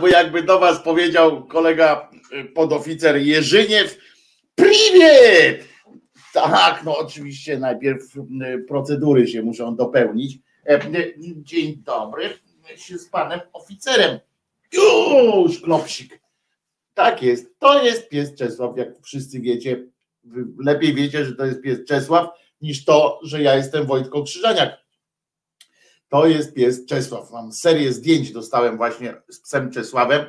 Albo jakby do was powiedział kolega y, podoficer Jerzyniew, priwiet! Tak, no oczywiście najpierw y, procedury się muszą dopełnić. E, y, Dzień dobry, się z panem oficerem. Już, klopsik. Tak jest, to jest pies Czesław, jak wszyscy wiecie. Lepiej wiecie, że to jest pies Czesław, niż to, że ja jestem Wojtko Krzyżaniak. To jest pies Czesław. Mam serię zdjęć, dostałem właśnie z psem Czesławem,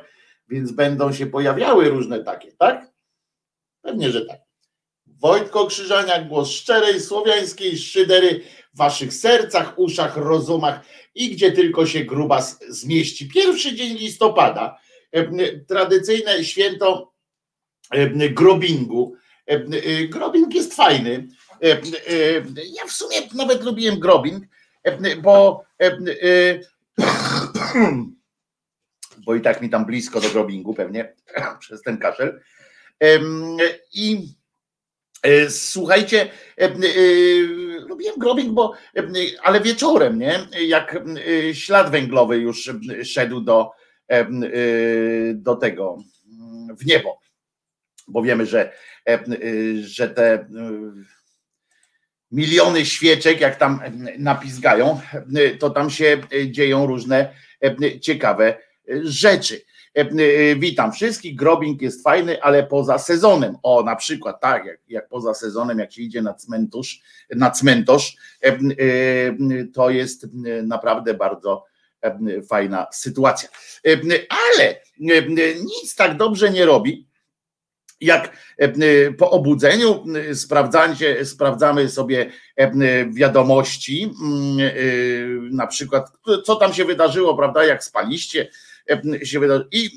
więc będą się pojawiały różne takie, tak? Pewnie, że tak. Wojtko Krzyżaniak, głos szczerej, słowiańskiej szydery w waszych sercach, uszach, rozumach i gdzie tylko się grubas zmieści. Pierwszy dzień listopada, tradycyjne święto grobingu. E, Grobing jest fajny. E, Ja w sumie nawet lubiłem grobing, bo e, bo i tak mi tam blisko do grobingu pewnie przez ten kaszel. I e, słuchajcie, e, lubiłem grobing, bo ale wieczorem, nie? Jak ślad węglowy już szedł do, e, do tego mm, w niebo. Bo wiemy, że, że te miliony świeczek, jak tam napizgają, to tam się dzieją różne ciekawe rzeczy. Witam wszystkich. Grobing jest fajny, ale poza sezonem. O, na przykład, tak, jak, jak poza sezonem, jak się idzie na cmentarz, na cmentarz, to jest naprawdę bardzo fajna sytuacja. Ale nic tak dobrze nie robi, jak po obudzeniu sprawdzanie, sprawdzamy sobie wiadomości, mm, na przykład co tam się wydarzyło, prawda, jak spaliście się wydarzyło. I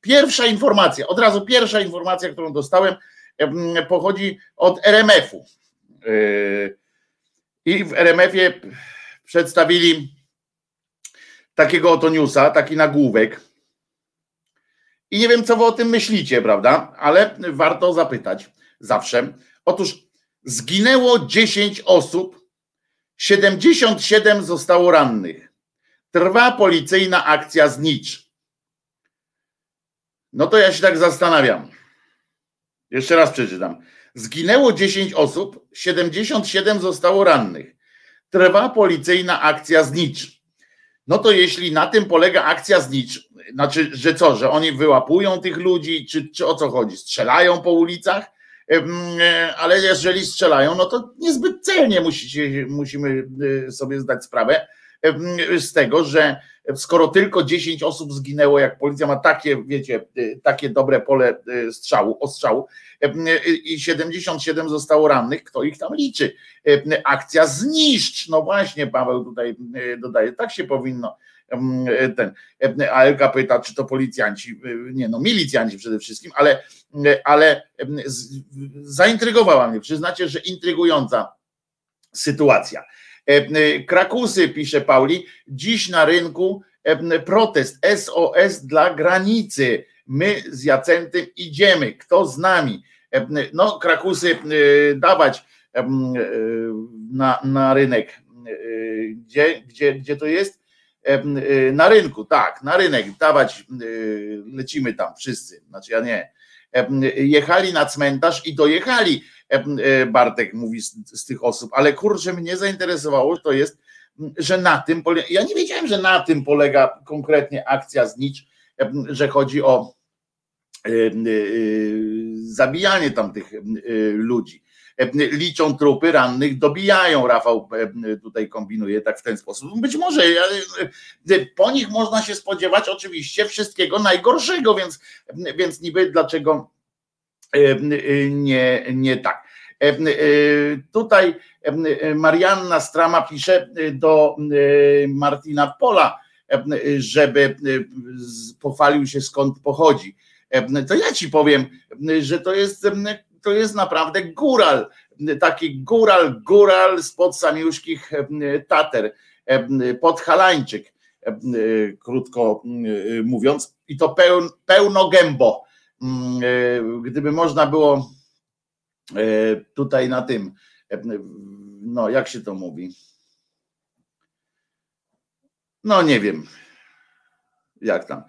pierwsza informacja, od razu pierwsza informacja, którą dostałem, pochodzi od RMF-u. I w RMF-ie przedstawili takiego oto newsa, taki nagłówek. I nie wiem, co wy o tym myślicie, prawda? Ale warto zapytać zawsze. Otóż zginęło 10 osób, 77 zostało rannych. Trwa policyjna akcja znicz. No to ja się tak zastanawiam. Jeszcze raz przeczytam. Zginęło 10 osób, 77 zostało rannych. Trwa policyjna akcja znicz. No to jeśli na tym polega akcja znicz, znaczy, że co, że oni wyłapują tych ludzi, czy, czy o co chodzi? Strzelają po ulicach? E, ale jeżeli strzelają, no to niezbyt celnie musicie, musimy e, sobie zdać sprawę z tego, że skoro tylko 10 osób zginęło, jak policja ma takie, wiecie, y, takie dobre pole strzału, ostrzału i 77 zostało rannych, kto ich tam liczy? Akcja zniszcz, no właśnie Paweł tutaj dodaje, tak się powinno ten, a Elka pyta, czy to policjanci, nie no, milicjanci przede wszystkim, ale, ale zaintrygowała mnie, przyznacie, że intrygująca sytuacja. E, e, Krakusy, pisze Pauli, dziś na rynku e, protest SOS dla granicy. My z Jacentem idziemy. Kto z nami? No, Krakusy dawać na, na rynek. Gdzie, gdzie, gdzie to jest? Na rynku, tak, na rynek dawać, lecimy tam wszyscy, znaczy ja nie. Jechali na cmentarz i dojechali E, Bartek mówi z, z tych osób, ale kurczę, mnie zainteresowało, to jest, że na tym ja nie wiedziałem, że na tym polega konkretnie akcja znicz, że chodzi o zabijanie tam tych ludzi. Liczą trupy rannych, dobijają. Rafał tutaj kombinuje tak w ten sposób. Być może po nich można się spodziewać oczywiście wszystkiego najgorszego, więc, więc niby dlaczego nie, nie tak. Tutaj Marianna Strama pisze do Martina Pola, żeby pochwalił się skąd pochodzi. To ja ci powiem, że to jest, to jest naprawdę góral, taki góral, góral spod samiuszkich Tater, podhalańczyk, krótko mówiąc, i to pełn, pełno gębo Mm, e, gdyby można było e, tutaj na tym, e, no jak się to mówi? No nie wiem, jak tam.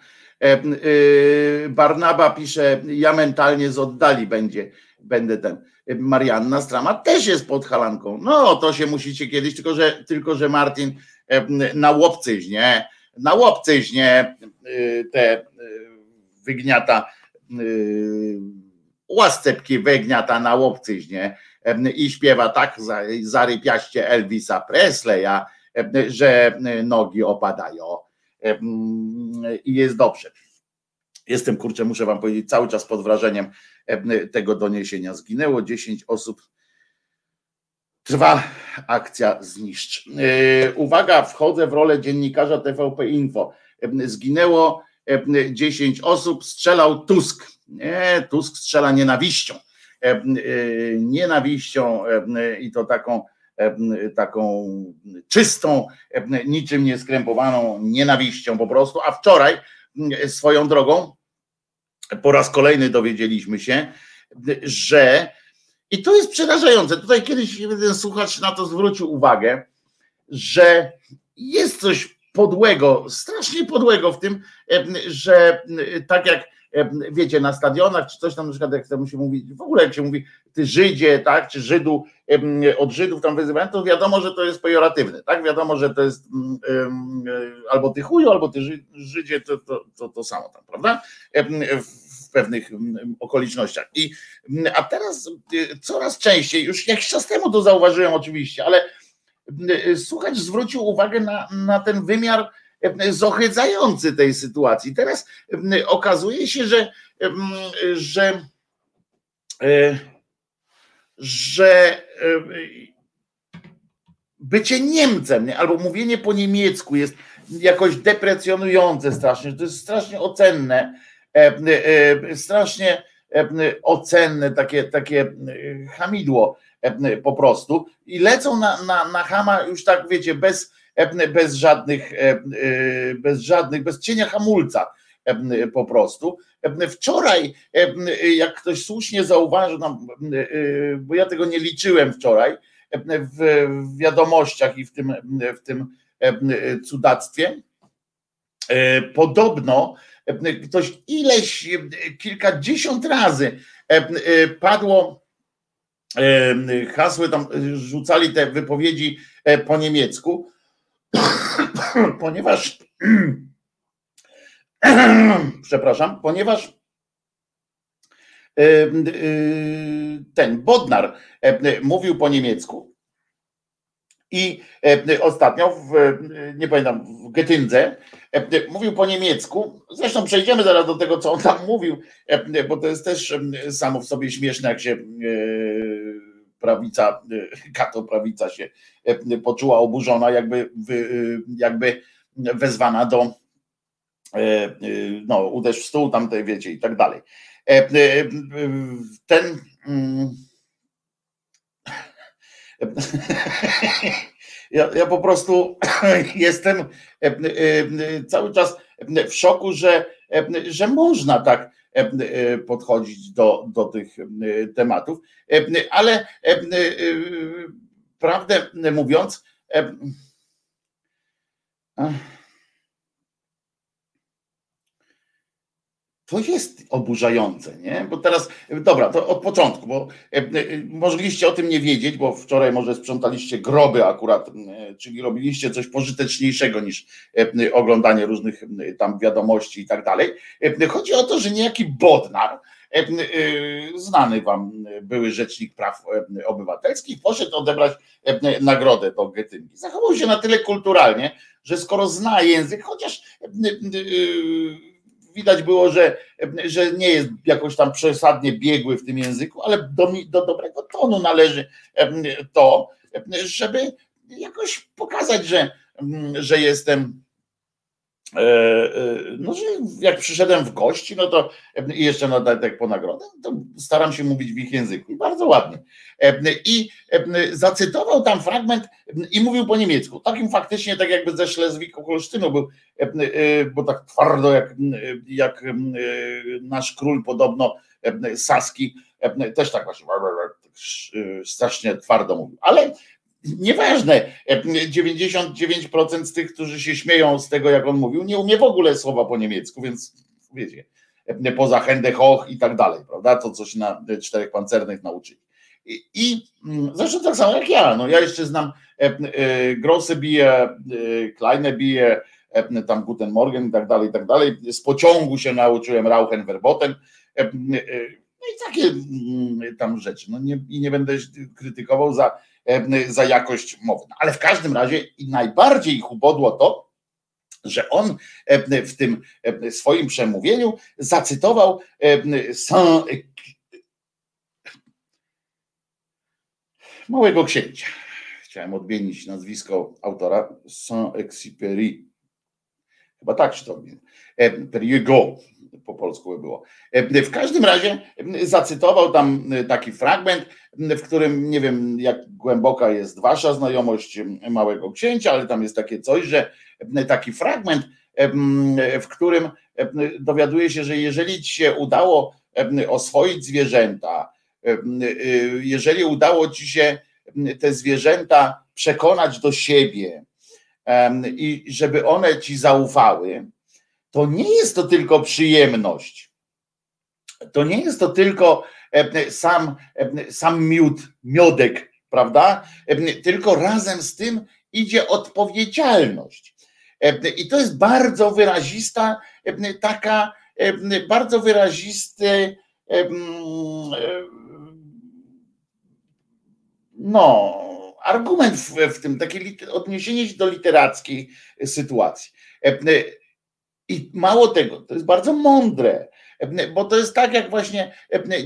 Barnaba pisze, ja mentalnie z oddali będzie, będę ten. Marianna Strama też jest pod halanką. No to się musicie kiedyś, tylko że, tylko że Martin na łopcyźnie, na łopcyźnie te wygniata Y, łascepki wegniata na łopcyźnie i śpiewa tak zarypiaście Elvisa Presleya, że nogi opadają i jest dobrze. Jestem, kurczę, muszę wam powiedzieć, cały czas pod wrażeniem tego doniesienia. Zginęło 10 osób. Trwa akcja zniszcz. Y, uwaga, wchodzę w rolę dziennikarza TVP Info. Zginęło 10 osób, strzelał Tusk. Nie, Tusk strzela nienawiścią. E, e, nienawiścią e, i to taką, taką czystą, niczym nieskrępowaną nienawiścią po prostu. A wczoraj swoją drogą po raz kolejny dowiedzieliśmy się, że i to jest przerażające. Tutaj kiedyś jeden słuchacz na to zwrócił uwagę, że jest coś podłego, strasznie podłego w tym, że tak jak wiecie, na stadionach, czy coś tam, na przykład jak tam się mówi, w ogóle jak się mówi, ty Żydzie, tak, czy Żydu, od Żydów tam wyzywają, to wiadomo, że to jest pejoratywne, tak, wiadomo, że to jest albo ty chuju, albo ty Żydzie, to, to, to, to samo tam, prawda, w pewnych okolicznościach. I, a teraz coraz częściej, już jakiś czas temu to zauważyłem oczywiście, ale słuchacz zwrócił uwagę na, na ten wymiar zohydzający tej sytuacji. Teraz okazuje się, że, że że bycie Niemcem, nie? albo mówienie po niemiecku jest jakoś deprecjonujące strasznie, to jest strasznie ocenne, strasznie ocenne takie, takie hamidło po prostu i lecą na, na, na Hama już tak wiecie, bez, bez żadnych, bez żadnych, bez cienia hamulca po prostu. Wczoraj, jak ktoś słusznie zauważył, bo ja tego nie liczyłem wczoraj, w wiadomościach i w tym, w tym cudactwie, podobno ktoś ileś, kilkadziesiąt razy padło hasły, tam rzucali te wypowiedzi po niemiecku, ponieważ przepraszam, ponieważ ten Bodnar mówił po niemiecku i ostatnio, w, nie pamiętam, w Getyndze mówił po niemiecku. Zresztą przejdziemy zaraz do tego, co on tam mówił, bo to jest też samo w sobie śmieszne, jak się prawica, kato prawica się poczuła oburzona, jakby, jakby wezwana do no, uderz w stół, tamtej wiecie i tak dalej. Ten mm, ja, ja po prostu jestem cały czas w szoku, że, że można tak podchodzić do, do tych tematów, ale prawdę mówiąc, to jest oburzające, nie? Bo teraz, dobra, to od początku, bo e, e, mogliście o tym nie wiedzieć, bo wczoraj może sprzątaliście groby akurat, e, czyli robiliście coś pożyteczniejszego niż oglądanie różnych tam wiadomości i tak dalej. Chodzi o to, że niejaki Bodnar, znany wam były rzecznik praw obywatelskich, poszedł odebrać nagrodę do Getyngi. Zachował się na tyle kulturalnie, że skoro zna język, chociaż widać było, że, że nie jest jakoś tam przesadnie biegły w tym języku, ale do, do dobrego tonu należy to, żeby jakoś pokazać, że, że jestem no, że jak przyszedłem w gości, no to i jeszcze na tak po nagrodę, to staram się mówić w ich języku i bardzo ładnie. E, I zacytował tam fragment i mówił po niemiecku. Takim faktycznie, tak jakby ze Szlezwiku-Holsztynu był, bo tak twardo jak, jak nasz król podobno Saski, też tak właśnie strasznie twardo mówił. Ale Nieważne, 99% z tych, którzy się śmieją z tego, jak on mówił, nie umie w ogóle słowa po niemiecku, więc wiecie, poza Hände hoch i tak dalej, prawda? To coś na czterech pancernych nauczyli. I, i zresztą tak samo jak ja, no ja jeszcze znam e, e, Grosse Bier, e, Kleine Bier, e, tam Guten Morgen i tak dalej, i tak dalej. Z pociągu się nauczyłem Rauchen Verboten. E, e, no i takie tam rzeczy. No nie, I nie będę krytykował za za jakość mowy. Ale w każdym razie i najbardziej ich ubodło to, że on w tym swoim przemówieniu zacytował Saint Małego Księcia. Chciałem odmienić nazwisko autora Saint-Exupéry. Chyba tak się to odmienia. Periego po polsku by było. W każdym razie zacytował tam taki fragment, w którym nie wiem, jak głęboka jest wasza znajomość Małego Księcia, ale tam jest takie coś, że taki fragment, w którym dowiaduje się, że jeżeli ci się udało oswoić zwierzęta, jeżeli udało ci się te zwierzęta przekonać do siebie i żeby one ci zaufały, to nie jest to tylko przyjemność. To nie jest to tylko e, sam, e, sam miód, miodek, prawda? E, tylko razem z tym idzie odpowiedzialność. I to jest bardzo wyrazista, taka, bardzo wyrazisty, no, argument w, w tym, takie odniesienie się do literackiej sytuacji. I mało tego, to jest bardzo mądre, Bo to jest tak, jak właśnie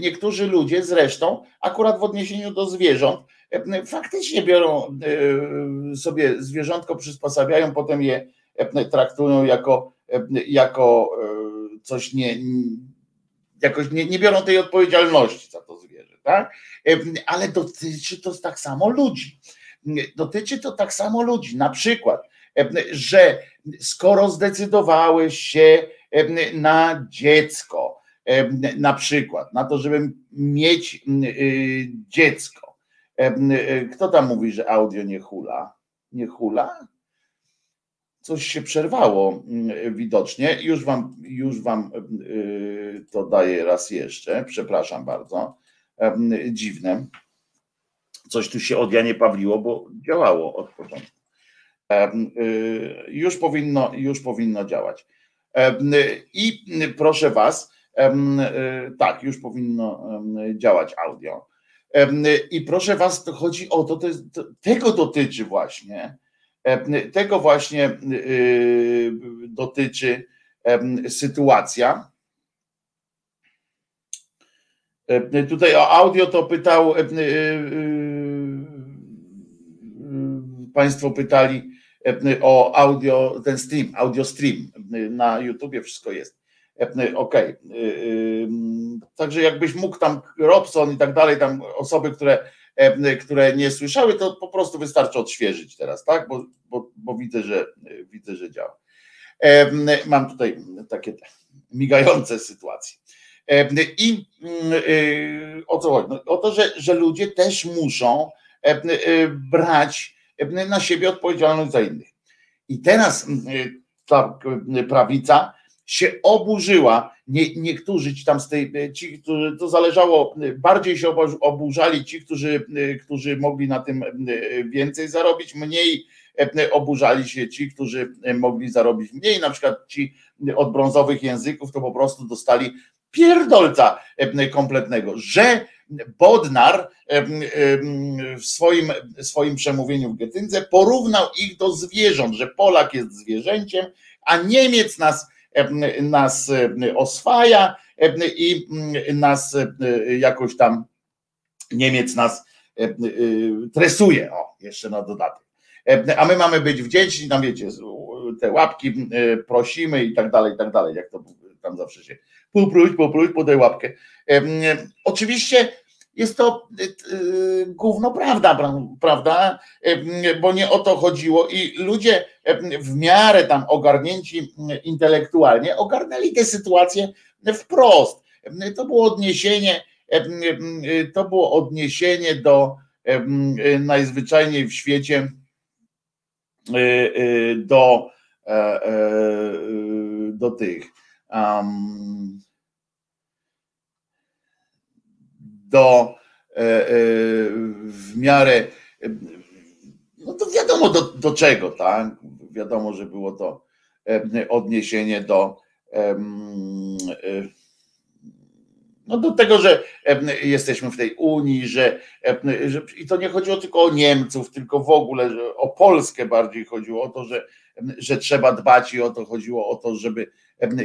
niektórzy ludzie zresztą, akurat w odniesieniu do zwierząt, faktycznie biorą sobie zwierzątko, przysposabiają, potem je traktują jako, jako coś nie, jakoś nie, nie biorą tej odpowiedzialności za to zwierzę, tak? Ale dotyczy to tak samo ludzi. Dotyczy to tak samo ludzi. Na przykład, że skoro zdecydowałeś się na dziecko, na przykład, na to, żeby mieć dziecko. Kto tam mówi, że audio nie hula? Nie hula? Coś się przerwało mm, widocznie. Już wam, już wam to daję raz jeszcze. Przepraszam bardzo. Dziwne. Coś tu się od Janie Pawliło, bo działało od początku. Już powinno, już powinno działać. I proszę Was, tak, już powinno działać audio. I proszę Was, to chodzi o to, to jest, tego dotyczy właśnie, tego właśnie y, dotyczy sytuacja. Tutaj o audio to pytał, y, y, Państwo pytali, o audio, ten stream, audio stream na YouTubie wszystko jest. E, OK. E, także jakbyś mógł tam Robson i tak dalej, tam osoby, które, które nie słyszały, to po prostu wystarczy odświeżyć teraz, tak? Bo, bo, bo widzę, że widzę, że działa. Mam tutaj takie migające sytuacje. I o co chodzi? No, o to, że, że ludzie też muszą brać na siebie odpowiedzialność za innych. I teraz y, ta y, prawica się oburzyła. Nie, niektórzy ci tam z tej, y, ci, którzy to zależało, bardziej się oburzali ci, którzy, którzy mogli na tym więcej zarobić, mniej oburzali się ci, którzy mogli zarobić mniej, na przykład ci od brązowych języków to po prostu dostali pierdolca kompletnego, że Bodnar w swoim, swoim przemówieniu w Getyndze porównał ich do zwierząt, że Polak jest zwierzęciem, a Niemiec nas, nas oswaja i nas jakoś tam Niemiec nas tresuje, o, jeszcze na dodatek. A my mamy być wdzięczni, tam wiecie, te łapki prosimy i tak dalej, i tak dalej, jak to tam zawsze się popróć, popróć, podaj łapkę. Oczywiście jest to y, gówno prawda, prawda? Bo nie o to chodziło i ludzie w miarę tam ogarnięci intelektualnie ogarnęli tę sytuację wprost. To było odniesienie, to było odniesienie do najzwyczajniej w świecie do, e, e, do tych um, do e, e, w miarę, no to wiadomo do, do czego, tak? Wiadomo, że było to e, odniesienie do no do tego, że jesteśmy w tej Unii, że, że, i to nie chodziło tylko o Niemców, tylko w ogóle, o Polskę bardziej chodziło o to, że, że trzeba dbać i o to chodziło o to, żeby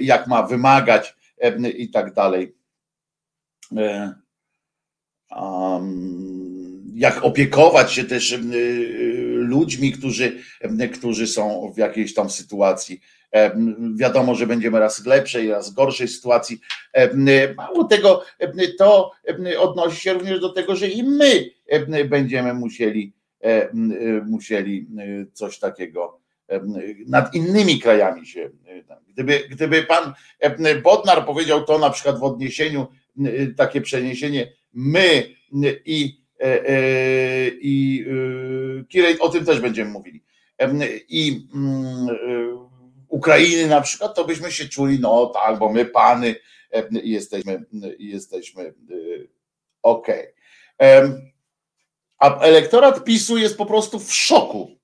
jak ma wymagać i tak dalej jak opiekować się też y, ludźmi, którzy, którzy są w jakiejś tam sytuacji. Wiadomo, że będziemy raz lepszej, raz gorszej sytuacji. Mało tego, to odnosi się również do tego, że i my będziemy musieli, musieli coś takiego nad innymi krajami się. Gdyby, gdyby pan Bodnar powiedział to na przykład w odniesieniu, takie przeniesienie my i, e, e, i e, Kirej, o tym też będziemy mówili. I mm, Ukrainy na przykład, to byśmy się czuli, no tak, bo my pany jesteśmy, jesteśmy okej. Okay. A elektorat PiSu jest po prostu w szoku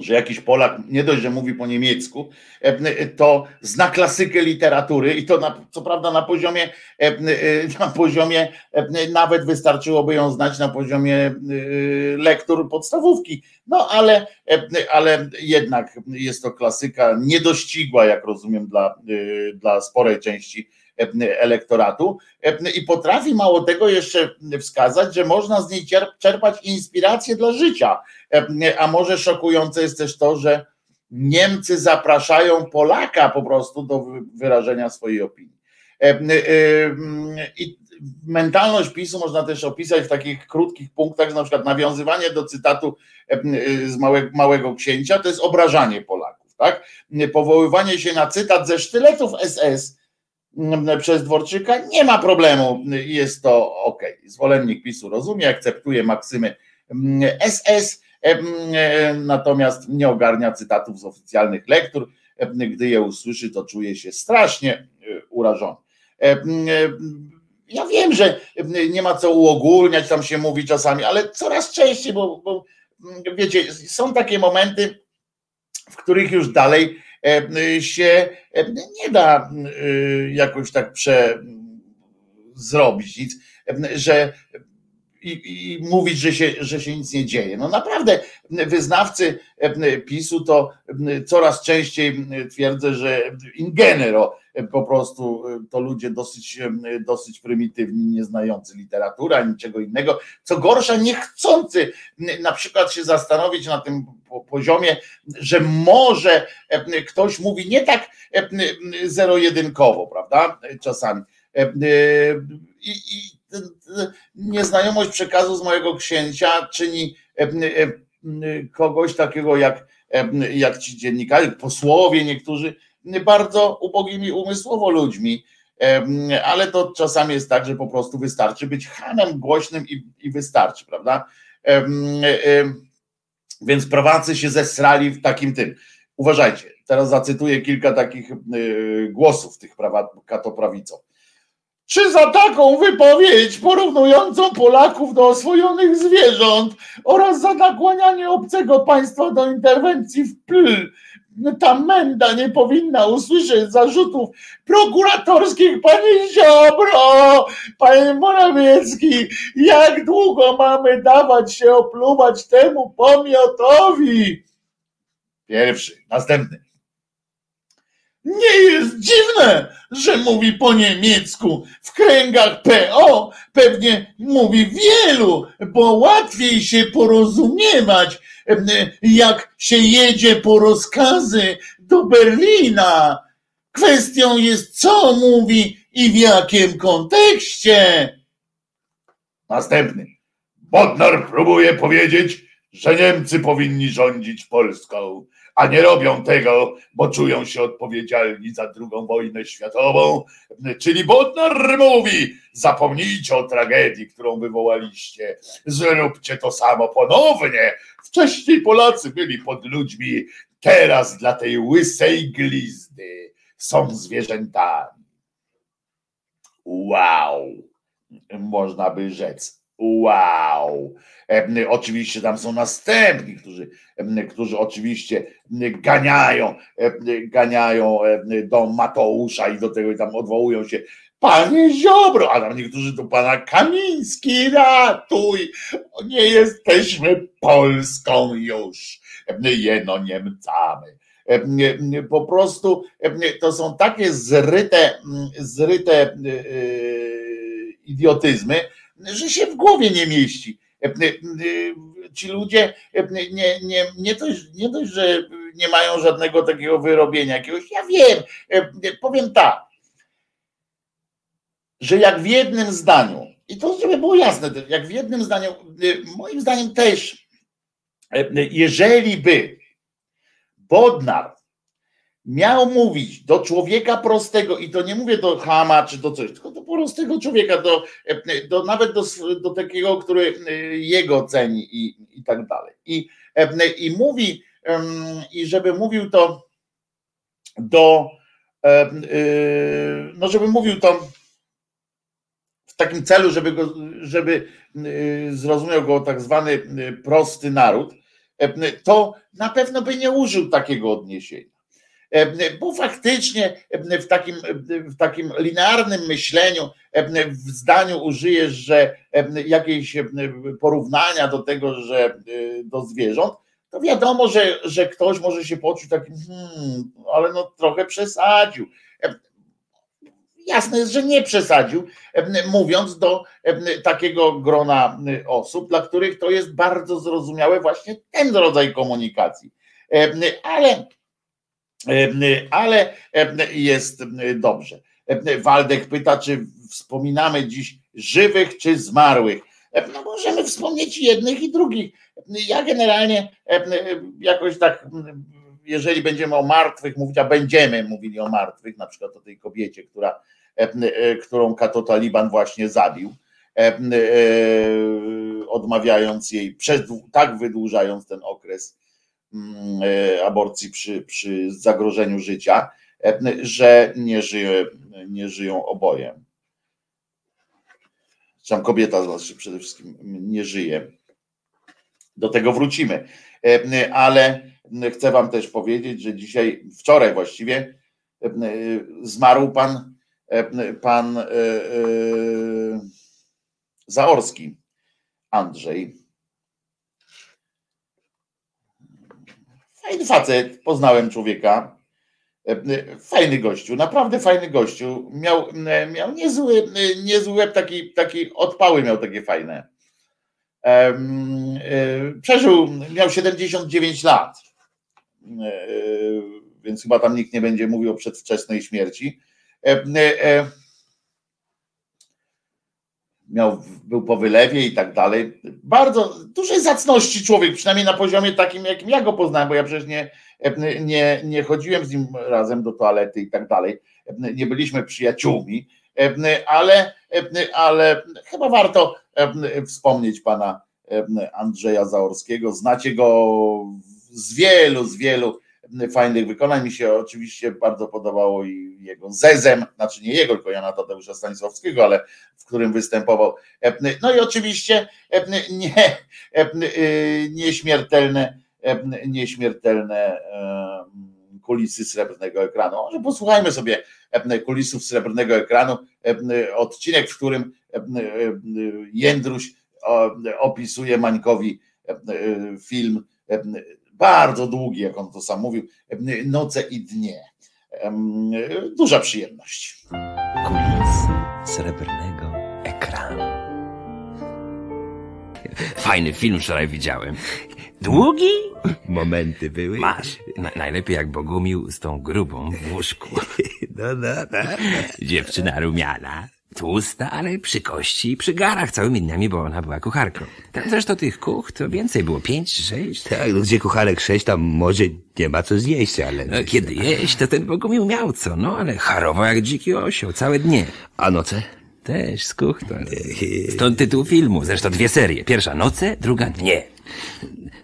że jakiś Polak nie dość, że mówi po niemiecku, e, to zna klasykę literatury i to na, co prawda na poziomie, e, e, na poziomie nawet wystarczyłoby ją znać na poziomie lektur podstawówki. No ale, ale jednak jest to klasyka niedościgła, jak rozumiem, dla, dla sporej części elektoratu i potrafi mało tego jeszcze wskazać, że można z niej czerpać inspirację dla życia. A może szokujące jest też to, że Niemcy zapraszają Polaka po prostu do wyrażenia swojej opinii. I mentalność PiSu można też opisać w takich krótkich punktach, na przykład nawiązywanie do cytatu z małego, małego księcia, to jest obrażanie Polaków, tak? Powoływanie się na cytat ze sztyletów SS przez Dworczyka nie ma problemu, jest to ok. Zwolennik PiSu rozumie, akceptuje maksymy SS, natomiast nie ogarnia cytatów z oficjalnych lektur. Gdy je usłyszy, to czuje się strasznie e, urażony ja wiem, że nie ma co uogólniać, tam się mówi czasami, ale coraz częściej, bo, bo wiecie, są takie momenty, w których już dalej się nie da jakoś tak prze zrobić nic, że i, i, mówić, że się, że się nic nie dzieje. No naprawdę, wyznawcy PiSu to coraz częściej twierdzę, że in genero po prostu to ludzie dosyć, dosyć prymitywni, nie znający literatury ani niczego innego. Co gorsza, nie chcący na przykład się zastanowić na tym poziomie, że może ktoś mówi nie tak zero-jedynkowo, prawda? Czasami. I, i nieznajomość przekazu z mojego księcia czyni kogoś takiego jak, jak ci dziennikarze, posłowie niektórzy, bardzo ubogimi umysłowo ludźmi, ale to czasami jest tak, że po prostu wystarczy być hamem głośnym i, i wystarczy, prawda? Więc prawacy się zesrali w takim tym. Uważajcie, teraz zacytuję kilka takich głosów tych katoprawicą. Czy za taką wypowiedź porównującą Polaków do oswojonych zwierząt oraz za nakłanianie obcego państwa do interwencji w pl ta menda nie powinna usłyszeć zarzutów prokuratorskich. Panie Ziobro, panie Morawiecki, jak długo mamy dawać się opluwać temu pomiotowi? Pierwszy, następny. Nie jest dziwne, że mówi po niemiecku. W kręgach PO pewnie mówi wielu, bo łatwiej się porozumiewać, jak się jedzie po rozkazy do Berlina. Kwestią jest, co mówi i w jakim kontekście. Następny. Bodnar próbuje powiedzieć, że Niemcy powinni rządzić Polską a nie robią tego, bo czują się odpowiedzialni za drugą wojnę światową. Czyli Bodnar mówi: zapomnijcie o tragedii, którą wywołaliście, zróbcie to samo ponownie. Wcześniej Polacy byli pod ludźmi, teraz dla tej łysej glizdy są zwierzętami. Wow, można by rzec. Wow. Oczywiście tam są następni, którzy, którzy oczywiście ganiają, ganiają do Mateusza i do tego i tam odwołują się. Panie Ziobro, a tam niektórzy do pana Kamiński, ratuj, nie jesteśmy Polską już, jeno Niemcami. Po prostu to są takie zryte, zryte idiotyzmy, że się w głowie nie mieści. Ci ludzie nie, nie, nie, dość, nie dość, że nie mają żadnego takiego wyrobienia jakiegoś. Ja wiem, powiem tak, że jak w jednym zdaniu, i to żeby było jasne, jak w jednym zdaniu, moim zdaniem też, jeżeli by Bodnar miał mówić do człowieka prostego, i to nie mówię do chama czy do coś, tylko do prostego człowieka, do, do nawet do, do takiego, który jego ceni i, i tak dalej. I, I mówi, i żeby mówił to do, no żeby mówił to w takim celu, żeby, go, żeby zrozumiał go tak zwany prosty naród, to na pewno by nie użył takiego odniesienia bo faktycznie w takim, w takim linearnym myśleniu, w zdaniu użyjesz, że jakieś porównania do tego, że do zwierząt, to wiadomo, że, że ktoś może się poczuć takim, hmm, ale no trochę przesadził. jasne jest, że nie przesadził, mówiąc do takiego grona osób, dla których to jest bardzo zrozumiałe właśnie ten rodzaj komunikacji. Ale, ale jest dobrze. Waldek pyta, czy wspominamy dziś żywych czy zmarłych. No możemy wspomnieć jednych i drugich. Ja generalnie jakoś tak jeżeli będziemy o martwych mówić, a będziemy mówili o martwych, na przykład o tej kobiecie, która, e, którą Kato Taliban właśnie zabił, e, odmawiając jej, tak wydłużając ten okres aborcji przy, przy zagrożeniu życia, że nie, żyje, nie żyją oboje. Sam kobieta znaczy przede wszystkim nie żyje. Do tego wrócimy. Ale Chcę Wam też powiedzieć, że dzisiaj, wczoraj właściwie, e, zmarł pan, e, pan e, Zaorski, Andrzej. Fajny facet, poznałem człowieka. Fajny gościu, naprawdę fajny gościu. Miał, miał niezły, niezły taki, taki odpały miał takie fajne. Przeżył, miał 79 lat E, więc chyba tam nikt nie będzie mówił o przedwczesnej śmierci. Miał, był po wylewie i tak dalej. Bardzo dużej zacności człowiek, przynajmniej na poziomie takim, jakim ja go poznałem, bo ja przecież nie, nie, nie chodziłem z nim razem do toalety i tak dalej. Nie byliśmy przyjaciółmi, ale, ale chyba warto wspomnieć pana Andrzeja Zaorskiego. Znacie go z wielu, z wielu fajnych wykonań. Mi się oczywiście bardzo podobało i jego Zezem, znaczy nie jego, tylko Jana Tadeusza Stanisławskiego, ale w którym występował. No i oczywiście nie, nieśmiertelne, nieśmiertelne kulisy srebrnego ekranu. Może posłuchajmy sobie kulisów srebrnego ekranu, odcinek, w którym Jędruś opisuje Mańkowi film bardzo długi, jak on to sam mówił, noce i dnie. Duża przyjemność. Kulis srebrnego ekranu. Fajny film wczoraj widziałem. Długi? Momenty były. Masz. Na, najlepiej jak Bogumił z tą grubą w łóżku. No, no, no. Dziewczyna rumiana. Tłusta, ale przy kości i przy garach całymi dniami, bo ona była kucharką. Tam zresztą tych kuch to więcej było, pięć, sześć. Tak, no gdzie kucharek sześć, tam może nie ma co zjeść, ale... No, kiedy jeść, to ten Bogumił miał co, no ale charował jak dziki osioł, całe dnie. A noce? Też z kuchtą. Stąd tytuł filmu, zresztą dwie serie. Pierwsza noce, druga dnie.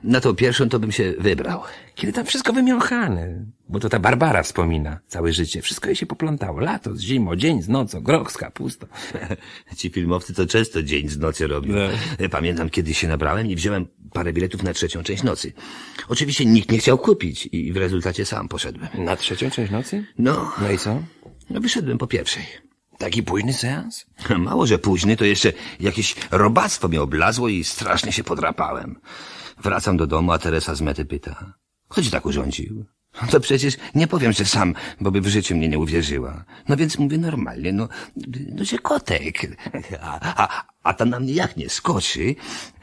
Na tą pierwszą to bym się wybrał. Kiedy tam wszystko wymiąchane. Bo to ta Barbara wspomina całe życie. Wszystko jej się poplątało. Lato z zimą, dzień z nocą, groch z kapustą. Ci filmowcy to często dzień z nocy robią. No. Pamiętam, kiedy się nabrałem i wziąłem parę biletów na trzecią część nocy. Oczywiście nikt nie chciał kupić i w rezultacie sam poszedłem. Na trzecią część nocy? No, No i co? no wyszedłem po pierwszej. Taki późny seans? Mało, że późny, to jeszcze jakieś robactwo mnie oblazło i strasznie się podrapałem. Wracam do domu, a Teresa z mety pyta. Ci tak urządził? To przecież nie powiem, że sam, bo by w życiu mnie nie uwierzyła. No więc mówię normalnie, no, no że kotek. A, a, a ta na mnie jak nie skoczy,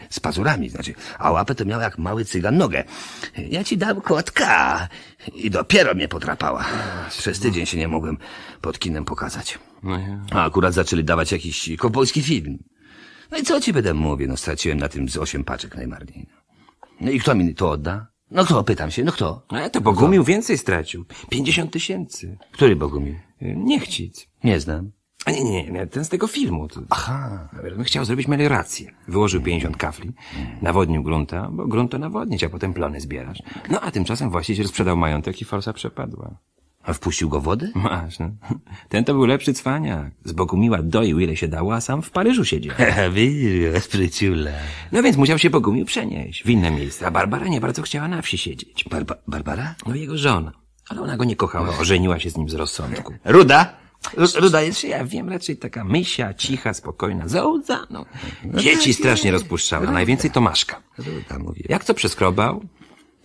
z pazurami, znaczy, a łapę to miała jak mały cygan nogę. Ja ci dam kotka. I dopiero mnie podrapała. Przez tydzień się nie mogłem pod kinem pokazać. No ja. A akurat zaczęli dawać jakiś kopolski film. No i co ci będę mówił? No straciłem na tym z osiem paczek najmarniej. No i kto mi to odda? No kto, pytam się, no kto? A to Bogumił więcej stracił. Pięćdziesiąt tysięcy. Który Bogumił? Niechcic. Nie znam. A nie, nie, nie, ten z tego filmu. To, Aha. on chciał zrobić meliorację. Wyłożył 50 kafli, nawodnił grunta, bo grunt to nawodnić, a potem plony zbierasz. No a tymczasem właściciel sprzedał majątek i forsa przepadła. A wpuścił go w wodę? Masz, no. Ten to był lepszy cwaniak. Z Bogumiła doił ile się dało, a sam w Paryżu siedział. Widzisz, spryciula. No więc musiał się Bogumił przenieść w inne miejsce, a Barbara nie bardzo chciała na wsi siedzieć. Barba Barbara? No jego żona. Ale ona go nie kochała, ożeniła się z nim z rozsądku. Ruda? Ru- Ruda jest? Ja wiem, raczej taka mysia, cicha, spokojna, zaudza, no. Dzieci strasznie rozpuszczała, najwięcej Tomaszka. Ruda, mówię. Jak co przeskrobał,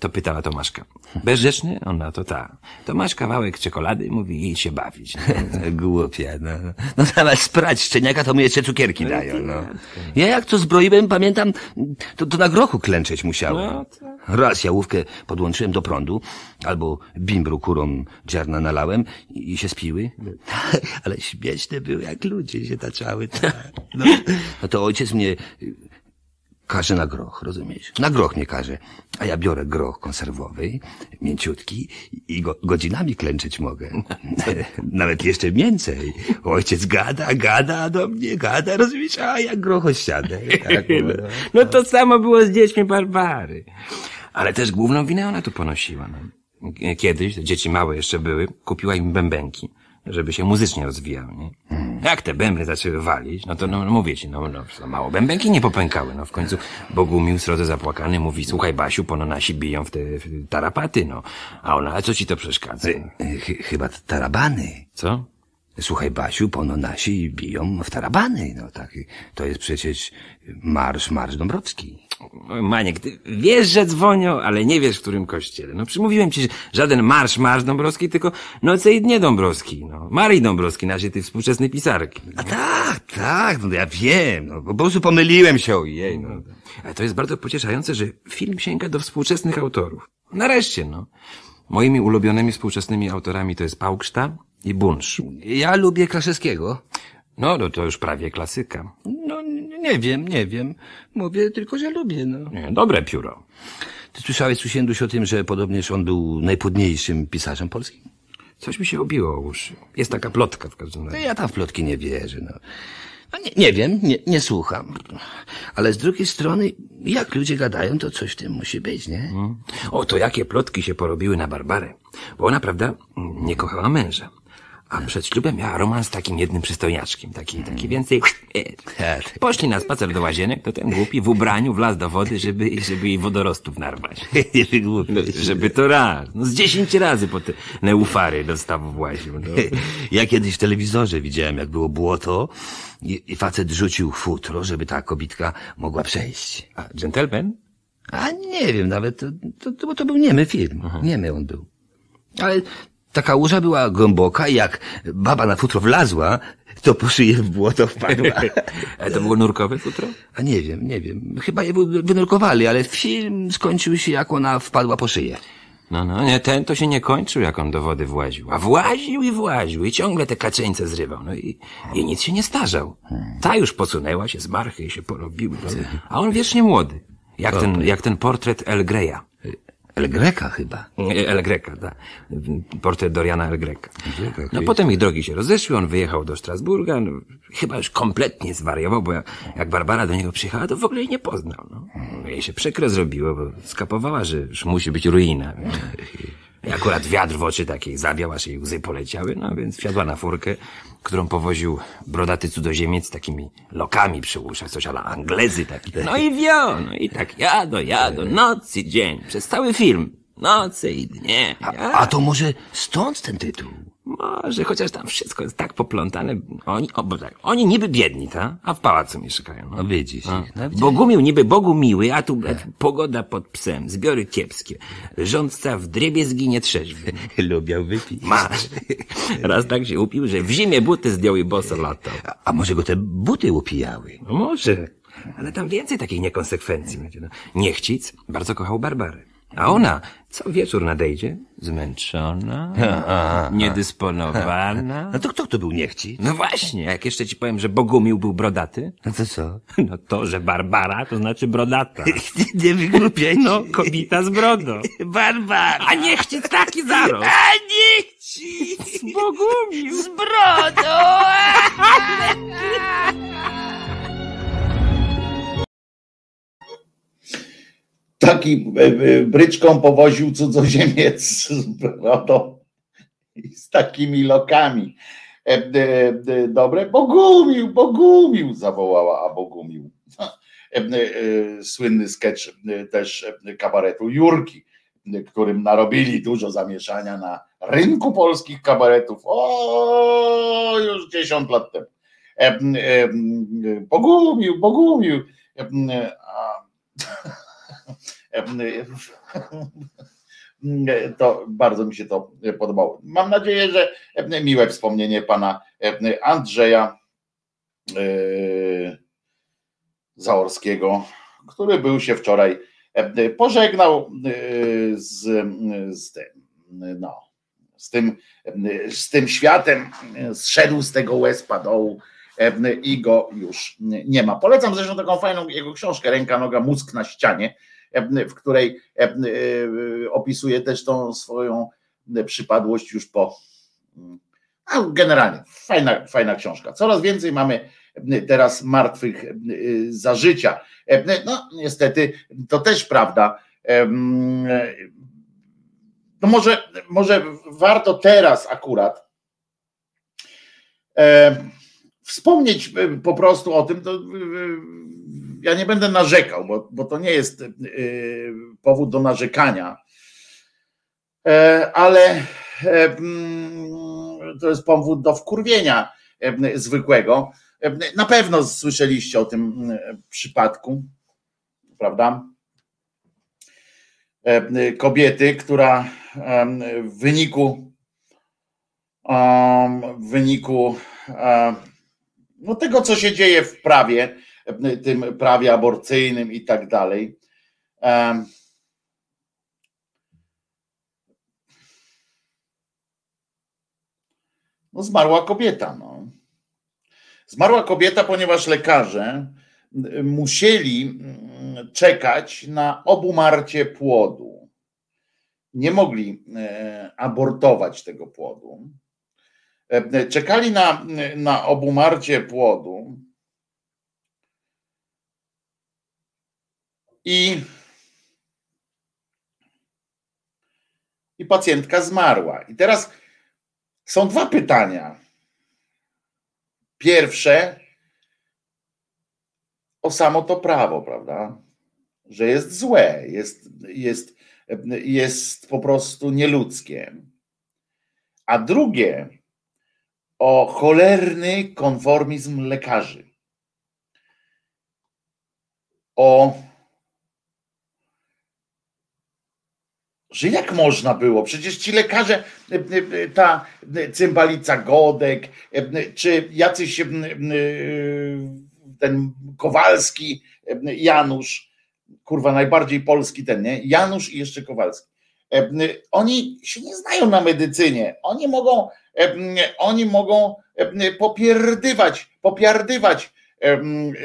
To pytała Tomaszka. Bezrzeczny? Ona to ta. Tomasz kawałek czekolady, mówi, i się bawić. Głupia, no. No nawet sprać szczeniaka, to mu jeszcze cukierki dają, no. Ja jak to zbroiłem, pamiętam, to, to na grochu klęczeć musiałem. No, Raz jałówkę podłączyłem do prądu, albo bimbru kurom ziarna nalałem i, się spiły. Ale śmieszne były, jak ludzie się taczały. tak. No, no to ojciec mnie każe na groch, rozumiesz? Na groch mnie każe. A ja biorę groch konserwowy, mięciutki i go, godzinami klęczeć mogę. Nawet jeszcze więcej. Ojciec gada, gada do mnie, gada, rozumiesz? A ja groch osiadę. Tak, no. No to samo było z dziećmi Barbary. Ale też główną winę ona tu ponosiła. No. Kiedyś, dzieci małe jeszcze były, kupiła im bębenki, żeby się muzycznie rozwijał, nie? Jak te bębny zaczęły walić, no to no, mówię ci, no, no za mało bębenki nie popękały, no w końcu Bogumił srodze zapłakany mówi, słuchaj Basiu, pono nasi biją w te w tarapaty, no. A ona, a co ci to przeszkadza? Ch- chyba tarabany. Co? Słuchaj, Basiu, pono nasi biją w tarabany. No tak, to jest przecież marsz, marsz Dąbrowski. Maniek, ty wiesz, że dzwonią, ale nie wiesz, w którym kościele. No przymówiłem ci, że żaden marsz, marsz Dąbrowski, tylko noce i dnie Dąbrowski, no. Marii Dąbrowski, naszej tej współczesnej pisarki. A tak, tak, no ja wiem, no, po prostu pomyliłem się, ojej, no. Ale to jest bardzo pocieszające, że film sięga do współczesnych autorów. Nareszcie, no. Moimi ulubionymi współczesnymi autorami to jest Pałkszta i Bunsz. Ja lubię Kraszewskiego. No, no to już prawie klasyka. No, nie wiem, nie wiem. Mówię tylko, że lubię, no. Nie, dobre pióro. Ty słyszałeś, Susienduś, o tym, że podobnież on był najpłodniejszym pisarzem polskim? Coś mi się obiło o uszy. Jest taka plotka w każdym No razie. ja tam w plotki nie wierzę, no. no nie, nie wiem, nie, nie słucham. Ale z drugiej strony, jak ludzie gadają, to coś w tym musi być, nie? O, to jakie plotki się porobiły na Barbarę. Bo ona, prawda, nie kochała męża. A przed ślubem miała romans z takim jednym przystojniaczkiem. Taki, taki więcej... Tak. Poszli na spacer do łazienek, to ten głupi w ubraniu wlazł do wody, żeby, żeby jej wodorostów narwać. Nie wygłupiaj się. Żeby to raz. No z dziesięć razy po te neufary do stawu właził. No. Ja kiedyś w telewizorze widziałem, jak było błoto i, i facet rzucił futro, żeby ta kobitka mogła przejść. A gentleman? A nie wiem, nawet to, to, to, to był niemy film. Niemy on był. Ale ta kałuża była głęboka i jak baba na futro wlazła, to po szyję w błoto wpadła. Ale to było nurkowe futro? A nie wiem, nie wiem. Chyba je wy- wynurkowali, ale film skończył się, jak ona wpadła po szyję. No, no, nie, ten to się nie kończył, jak on do wody właził. A właził i właził i ciągle te kaczeńce zrywał. No i, i nic się nie starzał. Ta już posunęła się z marchy i się porobiły. No, a on wiecznie młody. Jak ten, jak ten portret El Greya. El Greka chyba. El Greca, tak. Portret Doriana El Greca. Greka, No potem ich drogi się rozeszły, on wyjechał do Strasburga, no, chyba już kompletnie zwariował, bo jak, Barbara do niego przyjechała, to w ogóle jej nie poznał. No. No, Jej się przykro zrobiło, bo skapowała, że już musi być ruina. I akurat wiatr w oczy takiej zawiał, aż jej łzy poleciały, no więc wsiadła na furkę, którą powoził brodaty cudzoziemiec z takimi lokami przy uszach, coś ala Anglezy taki. No i wio, no i tak jadą, jadą, noc i dzień, przez cały film. Noce i dnie. A, a to może stąd ten tytuł? Może, chociaż tam wszystko jest tak poplątane. Oni, o, bo tak, oni niby biedni, ta? A w pałacu mieszkają. No widzisz. A. No, widzisz. Bogumił niby Bogu miły, a tu blać, pogoda pod psem, zbiory kiepskie. Rządca w drybie zginie trzeźwy. Lubiał wypić. Masz. Raz tak się upił, że w zimie buty zdjął i boso latał. A, a może go te buty upijały? No może. Ale tam więcej takich niekonsekwencji będzie. No. Niechcic bardzo kochał Barbarę. A ona co wieczór nadejdzie, zmęczona, niedysponowana. No to kto to był niechci? No właśnie, jak jeszcze ci powiem, że Bogumił był brodaty, No to co? no to, że Barbara to znaczy brodata. Nie, wygłupiaj No, kobieta z brodą. Barbar! A niech ci taki zarost. A niechci! Bogumił. Z brodą! Taki e, e, bryczką powoził cudzoziemiec z brodą i z takimi lokami. E, Dobre, Bogumił, Bogumił, zawołała, a Bogumił. Słynny sketch też kabaretu Jurki, którym narobili dużo zamieszania na rynku polskich kabaretów. O, już 10 lat temu. Bogumił, Bogumił. To bardzo mi się to podobało. Mam nadzieję, że miłe wspomnienie pana Andrzeja Zaorskiego, który był się wczoraj pożegnał z, z tym, no, z tym, z tym światem, zszedł z tego łezpa dołu i go już nie ma. Polecam zresztą taką fajną jego książkę Ręka, noga, mózg na ścianie, w której opisuje też tą swoją przypadłość już po. A generalnie fajna, fajna książka. Coraz więcej mamy teraz martwych za życia. No niestety to też prawda. No może, może warto teraz akurat wspomnieć po prostu o tym, to ja nie będę narzekał, bo, bo to nie jest powód do narzekania, ale to jest powód do wkurwienia zwykłego. Na pewno słyszeliście o tym przypadku, prawda? Kobiety, która w wyniku w wyniku no tego, co się dzieje w prawie, tym prawie aborcyjnym i tak dalej. No, zmarła kobieta. No. Zmarła kobieta, ponieważ lekarze musieli czekać na obumarcie płodu. Nie mogli e, abortować tego płodu. E, czekali na, na obumarcie płodu i, i pacjentka zmarła. I teraz są dwa pytania. Pierwsze o samo to prawo, prawda? Że jest złe, jest, jest, jest po prostu nieludzkie. A drugie o cholerny konformizm lekarzy. O że jak można było? Przecież ci lekarze, ta cymbalica Godek, czy jacyś ten Kowalski, Janusz, kurwa, najbardziej polski ten, nie? Janusz i jeszcze Kowalski. Oni się nie znają na medycynie. Oni mogą oni mogą popierdywać, popiardywać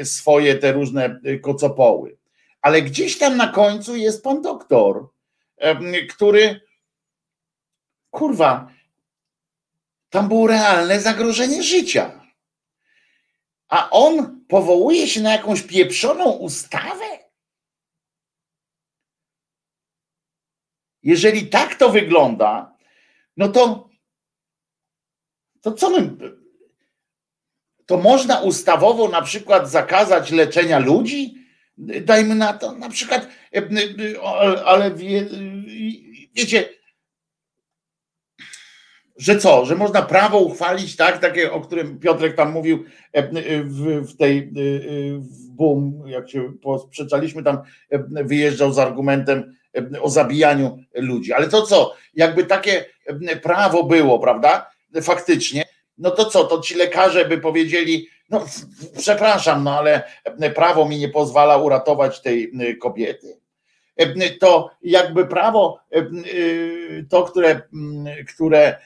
swoje te różne kocopoły. Ale gdzieś tam na końcu jest pan doktor, który kurwa, tam było realne zagrożenie życia. A on powołuje się na jakąś pieprzoną ustawę? Jeżeli tak to wygląda, no to to co my. To można ustawowo na przykład zakazać leczenia ludzi? Dajmy na to, na przykład, ale wie, wiecie, że co, że można prawo uchwalić, tak, takie, o którym Piotrek tam mówił w, w tej w boom, jak się sprzeczaliśmy, tam wyjeżdżał z argumentem o zabijaniu ludzi. Ale to co, jakby takie prawo było, prawda? faktycznie, no to co, to ci lekarze by powiedzieli, no przepraszam, no ale prawo mi nie pozwala uratować tej kobiety. To jakby prawo, to, które, które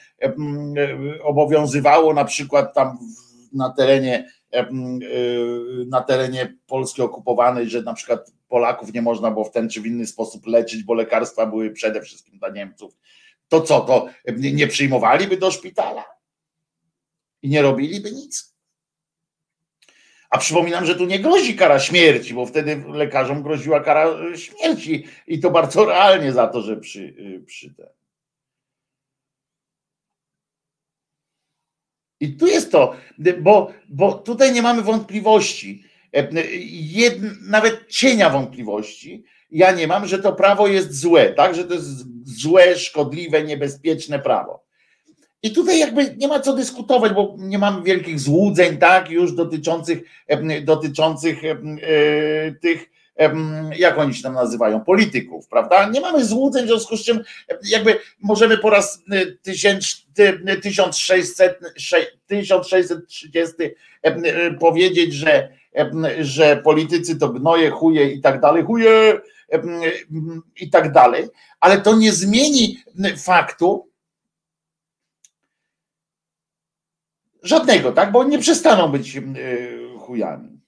obowiązywało na przykład tam na terenie, na terenie Polski okupowanej, że na przykład Polaków nie można było w ten czy w inny sposób leczyć, bo lekarstwa były przede wszystkim dla Niemców to co, to nie przyjmowaliby do szpitala i nie robiliby nic? A przypominam, że tu nie grozi kara śmierci, bo wtedy lekarzom groziła kara śmierci i to bardzo realnie za to, że przy, przy ten. I tu jest to, bo, bo tutaj nie mamy wątpliwości, jed, nawet cienia wątpliwości, ja nie mam, że to prawo jest złe, tak, że to jest złe, szkodliwe, niebezpieczne prawo. I tutaj jakby nie ma co dyskutować, bo nie mamy wielkich złudzeń, tak, już dotyczących, dotyczących e, tych jak oni się tam nazywają, polityków, prawda? Nie mamy złudzeń, w związku z czym jakby możemy po raz 1600, 1630 powiedzieć, że, że politycy to gnoje, chuje i tak dalej, chuje i tak dalej, ale to nie zmieni faktu, Żadnego, tak? Bo nie przestaną być chujami.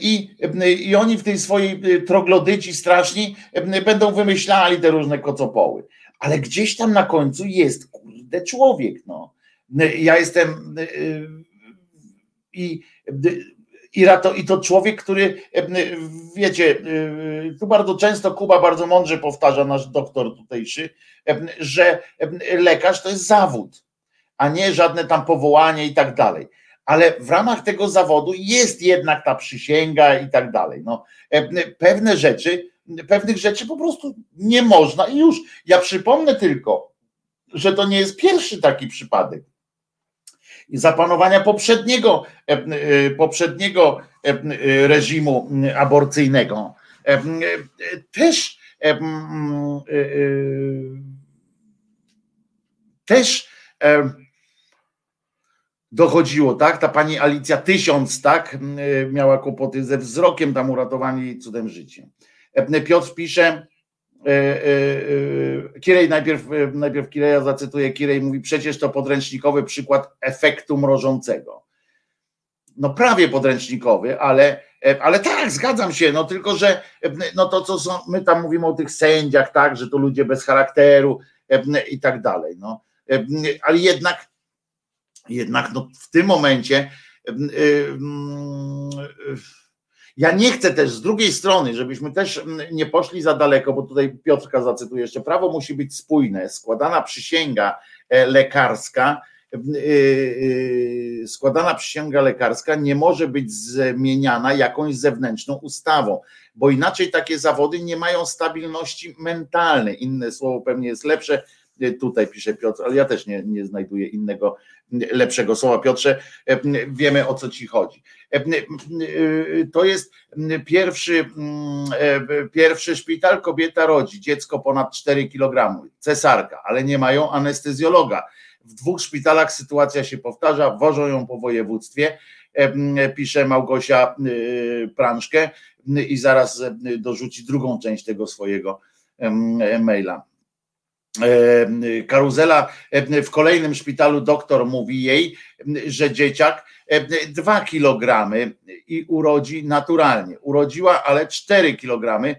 I, I oni w tej swojej troglodyci straszni będą wymyślali te różne kocopoły. Ale gdzieś tam na końcu jest kurde człowiek. No. Ja jestem i, i, to, i to człowiek, który wiecie, tu bardzo często Kuba bardzo mądrze powtarza nasz doktor tutejszy, że lekarz to jest zawód, a nie żadne tam powołanie i tak dalej ale w ramach tego zawodu jest jednak ta przysięga i tak dalej. No, e, pewne rzeczy, pewnych rzeczy po prostu nie można i już. Ja przypomnę tylko, że to nie jest pierwszy taki przypadek. I zapanowania poprzedniego, poprzedniego reżimu aborcyjnego też też dochodziło, tak? Ta pani Alicja tysiąc, tak? Y, miała kłopoty ze wzrokiem, tam uratowali jej cudem życie. E, Piotr pisze, e, e, Kirej najpierw, najpierw Kireja zacytuję, Kirej mówi, przecież to podręcznikowy przykład efektu mrożącego. No prawie podręcznikowy, ale, ale tak, zgadzam się, no tylko, że no to co są, my tam mówimy o tych sędziach, tak, że to ludzie bez charakteru i tak dalej, no. Ale jednak jednak no, w tym momencie ja nie chcę też z drugiej strony, żebyśmy też nie poszli za daleko, bo tutaj Piotrka zacytuję jeszcze, prawo musi być spójne, składana przysięga e, lekarska, e, e, składana przysięga lekarska nie może być zmieniana jakąś zewnętrzną ustawą, bo inaczej takie zawody nie mają stabilności mentalnej. Inne słowo pewnie jest lepsze, tutaj pisze Piotr, ale ja też nie, nie znajduję innego lepszego słowa. Piotrze, wiemy o co ci chodzi. To jest pierwszy, pierwszy szpital, kobieta rodzi, dziecko ponad 4 kg, cesarka, ale nie mają anestezjologa. W dwóch szpitalach sytuacja się powtarza, wożą ją po województwie, pisze Małgosia Prążkę i zaraz dorzuci drugą część tego swojego maila. E, karuzela e, w kolejnym szpitalu doktor mówi jej, że dzieciak e, dwa kilogramy i urodzi naturalnie. Urodziła, ale cztery kilogramy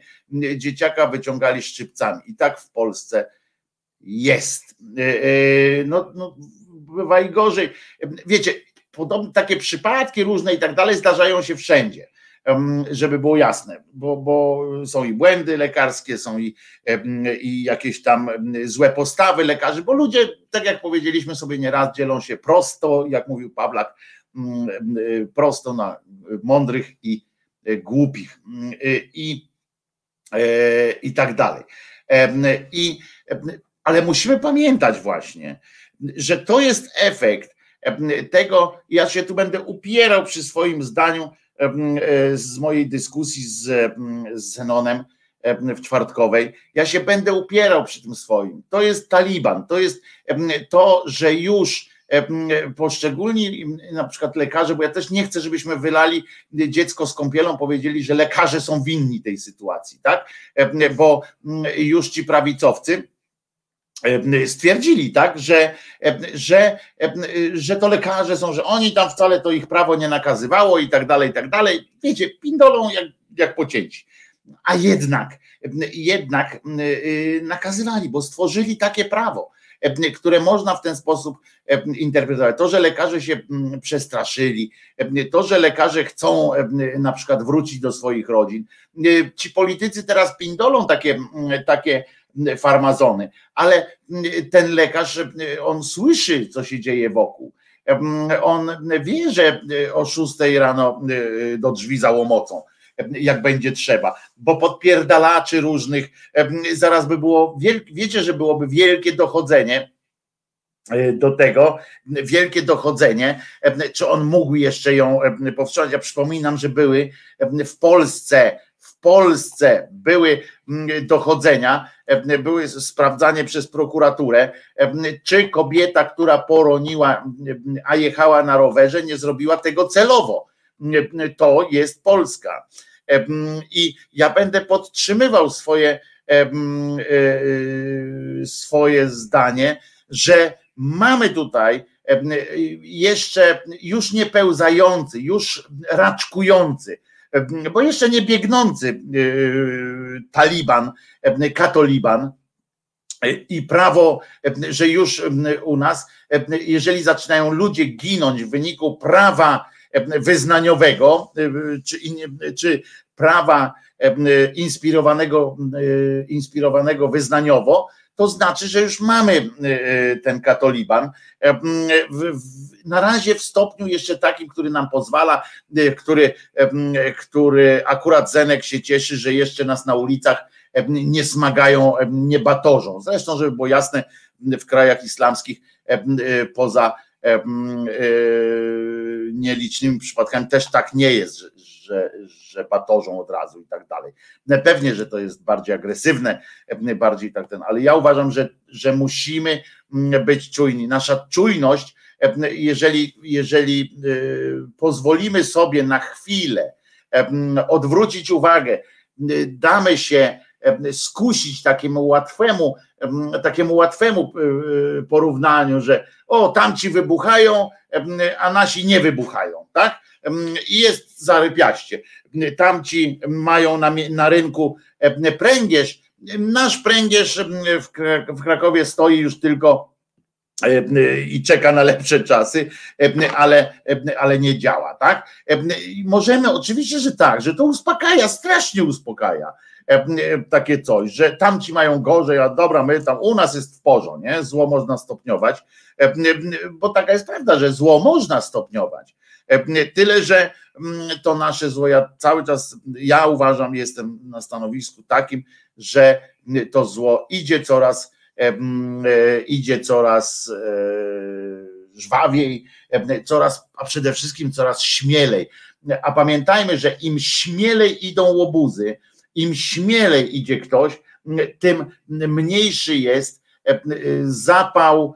dzieciaka wyciągali szczypcami. I tak w Polsce jest. No, no bywa i gorzej. Wiecie, podobne takie przypadki różne i tak dalej zdarzają się wszędzie żeby było jasne, bo, bo są i błędy lekarskie, są i, i jakieś tam złe postawy lekarzy, bo ludzie, tak jak powiedzieliśmy sobie nieraz, dzielą się prosto, jak mówił Pawlak, prosto na mądrych i głupich i, e, i tak dalej. I, ale musimy pamiętać właśnie, że to jest efekt tego, ja się tu będę upierał przy swoim zdaniu, z mojej dyskusji z, z Zenonem w czwartkowej. Ja się będę upierał przy tym swoim. To jest Taliban, to jest to, że już poszczególni na przykład lekarze, bo ja też nie chcę, żebyśmy wylali dziecko z kąpielą, powiedzieli, że lekarze są winni tej sytuacji, tak? Bo już ci prawicowcy E, stwierdzili, tak, że, e, że, e, że to lekarze są, że oni tam wcale to ich prawo nie nakazywało i tak dalej, i tak dalej. Wiecie, pindolą jak, jak pocięci. A jednak, jednak nakazywali, bo stworzyli takie prawo, które można w ten sposób interpretować. To, że lekarze się przestraszyli, to, że lekarze chcą na przykład wrócić do swoich rodzin. Ci politycy teraz pindolą takie, takie farmazony, ale ten lekarz, on słyszy, co się dzieje wokół. On wie, że o 6 rano do drzwi załomocą, jak będzie trzeba, bo podpierdalaczy różnych, zaraz by było, wiecie, że byłoby wielkie dochodzenie do tego wielkie dochodzenie, czy on mógł jeszcze ją powstrzymać. Ja przypominam, że były w Polsce, Polsce były dochodzenia, były sprawdzanie przez prokuraturę, czy kobieta, która poroniła, a jechała na rowerze, nie zrobiła tego celowo. To jest Polska. I ja będę podtrzymywał swoje, e, e, swoje zdanie, że mamy tutaj jeszcze już nie pełzający, już raczkujący, bo jeszcze nie biegnący e, taliban, katoliban i prawo, że już u nas, jeżeli zaczynają ludzie ginąć w wyniku prawa wyznaniowego, czy, czy prawa inspirowanego, inspirowanego wyznaniowo, to znaczy, że już mamy ten katoliban. Na razie w stopniu jeszcze takim, który nam pozwala, który, który akurat Zenek się cieszy, że jeszcze nas na ulicach nie smagają, nie batorzą. Zresztą, żeby było jasne, w krajach islamskich poza nielicznymi przypadkami też tak nie jest, że, że, od razu i tak dalej. Pewnie, że to jest bardziej agresywne, bardziej tak ten, ale ja uważam, że, że musimy być czujni. Nasza czujność, jeżeli, jeżeli pozwolimy sobie na chwilę odwrócić uwagę, damy się skusić takiemu łatwemu, takiemu łatwemu porównaniu, że o, tamci wybuchają, a nasi nie wybuchają, tak? I jest zarypiaście. Tamci mają na, na rynku pręgierz, nasz pręgierz w Krakowie stoi już tylko i czeka na lepsze czasy, ale, ale nie działa, tak? Możemy, oczywiście, że tak, że to uspokaja, strasznie uspokaja takie coś, że tamci mają gorzej, a dobra, my tam, u nas jest w porządku, nie? Zło można stopniować, bo taka jest prawda, że zło można stopniować. Tyle, że to nasze zło, ja cały czas, ja uważam, jestem na stanowisku takim, że to zło idzie coraz, e, idzie coraz e, żwawiej, coraz, a przede wszystkim coraz śmielej. A pamiętajmy, że im śmielej idą łobuzy, im śmielej idzie ktoś, tym mniejszy jest zapał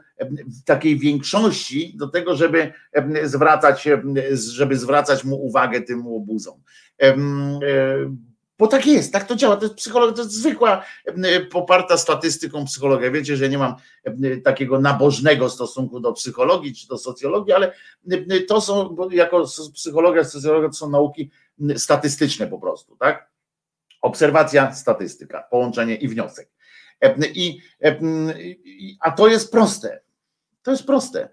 takiej większości do tego, żeby zwracać, żeby zwracać mu uwagę tym łobuzom. Bo tak jest, tak to działa. To jest psychologia, to jest zwykła, poparta statystyką psychologia. Wiecie, że nie mam takiego nabożnego stosunku do psychologii czy do socjologii, ale to są, jako psychologia, socjologia to są nauki statystyczne po prostu, tak? Obserwacja, statystyka, połączenie i wniosek. I, a to jest proste. To jest proste.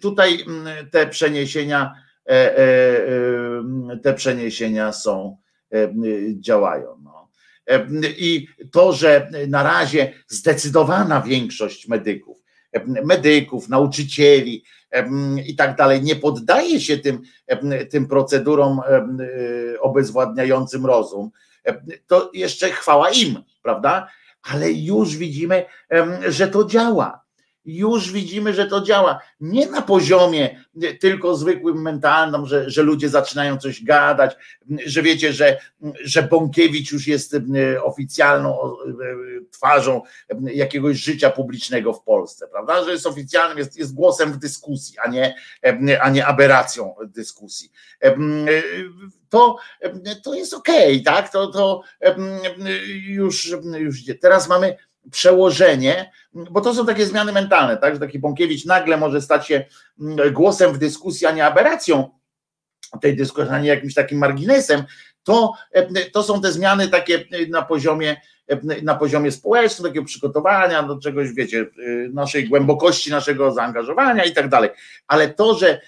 Tutaj te przeniesienia, e, e, te przeniesienia są, działają. No. I to, że na razie zdecydowana większość medyków, medyków, nauczycieli i tak dalej nie poddaje się tym, tym procedurom obezwładniającym rozum, to jeszcze chwała im, prawda? Ale już widzimy, że to działa już widzimy, że to działa. Nie na poziomie tylko zwykłym mentalnym, że, że ludzie zaczynają coś gadać, że wiecie, że, że Bąkiewicz już jest oficjalną twarzą jakiegoś życia publicznego w Polsce, prawda? Że jest oficjalnym, jest, jest głosem w dyskusji, a nie, a nie aberracją dyskusji. To, to jest okej, okay, tak? To, to już, już teraz mamy przełożenie, bo to są takie zmiany mentalne, tak, że taki Bąkiewicz nagle może stać się mm, głosem w dyskusji, a nie aberracją tej dyskusji, a nie jakimś takim marginesem, to, e, to są te zmiany takie na poziomie, e, na poziomie społecznym, takiego przygotowania do czegoś, wiecie, e, naszej głębokości, naszego zaangażowania i tak dalej. Ale to, że,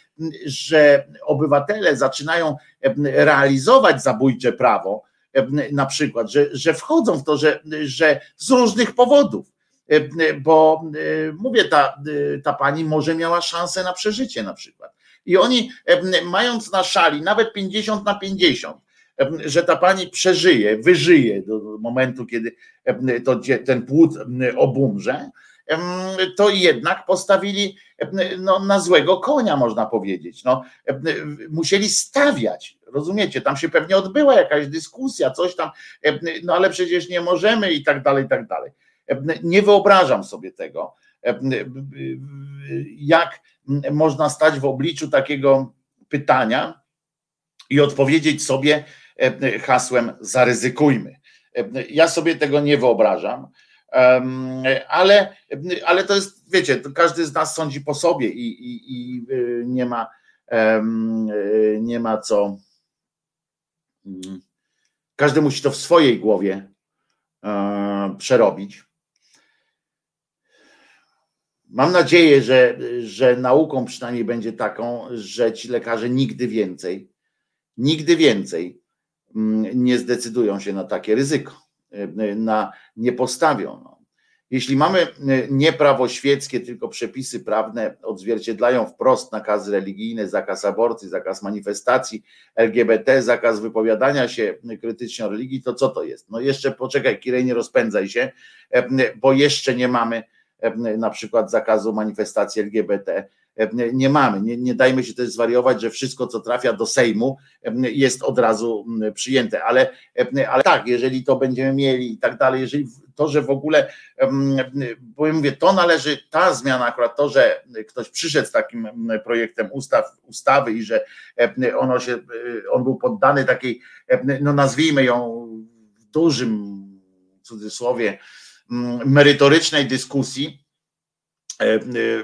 że obywatele zaczynają realizować zabójcze prawo, na przykład, że, że wchodzą w to, że, że z różnych powodów, bo mówię, ta, ta pani może miała szansę na przeżycie na przykład. I oni, mając na szali nawet 50 na 50, że ta pani przeżyje, wyżyje do momentu, kiedy to, ten płód obumrze, to jednak postawili no, na złego konia, można powiedzieć. No, musieli stawiać, rozumiecie? Tam się pewnie odbyła jakaś dyskusja, coś tam, no ale przecież nie możemy i tak dalej, i tak dalej. Nie wyobrażam sobie tego, jak można stać w obliczu takiego pytania i odpowiedzieć sobie hasłem zaryzykujmy. Ja sobie tego nie wyobrażam, ale, ale to jest, wiecie, każdy z nas sądzi po sobie i, i, i y, nie ma nie ma co. Mm, każdy musi to w swojej głowie e, przerobić. Mam nadzieję, że, że nauką przynajmniej będzie taką, że ci lekarze nigdy więcej, nigdy więcej mm, nie zdecydują się na takie ryzyko, na, nie postawią. No. Jeśli mamy e, nie prawo świeckie, tylko przepisy prawne odzwierciedlają wprost nakazy religijne, zakaz aborcji, zakaz manifestacji LGBT, zakaz wypowiadania się krytycznie o religii, to co to jest? No jeszcze poczekaj, Kirej, nie rozpędzaj się, e, bo jeszcze nie mamy na przykład zakazu manifestacji LGBT. Nie mamy, nie, nie dajmy się też zwariować, że wszystko, co trafia do Sejmu, jest od razu przyjęte, ale, ale tak, jeżeli to będziemy mieli i tak dalej, jeżeli to, że w ogóle, bo ja mówię, to należy, ta zmiana, akurat to, że ktoś przyszedł z takim projektem ustaw, ustawy i że ono się, on był poddany takiej, no nazwijmy ją w dużym cudzysłowie, merytorycznej dyskusji e, e,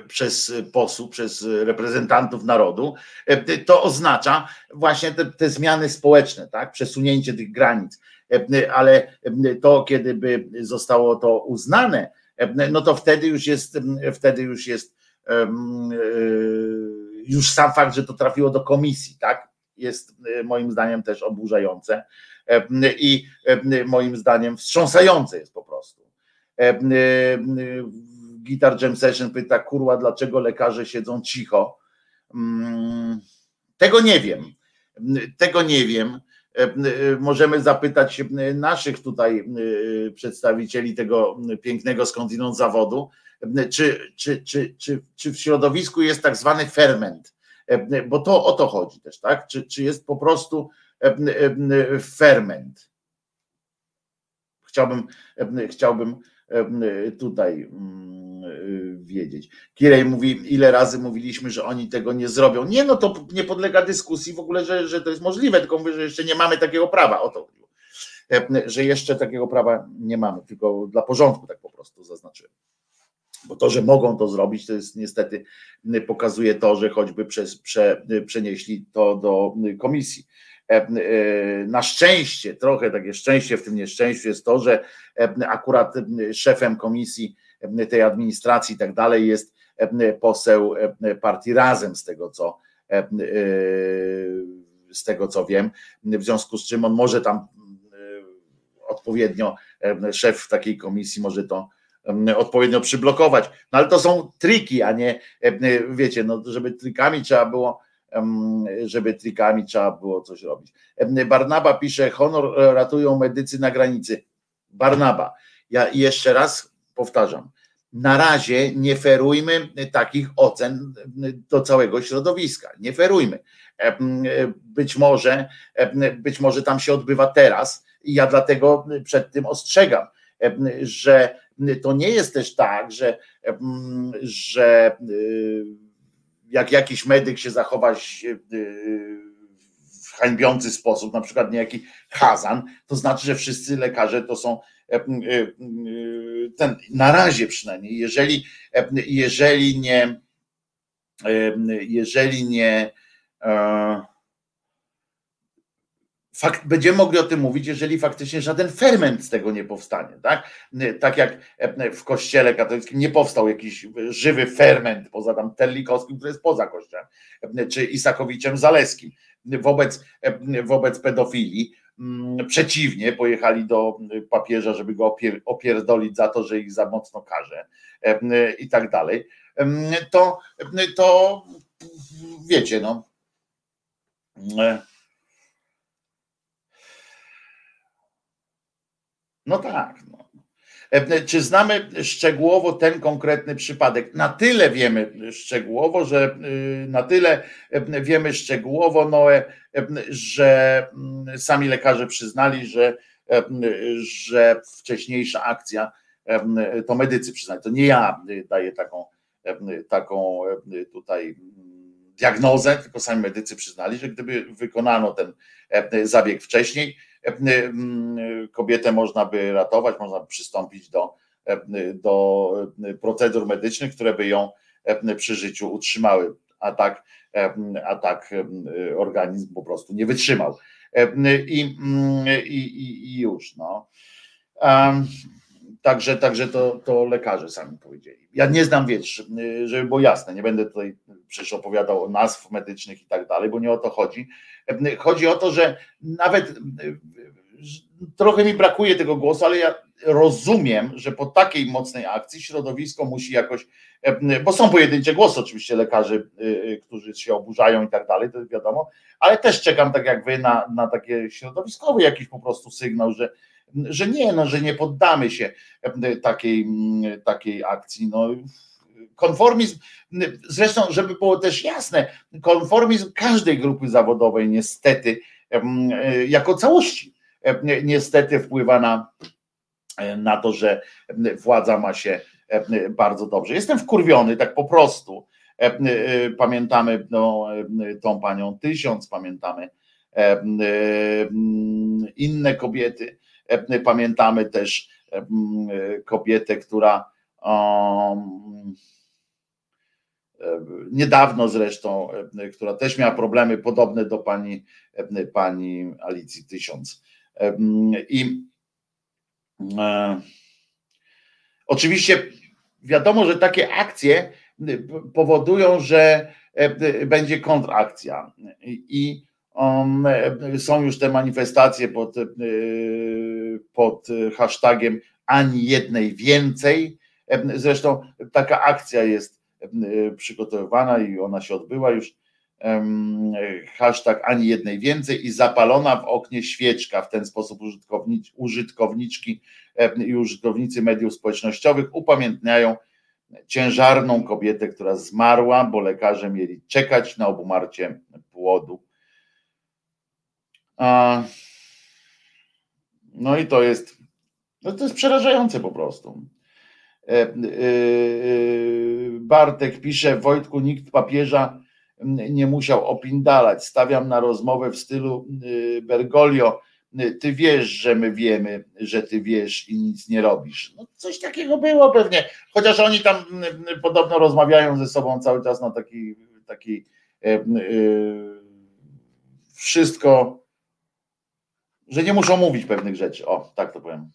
przez posłów, przez reprezentantów narodu, e, to oznacza właśnie te, te, zmiany społeczne, tak? przesunięcie tych granic. Ale to, kiedy by zostało to uznane, no to wtedy już jest, wtedy już jest już sam fakt, że to trafiło do komisji, tak? Jest moim zdaniem też oburzające i moim zdaniem wstrząsające jest po prostu. E, e, Guitar Jam Session pyta, kurwa, dlaczego lekarze siedzą cicho? Mm, tego nie wiem. Tego nie wiem. E, możemy zapytać naszych tutaj przedstawicieli tego pięknego skądinąd zawodu, czy, czy, czy, czy, czy w środowisku jest tak zwany ferment, bo to o to chodzi też, tak? Czy, czy jest po prostu ferment? Chciałbym, chciałbym tutaj mm, y, wiedzieć. Kirej mówi, ile razy mówiliśmy, że oni tego nie zrobią. Nie, no to nie podlega dyskusji w ogóle, że, że to jest możliwe, tylko mówię, że jeszcze nie mamy takiego prawa. O to że jeszcze takiego prawa nie mamy, tylko dla porządku tak po prostu zaznaczyłem. Bo to, że mogą to zrobić, to jest niestety pokazuje to, że choćby przez, prze, przenieśli to do komisji E, e, na szczęście, trochę takie szczęście w tym nieszczęściu jest to, że e, akurat szefem komisji tej administracji i tak dalej jest poseł partii Razem, z tego co z tego co wiem, w związku z czym on może tam odpowiednio, szef takiej komisji może to odpowiednio przyblokować. No ale to są triki, a nie, wiecie, no, żeby trikami trzeba było żeby trikami trzeba było coś robić. Barnaba pisze, honor ratują medycy na granicy. Barnaba, ja jeszcze raz powtarzam, na razie nie ferujmy takich ocen do całego środowiska. Nie ferujmy. Być może, być może tam się odbywa teraz i ja dlatego przed tym ostrzegam, że to nie jest też tak, że, że jak jakiś medyk się zachowa y, w hańbiący sposób, na przykład niejaki Hazan, to znaczy, że wszyscy lekarze to są e, e, ten, na razie przynajmniej, jeżeli, e, jeżeli nie jeżeli nie fakt, będziemy mogli o tym mówić, jeżeli faktycznie żaden ferment z tego nie powstanie. Tak, tak jak w kościele katolickim nie powstał jakiś żywy ferment poza tam Terlikowskim, który jest poza kościołem, czy Isakowiczem Zaleskim wobec, wobec pedofilii. Mm, przeciwnie, pojechali do papieża, żeby go opierdolić za to, że ich za mocno karze i tak dalej. To, to wiecie, no No tak. No. Czy znamy szczegółowo ten konkretny przypadek? Na tyle wiemy szczegółowo, że na tyle wiemy szczegółowo, Noe, że mm, sami lekarze przyznali, że, że wcześniejsza akcja to medycy przyznali. To nie ja daję taką, taką tutaj diagnozę, tylko sami medycy przyznali, że gdyby wykonano ten zabieg wcześniej, kobietę można by ratować, można by przystąpić do, do procedur medycznych, które by ją przy życiu utrzymały, a tak, a tak organizm po prostu nie wytrzymał. I, i, i już. No. Także, także to, to lekarze sami powiedzieli. Ja nie znam, wiesz, żeby było jasne, nie będę tutaj przecież opowiadał o nazw medycznych i tak dalej, bo nie o to chodzi. Chodzi o to, że nawet trochę mi brakuje tego głosu, ale ja rozumiem, że po takiej mocnej akcji środowisko musi jakoś, bo są pojedyncze głosy oczywiście lekarzy, którzy się oburzają i tak dalej, to wiadomo, ale też czekam tak jak wy na, na takie środowiskowy jakiś po prostu sygnał, że że nie, no, że nie poddamy się takiej, takiej akcji. No, konformizm, zresztą, żeby było też jasne, konformizm każdej grupy zawodowej niestety jako całości niestety wpływa na, na to, że władza ma się bardzo dobrze. Jestem wkurwiony, tak po prostu. Pamiętamy no, tą panią Tysiąc, pamiętamy inne kobiety, E, pamiętamy też e, kobietę, która e, niedawno zresztą, która też miała problemy podobne do pani, pani Alicji Tysiąc. I e, oczywiście wiadomo, że takie akcje powodują, że będzie kontrakcja. I są już te manifestacje pod, e, pod hashtagiem ani jednej więcej. Zresztą taka akcja jest przygotowywana i ona się odbyła już. Hashtag ani jednej więcej i zapalona w oknie świeczka. W ten sposób użytkownicz, użytkowniczki i użytkownicy mediów społecznościowych upamiętniają ciężarną kobietę, która zmarła, bo lekarze mieli czekać na obumarcie płodu no i to jest, no to jest przerażające po prostu. E, e, e, Bartek pisze, Wojtku, nikt papieża nie musiał opindalać. Stawiam na rozmowę w stylu Bergoglio. Ty wiesz, że my wiemy, że ty wiesz i nic nie robisz. No coś takiego było pewnie. Chociaż oni tam podobno rozmawiają ze sobą cały czas na taki, taki wszystko że nie muszą mówić pewnych rzeczy. O, tak to powiem.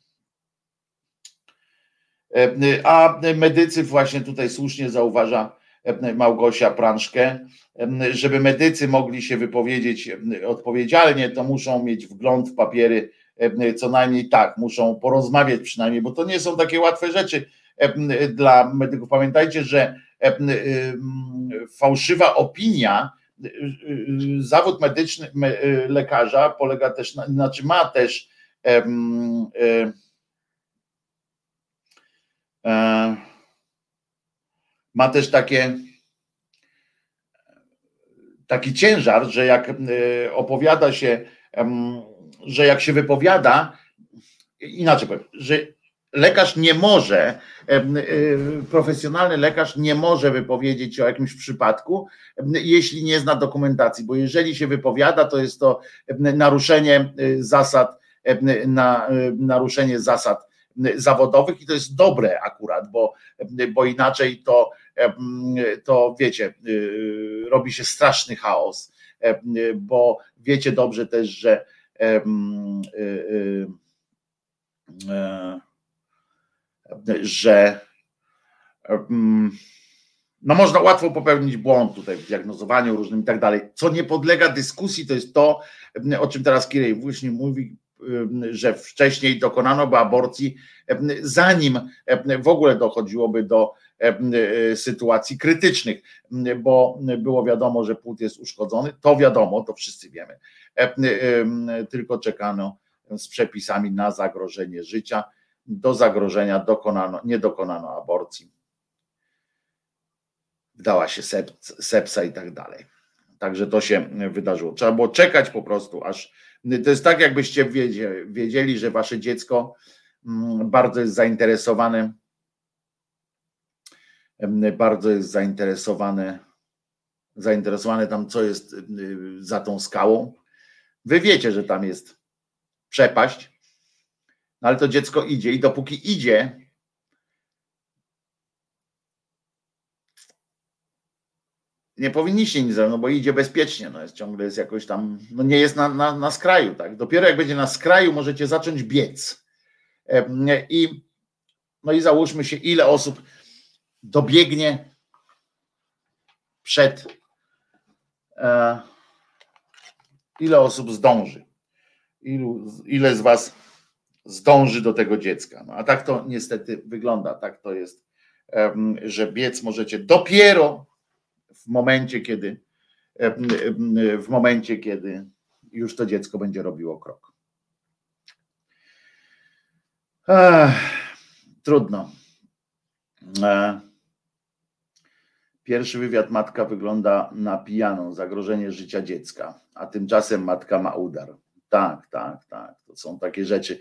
E, a medycy, właśnie tutaj słusznie zauważa e, Małgosia Pranszkę, e, żeby medycy mogli się wypowiedzieć odpowiedzialnie, to muszą mieć wgląd w papiery, co najmniej tak, muszą porozmawiać przynajmniej, bo to nie są takie łatwe rzeczy dla medyków. Pamiętajcie, że fałszywa opinia zawód medyczny lekarza polega też, na, znaczy ma też e, e, ma też takie taki ciężar, że jak opowiada się, że jak się wypowiada, inaczej powiem, że lekarz nie może, y, profesjonalny lekarz nie może wypowiedzieć o jakimś przypadku, jeśli nie zna dokumentacji, bo jeżeli się wypowiada, to jest to naruszenie y, zasad, na, naruszenie zasad zawodowych i to jest dobre akurat, bo, bo inaczej to, to wiecie, robi się straszny chaos, bo wiecie dobrze też, że że no można łatwo popełnić błąd tutaj w diagnozowaniu różnym i tak dalej. Co nie podlega dyskusji, to jest to, o czym teraz Kirej właśnie mówi, że wcześniej dokonano by aborcji, zanim w ogóle dochodziłoby do sytuacji krytycznych, bo było wiadomo, że płód jest uszkodzony. To wiadomo, to wszyscy wiemy. Tylko czekano z przepisami na zagrożenie życia do zagrożenia dokonano, nie dokonano aborcji. Wdała się sepsa i tak dalej. Także to się wydarzyło. Trzeba było czekać po prostu, aż. To jest tak, jakbyście wiedzieli, że wasze dziecko mm, bardzo jest zainteresowane, bardzo jest zainteresowane, zainteresowane tam, co jest za tą skałą. Wy wiecie, że tam jest przepaść, no ale to dziecko idzie i dopóki idzie, nie powinniście nic zrobić, no bo idzie bezpiecznie, no jest ciągle jest jakoś tam, no nie jest na, na, na skraju, tak. Dopiero jak będzie na skraju, możecie zacząć biec. I no i załóżmy się, ile osób dobiegnie przed, e, ile osób zdąży. Ilu, ile z was zdąży do tego dziecka. No, a tak to niestety wygląda, tak to jest, że biec możecie dopiero w momencie, kiedy w momencie, kiedy już to dziecko będzie robiło krok. Ech, trudno. E, pierwszy wywiad matka wygląda na pijaną, zagrożenie życia dziecka, a tymczasem matka ma udar. Tak, tak, tak. To są takie rzeczy.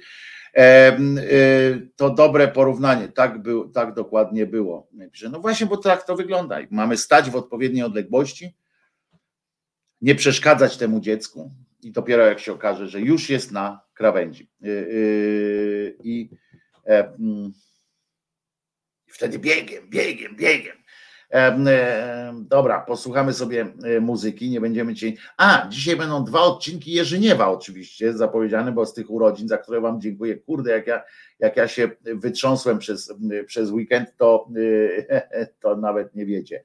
E, e, to dobre porównanie. Tak, był, tak dokładnie było. No właśnie, bo tak to wygląda. Mamy stać w odpowiedniej odległości, nie przeszkadzać temu dziecku i dopiero jak się okaże, że już jest na krawędzi. E, I mm, wtedy biegiem, biegiem, biegiem. Dobra, posłuchamy sobie e, muzyki, nie będziemy dzisiaj. A, dzisiaj będą dwa odcinki Jerzyniewa, oczywiście, zapowiedziane, bo z tych urodzin, za które Wam dziękuję. Kurde, jak ja, jak ja się wytrząsłem przez, przez weekend, to, to nawet nie wiecie.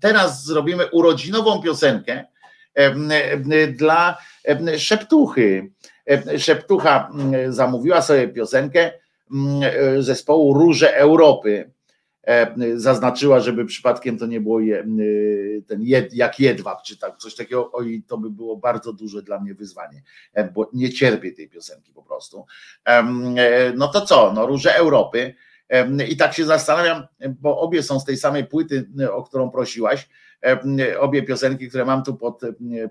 Teraz zrobimy urodzinową piosenkę dla Szeptuchy. Szeptucha zamówiła sobie piosenkę zespołu Róże Europy E, zaznaczyła, żeby przypadkiem to nie było je, ten jed, jak jedwab, czy tak, coś takiego, oj, to by było bardzo duże dla mnie wyzwanie, e, bo nie cierpię tej piosenki po prostu. E, no to co, no Róże Europy. I tak się zastanawiam, bo obie są z tej samej płyty, o którą prosiłaś, obie piosenki, które mam tu pod,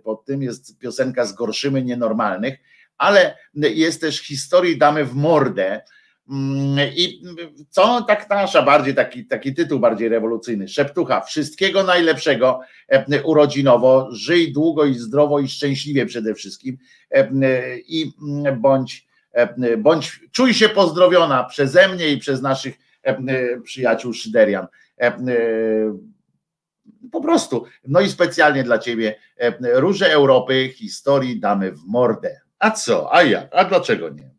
pod tym, jest piosenka z gorszymy nienormalnych, ale jest też historii damy w mordę, I co tak nasza, bardziej taki, taki tytuł bardziej rewolucyjny. Szeptucha, wszystkiego najlepszego e, urodzinowo, żyj długo i zdrowo i szczęśliwie przede wszystkim e, i mm, bądź, e, bądź czuj się pozdrowiona przeze mnie i przez naszych przyjaciół Szyderian. Po prostu. No i specjalnie dla ciebie Róże Europy, historii damy w mordę. A co? A jak? A dlaczego nie?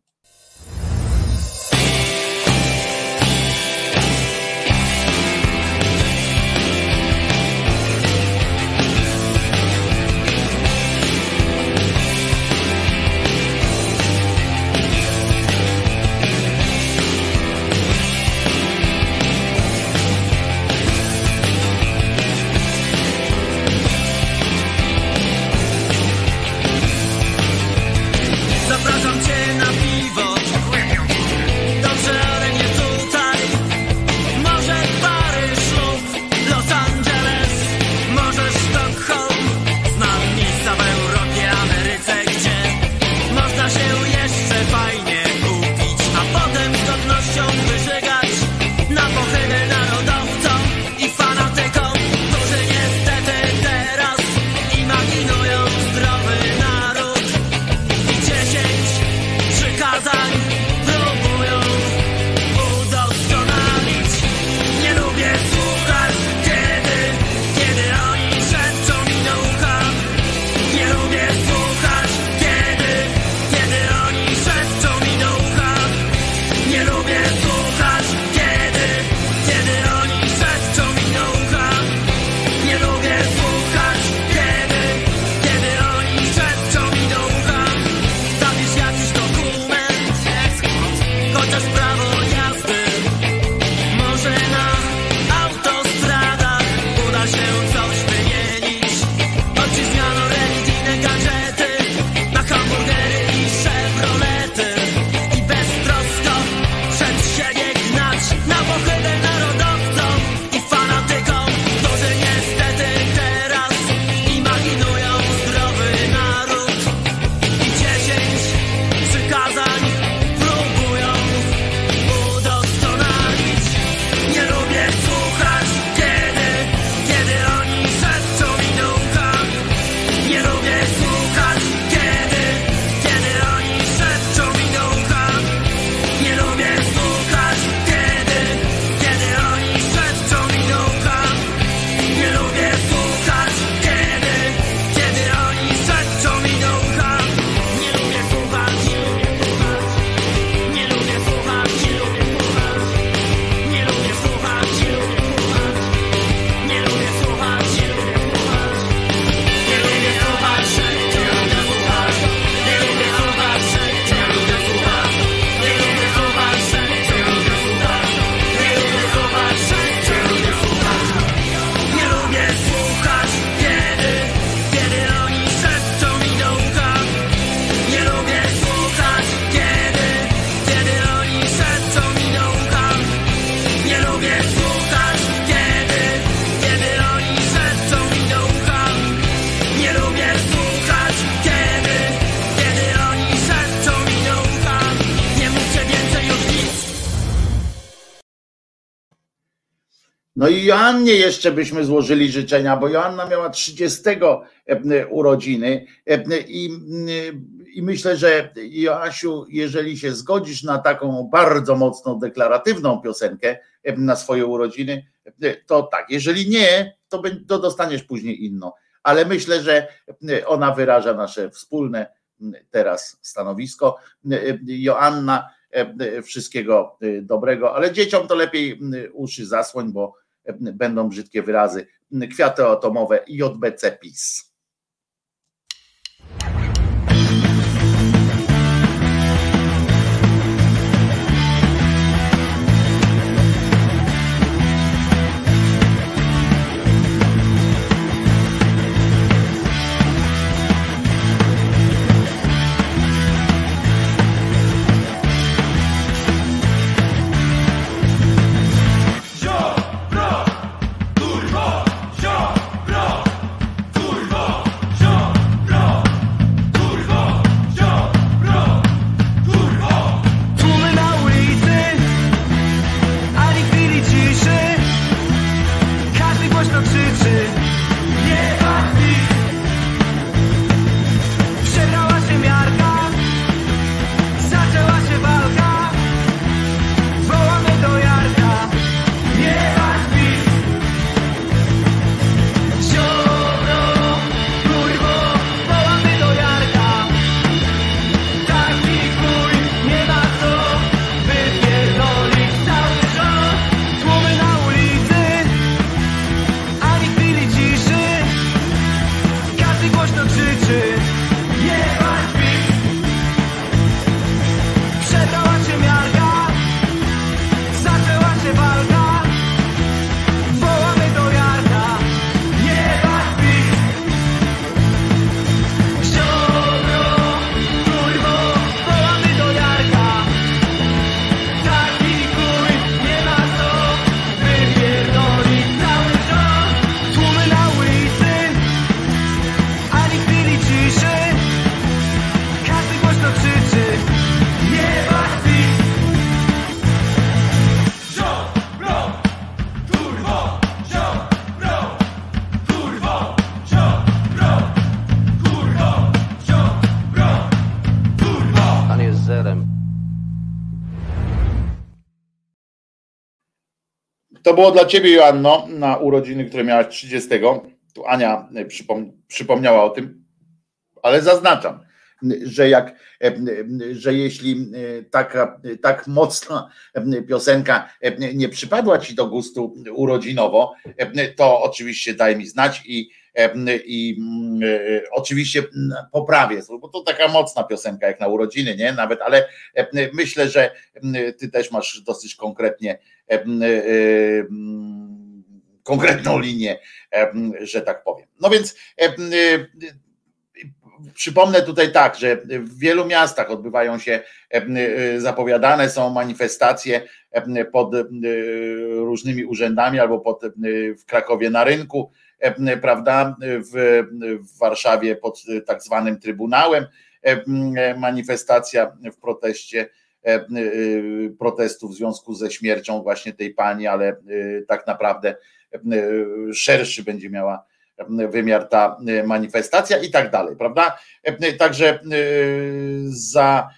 I Joannie jeszcze byśmy złożyli życzenia, bo Joanna miała 30 urodziny i, i myślę, że Joasiu, jeżeli się zgodzisz na taką bardzo mocną deklaratywną piosenkę na swoje urodziny, to tak, jeżeli nie, to, to dostaniesz później inną, ale myślę, że ona wyraża nasze wspólne teraz stanowisko. Joanna, wszystkiego dobrego, ale dzieciom to lepiej uszy zasłoń, bo będą brzydkie wyrazy. Kwiaty atomowe JBC PiS. Było dla ciebie, Joanno, na urodziny, które miałaś 30. Tu Ania e, przypom przypomniała o tym, ale zaznaczam, że jak, e, że jeśli e, taka, tak mocna piosenka nie przypadła ci do gustu urodzinowo, to oczywiście daj mi znać i, i oczywiście poprawię, bo to taka mocna piosenka jak na urodziny, nie? Nawet, ale myślę, że ty też masz dosyć konkretnie konkretną linię, że tak powiem. No więc przypomnę tutaj tak, że w wielu miastach odbywają się, zapowiadane są manifestacje pod różnymi urzędami albo pod, w Krakowie na rynku, prawda, w, w Warszawie pod tak zwanym Trybunałem, manifestacja w proteście E, e, protestu w związku ze śmiercią właśnie tej pani, ale e, tak naprawdę szerszy będzie miała wymiar ta manifestacja i tak dalej, prawda? Także za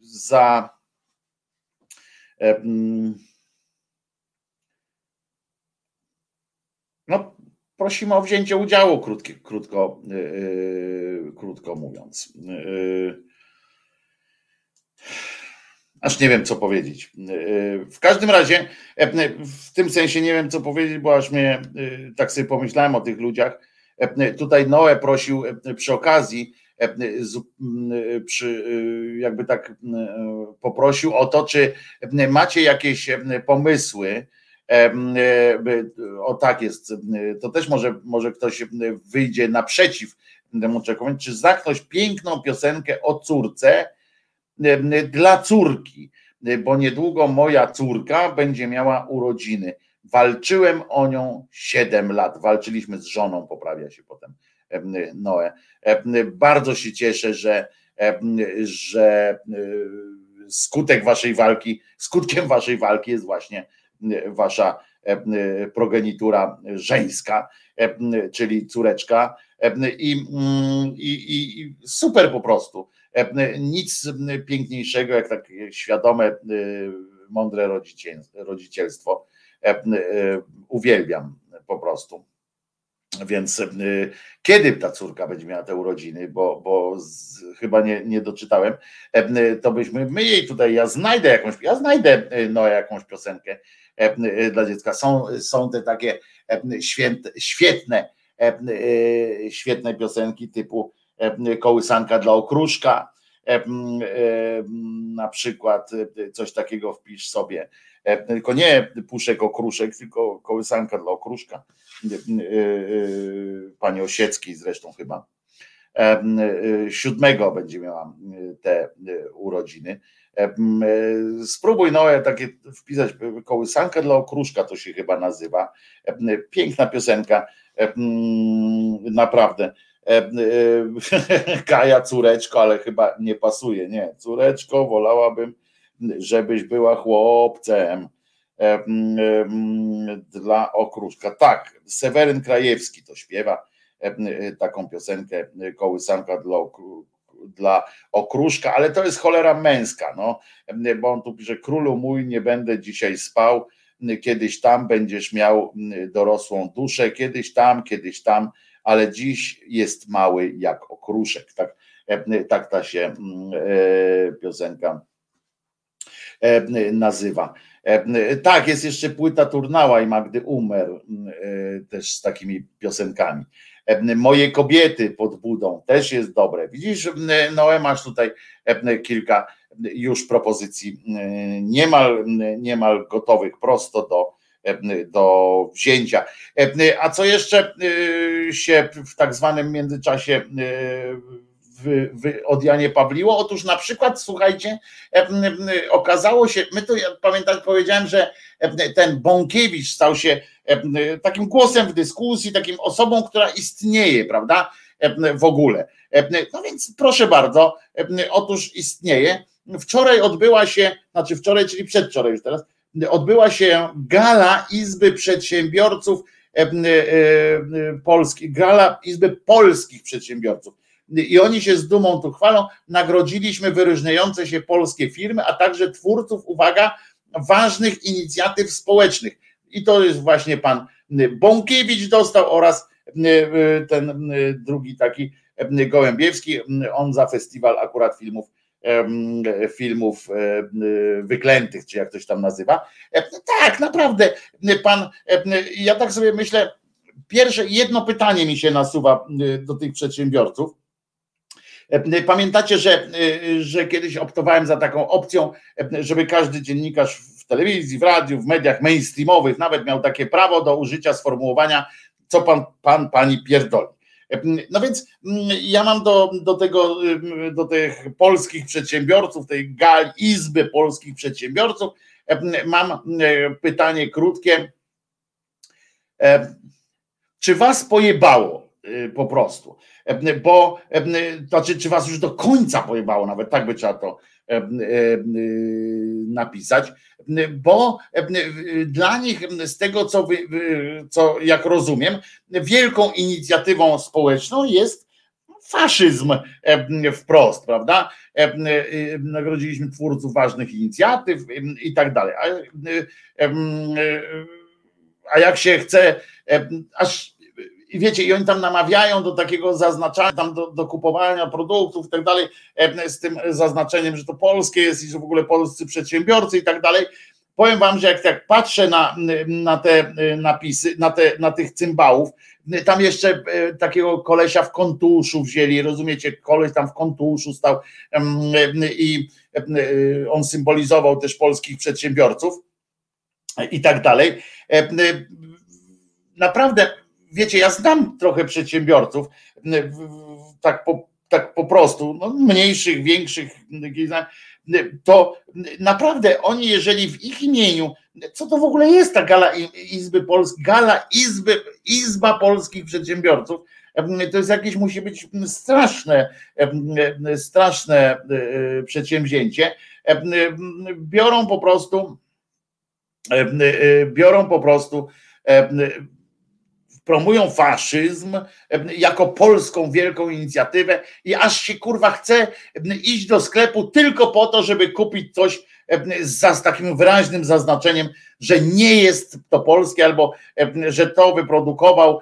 za no, prosimy o wzięcie udziału, krótko, krótko, krótko mówiąc. Aż nie wiem, co powiedzieć. W każdym razie, w tym sensie nie wiem, co powiedzieć, bo aż mnie tak sobie pomyślałem o tych ludziach. Tutaj Noe prosił przy okazji, przy, jakby tak poprosił o to, czy macie jakieś pomysły. O tak jest, to też może, może ktoś wyjdzie naprzeciw temu czegoś, czy zaknąć piękną piosenkę o córce, dla córki, bo niedługo moja córka będzie miała urodziny. Walczyłem o nią 7 lat. Walczyliśmy z żoną, poprawia się potem Noe. Bardzo się cieszę, że, że skutek waszej walki, skutkiem waszej walki jest właśnie wasza progenitura żeńska, czyli córeczka. I, i, i super po prostu. Nic piękniejszego jak takie świadome, mądre rodzicielstwo. Uwielbiam po prostu. Więc kiedy ta córka będzie miała te urodziny, bo, bo z, chyba nie, nie doczytałem, to byśmy my jej tutaj, ja znajdę jakąś, ja znajdę no, jakąś piosenkę dla dziecka. Są, są te takie święte, świetne, świetne piosenki typu kołysanka dla okruszka, na przykład coś takiego wpisz sobie, tylko nie puszek okruszek, tylko kołysanka dla okruszka pani Osieckiej zresztą chyba. Siódmego będzie miała te urodziny. Spróbuj no takie wpisać kołysankę dla okruszka, to się chyba nazywa. Piękna piosenka, naprawdę. Kaja córeczko, ale chyba nie pasuje. Nie, córeczko, wolałabym, żebyś była chłopcem dla okruszka. Tak, Seweryn Krajewski to śpiewa taką piosenkę kołysanka dla, dla okruszka, ale to jest cholera męska, no, bo on tu pisze, królu mój, nie będę dzisiaj spał, kiedyś tam będziesz miał dorosłą duszę, kiedyś tam, kiedyś tam, ale dziś jest mały jak okruszek. Tak, tak ta się e, piosenka nazywa. E, tak, jest jeszcze płyta Turnała i Magdy Umer, e, też z takimi piosenkami. Moje kobiety pod budą też jest dobre. Widzisz, Noe, masz tutaj kilka już propozycji niemal, niemal gotowych prosto do, do wzięcia. A co jeszcze się w tak zwanym międzyczasie w, od Janie Pawliło? Otóż na przykład, słuchajcie, okazało się, my tu, pamiętam, powiedziałem, że ten Bąkiewicz stał się takim głosem w dyskusji, takim osobą, która istnieje, prawda, w ogóle. No więc proszę bardzo, otóż istnieje. Wczoraj odbyła się, znaczy wczoraj, czyli przedwczoraj już teraz, odbyła się gala Izby Przedsiębiorców Polskich, gala Izby Polskich Przedsiębiorców i oni się z dumą tu chwalą. Nagrodziliśmy wyróżniające się polskie firmy, a także twórców, uwaga, ważnych inicjatyw społecznych. I to jest właśnie pan Bąkiewicz dostał oraz ten drugi taki Gołębiewski, on za festiwal akurat filmów filmów wyklętych, czy jak ktoś tam nazywa. Tak, naprawdę, pan, ja tak sobie myślę, pierwsze jedno pytanie mi się nasuwa do tych przedsiębiorców. E, pamiętacie, że, e, że kiedyś optowałem za taką opcją, e, żeby każdy dziennikarz w telewizji, w radiu, w mediach mainstreamowych nawet miał takie prawo do użycia sformułowania, co pan, pan pani pierdoli. No więc mm, ja mam do, do tego, do tych polskich przedsiębiorców, tej gal Izby Polskich Przedsiębiorców, mam pytanie krótkie. Czy was pojebało po prostu? bo znaczy, czy was już do końca pojebało, nawet tak by trzeba to napisać, bo dla nich z tego, co, co jak rozumiem, wielką inicjatywą społeczną jest faszyzm wprost, prawda? Nagrodziliśmy twórców ważnych inicjatyw i tak dalej. A, a jak się chce, aż i wiecie, i oni tam namawiają do takiego zaznaczania, tam do, do kupowania produktów i tak dalej, e, z tym zaznaczeniem, że to polskie jest i że w ogóle polscy przedsiębiorcy i tak dalej. Powiem wam, że jak tak patrzę na, na te e, napisy, na, te, na tych cymbałów, tam jeszcze e, takiego kolesia w kontuszu wzięli, rozumiecie, koleś tam w kontuszu stał i on symbolizował też polskich przedsiębiorców i tak dalej. Naprawdę wiecie, ja znam trochę przedsiębiorców, tak po, tak po prostu, no, mniejszych, większych, to naprawdę oni, jeżeli w ich imieniu, co to w ogóle jest ta gala Izby Polskiej, gala Izby, Izba Polskich Przedsiębiorców, to jest jakieś, musi być straszne, straszne przedsięwzięcie. Biorą po prostu biorą po prostu promują faszyzm jako polską wielką inicjatywę i aż się kurwa chce iść do sklepu tylko po to, żeby kupić coś z, takim wyraźnym zaznaczeniem, że nie jest to polskie albo że to wyprodukował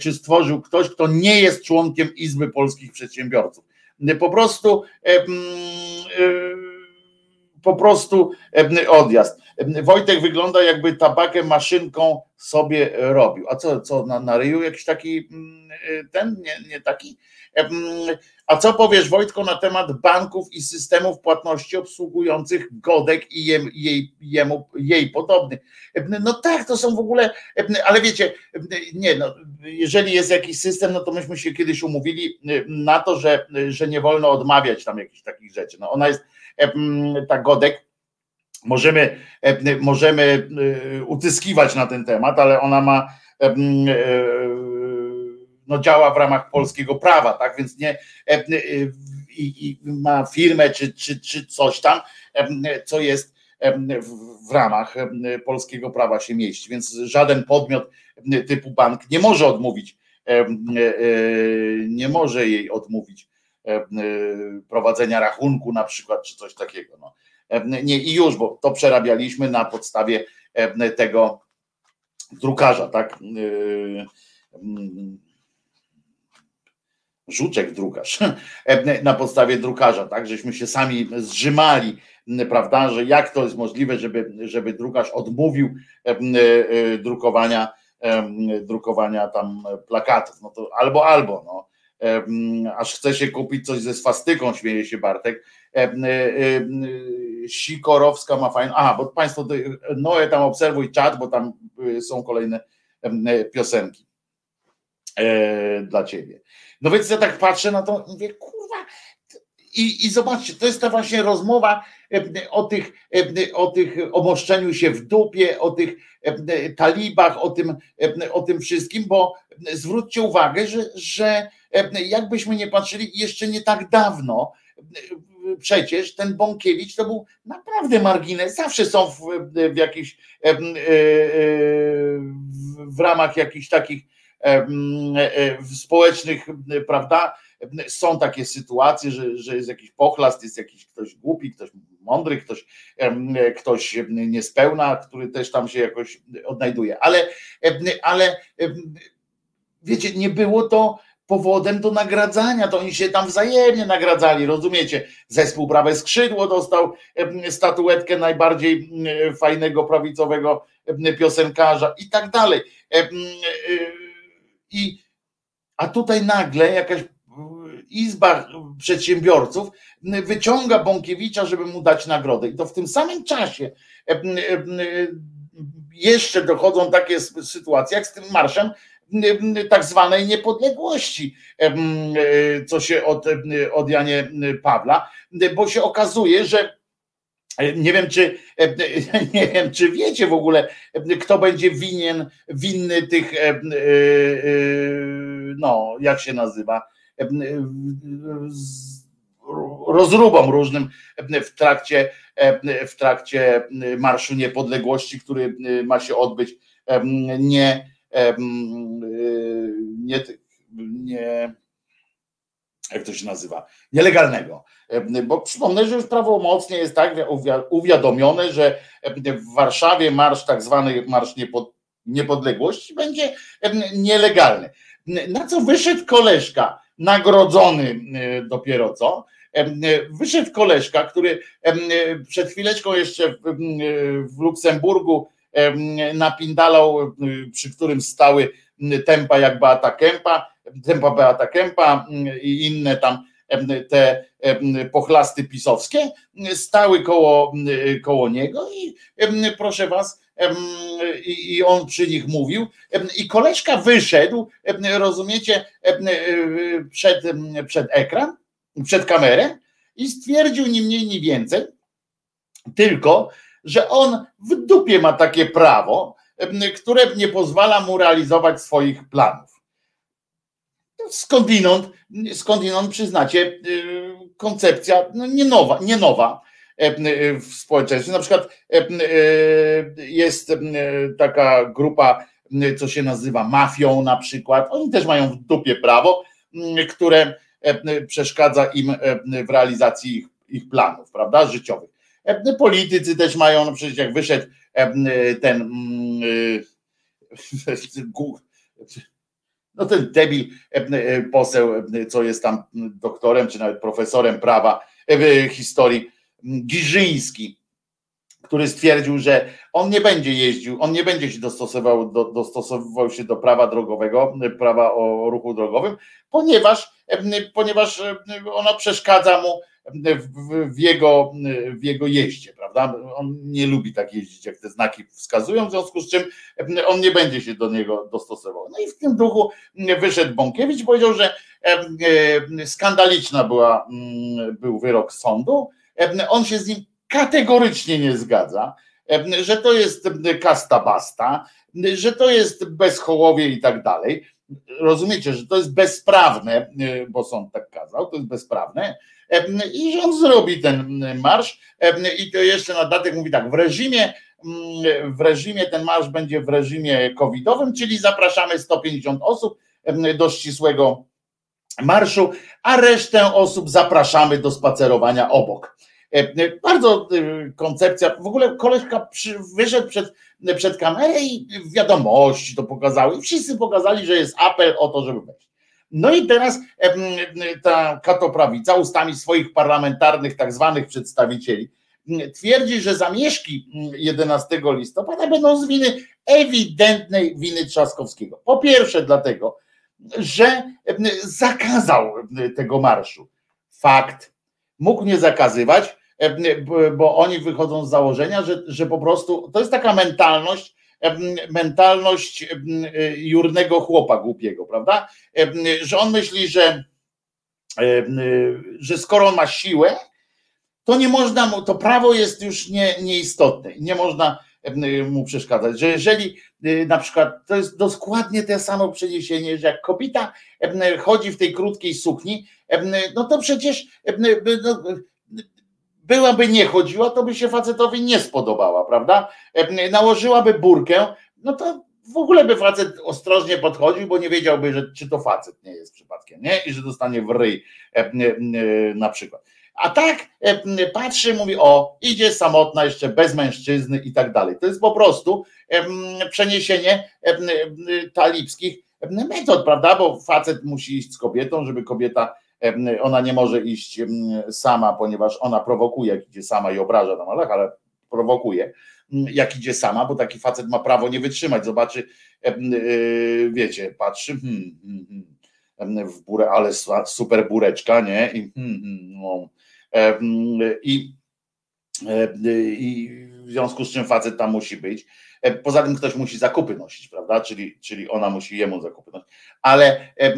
czy stworzył ktoś, kto nie jest członkiem Izby Polskich Przedsiębiorców. Po prostu po prostu odjazd. Wojtek wygląda jakby tabakę maszynką sobie robił. A co, co na, na ryju jakiś taki mm, ten, nie, nie taki? A co powiesz Wojtko na temat banków i systemów płatności obsługujących Godek i jej, jej, jemu, jej podobnych? No tak, to są w ogóle, ale wiecie, nie no, jeżeli jest jakiś system, no to myśmy się kiedyś umówili na to, że, że nie wolno odmawiać tam jakichś takich rzeczy. No ona jest, ta Godek, możemy, możemy utyskiwać na ten temat, ale ona ma no działa w ramach polskiego prawa, tak, więc nie i, i ma firmę czy, czy, czy coś tam, co jest w ramach polskiego prawa się mieści, więc żaden podmiot typu bank nie może odmówić, nie może jej odmówić prowadzenia rachunku na przykład, czy coś takiego. No. Nie, i już, bo to przerabialiśmy na podstawie tego drukarza, tak? Żuczek drukarz, na podstawie drukarza, tak? Żeśmy się sami zrzymali, prawda, że jak to jest możliwe, żeby, żeby drukarz odmówił drukowania, drukowania tam plakatów. No to albo, albo, no aż chce się kupić coś ze swastyką, śmieje się Bartek. Sikorowska ma fajną. Aha, bo Państwo, Noe tam obserwuj czat, bo tam y, są kolejne piosenki e, dla ciebie. No więc ja tak patrzę na to mówię, kurwa, i, I zobaczcie, to jest ta właśnie rozmowa o tych, o tych omoszczeniu się w dupie, o tych talibach, o tym, o tym wszystkim, bo zwróćcie uwagę, że, że jakbyśmy nie patrzyli jeszcze nie tak dawno, przecież ten Bąkiewicz to był naprawdę margines. Zawsze są w, w jakichś e, e, w ramach jakichś takich e, społecznych, prawda? Są takie sytuacje, że, że jest jakiś pochlast, jest jakiś ktoś głupi, ktoś mądry, ktoś, ktoś niespełna, który też tam się jakoś odnajduje. Ale, ale wiecie, nie było to powodem do nagradzania, to oni się tam wzajemnie nagradzali, rozumiecie? Zespół Prawe Skrzydło dostał statuetkę najbardziej fajnego prawicowego piosenkarza i tak dalej. E, I, a tutaj nagle jakaś izba przedsiębiorców wyciąga Bąkiewicza, żeby mu dać nagrodę. I to w tym samym czasie jeszcze dochodzą takie sytuacje, jak z tym marszem tak zwanej niepodległości, e, co się od, od Janie Pawła, bo się okazuje, że e, nie wiem, czy e, nie wiem, czy wiecie w ogóle, kto będzie winien, winny tych, no, jak się nazywa, rozróbom różnym w trakcie, w trakcie Marszu Niepodległości, który ma się odbyć nie Y, nie, nie jak to się nazywa, nielegalnego. Bo przypomnę, że już prawomocnie jest tak uwiadomione, że w Warszawie marsz, tak zwany Marsz Niepodległości będzie nielegalny. Na co wyszedł koleżka, nagrodzony dopiero co, wyszedł koleżka, który przed chwileczką jeszcze w Luksemburgu napindalał, przy którym stały tempa jak Beata Kępa, tempa Beata Kępa i inne tam te pochlasty pisowskie stały koło, koło niego i proszę was, i on przy nich mówił i koleżka wyszedł, rozumiecie, przed, przed ekran, przed kamerę i stwierdził ni mniej, ni więcej, tylko, że on w dupie ma takie prawo, które nie pozwala mu realizować swoich planów. Skądinąd, skądinąd przyznacie, y, koncepcja no nie, nowa, nie nowa, w społeczeństwie. Na przykład jest taka grupa, co się nazywa mafią na przykład. Oni też mają w dupie prawo, które przeszkadza im w realizacji ich, ich planów, prawda, życiowych. Politycy też mają, no przecież jak wyszedł ten no ten debil poseł, co jest tam doktorem, czy nawet profesorem prawa, historii, Giżyński, który stwierdził, że on nie będzie jeździł, on nie będzie się dostosował, do, dostosowywał się do prawa drogowego, prawa o ruchu drogowym, ponieważ, ponieważ ona przeszkadza mu w, w, jego, w jego jeździe, prawda? On nie lubi tak jeździć, jak te znaki wskazują, w związku z czym on nie będzie się do niego dostosował. No i w tym duchu wyszedł Bąkiewicz, powiedział, że skandaliczna była, był wyrok sądu, on się z nim kategorycznie nie zgadza, że to jest kasta basta, że to jest bezchołowie i tak dalej. Rozumiecie, że to jest bezprawne, bo sąd tak kazał, to jest bezprawne i że on zrobi ten marsz i to jeszcze na datek mówi tak, w reżimie w reżimie, ten marsz będzie w reżimie covidowym, czyli zapraszamy 150 osób do ścisłego marszu, a resztę osób zapraszamy do spacerowania obok. Bardzo y, koncepcja, w ogóle koleżka wyszedł przed, przed kamerę i wiadomości to pokazały wszyscy pokazali, że jest apel o to, żeby wejść. No i teraz ta katoprawica ustami swoich parlamentarnych tak zwanych przedstawicieli twierdzi, że zamieszki 11 listopada będą z winy ewidentnej winy Trzaskowskiego. Po pierwsze dlatego, że zakazał tego marszu. Fakt. Mógł nie zakazywać, bo oni wychodzą z założenia, że, że po prostu to jest taka mentalność, mentalność jurnego chłopa głupiego, prawda? Że on myśli, że, że skoro on ma siłę, to nie można mu, to prawo jest już nie, nieistotne, nie można mu przeszkadzać, że jeżeli na przykład to jest dokładnie to samo przeniesienie, że jak kobieta chodzi w tej krótkiej sukni, no to przecież no, byłaby nie chodziła, to by się facetowi nie spodobała, prawda? Nałożyłaby burkę, no to w ogóle by facet ostrożnie podchodził, bo nie wiedziałby, że, czy to facet nie jest przypadkiem, nie? I że dostanie w ryj na przykład. A tak patrzy, mówi, o, idzie samotna, jeszcze bez mężczyzny i tak dalej. To jest po prostu przeniesienie talibskich metod, prawda? Bo facet musi iść z kobietą, żeby kobieta ona nie może iść sama, ponieważ ona prowokuje, jak idzie sama i obraża malach, ale prowokuje, jak idzie sama, bo taki facet ma prawo nie wytrzymać. Zobaczy, y, wiecie, patrzy, hmm, hmm, hmm, w burę, ale super bureczka, nie? I, no, i, i w związku z czym facet tam musi być. E, poza tym ktoś musi zakupy nosić, prawda? Czyli, czyli ona musi jemu zakupy nosić. Ale, e,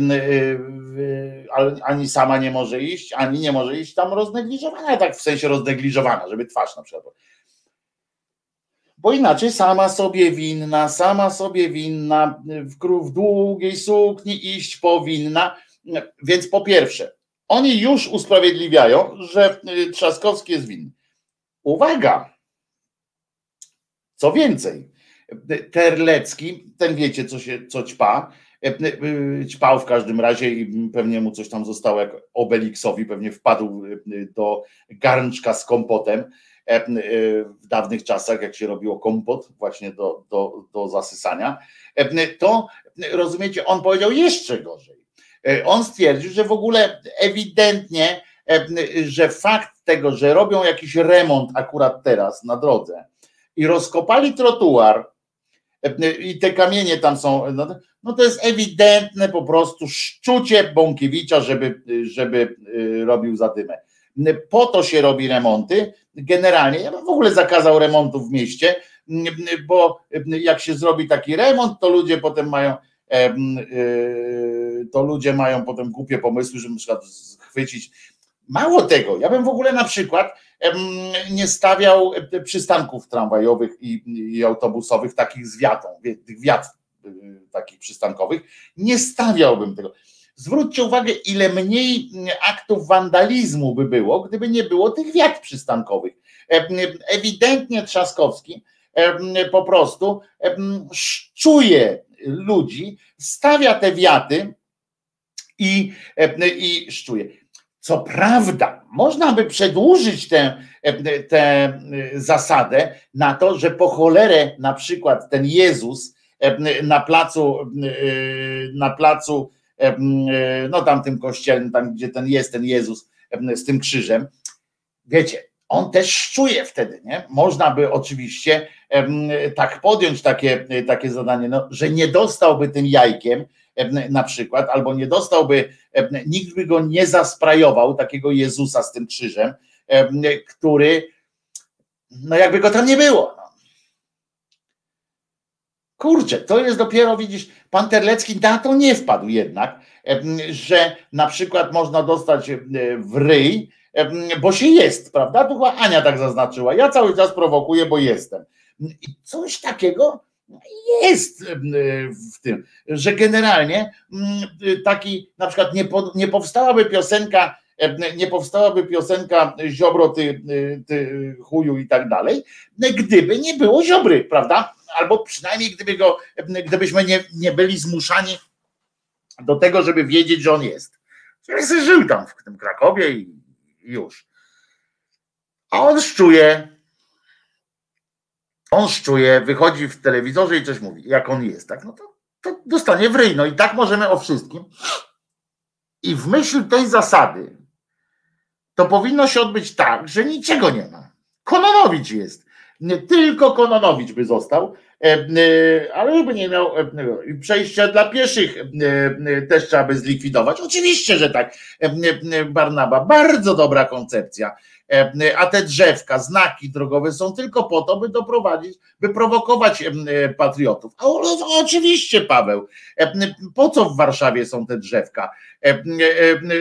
ale ani sama nie może iść, ani nie może iść tam roznegliżowana, tak w sensie roznegliżowana, żeby twarz na przykład. Bo inaczej sama sobie winna, sama sobie winna, w, w długiej sukni iść powinna. Więc po pierwsze, oni już usprawiedliwiają, że Trzaskowski jest winny. Uwaga! Co więcej, Terlecki, ten wiecie, co się co ćpa, ćpał w każdym razie i pewnie mu coś tam zostało, jak Obelixowi pewnie wpadł do garnczka z kompotem w dawnych czasach, jak się robiło kompot właśnie do, do, do zasysania, to rozumiecie, on powiedział jeszcze gorzej. On stwierdził, że w ogóle ewidentnie, że fakt tego, że robią jakiś remont akurat teraz na drodze i rozkopali trotuar, i te kamienie tam są, no, no to jest ewidentne po prostu szczucie Bąkiewicza, żeby, żeby y, robił zadymę. Po to się robi remonty. Generalnie ja bym w ogóle zakazał remontów w mieście, bo jak się zrobi taki remont, to ludzie potem mają to ludzie mają potem głupie pomysły, żeby na przykład chwycić. Mało tego, ja bym w ogóle na przykład nie stawiał przystanków tramwajowych i, i autobusowych takich z wiatą, tych wiat y, takich przystankowych, nie stawiałbym tego. Zwróćcie uwagę, ile mniej aktów wandalizmu by było, gdyby nie było tych wiat przystankowych. Ewidentnie Trzaskowski po prostu szczuje ludzi, stawia te wiaty i, i szczuje. Co prawda, można by przedłużyć tę, tę zasadę na to, że po cholerę na przykład ten Jezus na placu, na placu, no tam tym kościelnym, tam gdzie ten jest ten Jezus z tym krzyżem, wiecie, on też szczuje wtedy, nie? Można by oczywiście tak podjąć takie, takie zadanie, no, że nie dostałby tym jajkiem, na przykład, albo nie dostałby, nikt by go nie zasprajował, takiego Jezusa z tym krzyżem, który, no jakby go tam nie było. No. Kurczę, to jest dopiero, widzisz, pan Terlecki na to nie wpadł jednak, że na przykład można dostać w ryj, bo się jest, prawda? Tu chyba Ania tak zaznaczyła. Ja cały czas prowokuję, bo jestem. I coś takiego jest w tym, że generalnie taki na przykład nie, po, nie powstałaby piosenka, nie powstałaby piosenka Ziobro, ty, ty chuju i tak dalej, gdyby nie było Ziobry, prawda? Albo przynajmniej gdyby go, gdybyśmy nie, nie byli zmuszani do tego, żeby wiedzieć, że on jest. Że żył tam w tym Krakowie i już. A on szczuje, on szczuje, wychodzi w telewizorze i coś mówi, jak on jest, tak, no to, to dostanie w ryj. No i tak możemy o wszystkim. I w myśl tej zasady to powinno się odbyć tak, że niczego nie ma. Kononowicz jest. Nie tylko Kononowicz by został, e, e, ale by nie miał e, przejścia dla pieszych też trzeba by zlikwidować. Oczywiście, że tak. Barnaba, bardzo dobra koncepcja. A te drzewka, znaki drogowe są tylko po to, by doprowadzić, by prowokować patriotów. A oczywiście, Paweł, po co w Warszawie są te drzewka?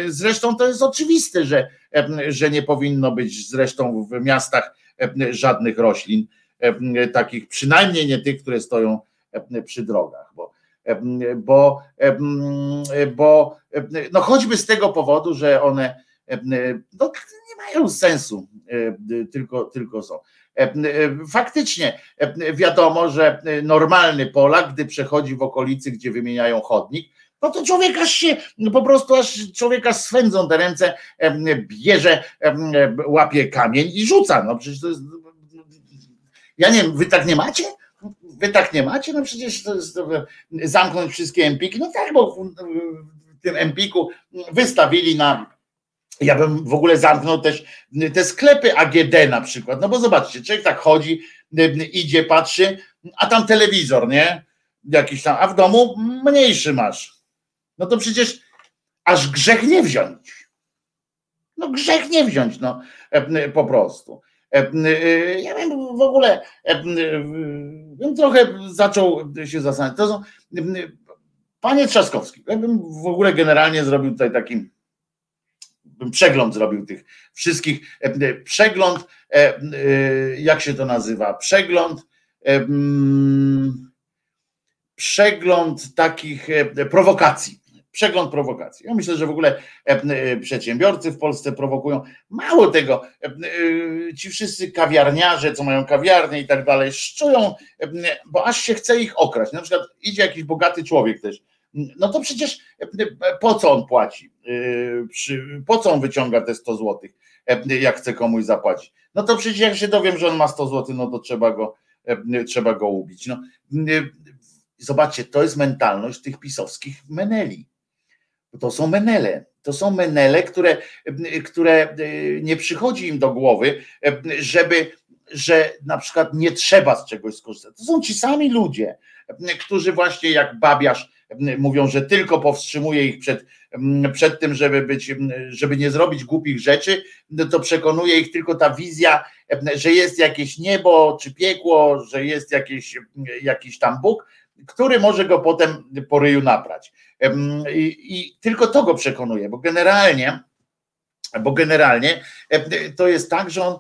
Zresztą to jest oczywiste, że, że nie powinno być zresztą w miastach żadnych roślin, takich przynajmniej nie tych, które stoją przy drogach, bo, bo, bo no choćby z tego powodu, że one no, mają sensu, tylko, tylko są. Faktycznie wiadomo, że normalny Polak, gdy przechodzi w okolicy, gdzie wymieniają chodnik, no to człowiek aż się, no po prostu aż człowieka swędzą te ręce, bierze, łapie kamień i rzuca. No przecież to jest. Ja nie wiem, wy tak nie macie? Wy tak nie macie? No przecież to jest, zamknąć wszystkie empiki. No tak, bo w tym empiku wystawili na. Ja bym w ogóle zamknął też te sklepy AGD na przykład. No bo zobaczcie, człowiek tak chodzi, idzie, patrzy, a tam telewizor, nie? Jakiś tam, a w domu mniejszy masz no to przecież aż grzech nie wziąć. No grzech nie wziąć, no e, po prostu. E, e, ja bym w ogóle bym trochę zaczął się zastanawiać. To są, panie Trzaskowski, ja bym w ogóle generalnie zrobił tutaj taki przegląd zrobił tych wszystkich, przegląd, jak się to nazywa, przegląd przegląd takich prowokacji przegląd prowokacji. Ja myślę, że w ogóle e, e, przedsiębiorcy w Polsce prowokują. Mało tego, e, ci wszyscy kawiarniarze, co mają kawiarnie i tak dalej, szczują, bo aż się chce ich okraść. Na przykład idzie jakiś bogaty człowiek też. No to przecież po co on płaci? Po co on wyciąga te 100 złotych, jak chce komuś zapłacić? No to przecież jak się dowiem, że on ma 100 złotych, no to trzeba go, trzeba go ubić. No, zobaczcie, to jest mentalność tych pisowskich meneli to są menele. To są menele, które, które e, nie przychodzi im do głowy, e, żeby, że na przykład nie trzeba z czegoś skorzystać. To są ci sami ludzie, którzy właśnie jak babiarz mówią, że tylko powstrzymuje ich przed, przed tym, żeby być, żeby nie zrobić głupich rzeczy, to przekonuje ich tylko ta wizja, że jest jakieś niebo czy piekło, że jest jakiś, jakiś tam Bóg, który może go potem po ryju nabrać. I, I, tylko to go przekonuje, bo generalnie, bo generalnie to jest tak, że on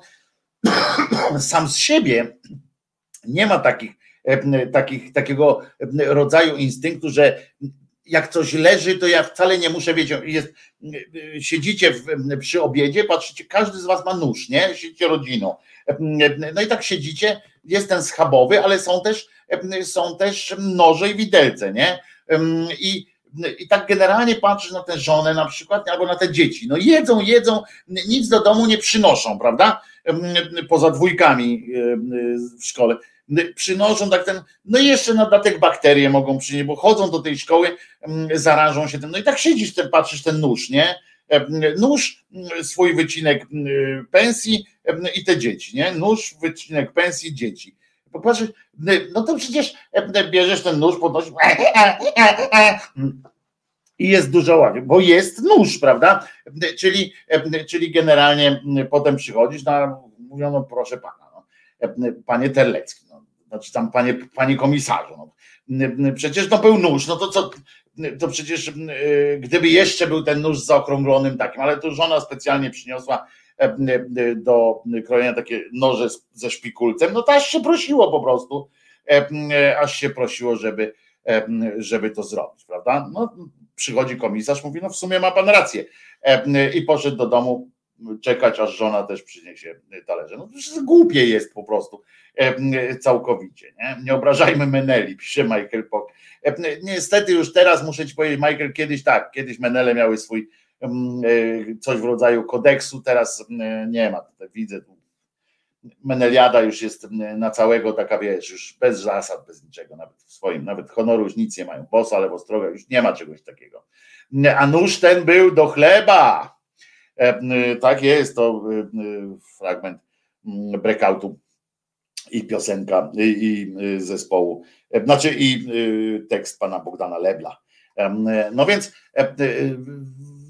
sam z siebie nie ma takich, takich, takiego rodzaju instynktu, że jak coś leży, to ja wcale nie muszę wiedzieć, jest, siedzicie w, przy obiedzie, patrzycie, każdy z was ma nóż, nie? Siedzicie rodziną. No i tak siedzicie, jest ten schabowy, ale są też, są też noże i widelce, nie? I, i tak generalnie patrzysz na tę żonę na przykład, albo na te dzieci. No jedzą, jedzą, nic do domu nie przynoszą, prawda? Poza dwójkami w szkole przynoszą tak ten, no i jeszcze na dodatek bakterie mogą przynieść, bo chodzą do tej szkoły, zarażą się tym, no i tak siedzisz, ten, patrzysz ten nóż, nie? Nóż, swój wycinek pensji i te dzieci, nie? Nóż, wycinek pensji, dzieci. Popatrz, no to przecież bierzesz ten nóż, podnosisz i jest dużo łatwiej, bo jest nóż, prawda? Czyli, czyli generalnie potem przychodzisz, na, mówiono proszę pana, no, panie Terlecki, no, znaczy tam panie, panie komisarzu, no, przecież to był nóż, no to co, to przecież gdyby jeszcze był ten nóż z zaokrąglonym takim, ale to żona specjalnie przyniosła do krojenia takie noże ze szpikulcem, no to aż się prosiło po prostu, aż się prosiło, żeby, żeby to zrobić, prawda? No, przychodzi komisarz, mówi, no w sumie ma pan rację i poszedł do domu czekać, aż żona też przyniesie talerze. No to głupie jest po prostu całkowicie. Nie, nie obrażajmy Meneli, pisze Michael Pock. Niestety już teraz muszę ci powiedzieć, Michael, kiedyś tak, kiedyś Menele miały swój e, coś w rodzaju kodeksu, teraz nie ma. Tutaj widzę tu Meneliada już jest na całego taka, wiesz, już bez zasad, bez niczego, nawet w swoim, nawet honoru już nic nie mają, bosa, lewo stroga, już nie ma czegoś takiego. A nóż ten był do chleba. E, tak jest, to e, fragment breakoutu i piosenka i, i zespołu, e, znaczy i tekst pana Bogdana Lebla. No więc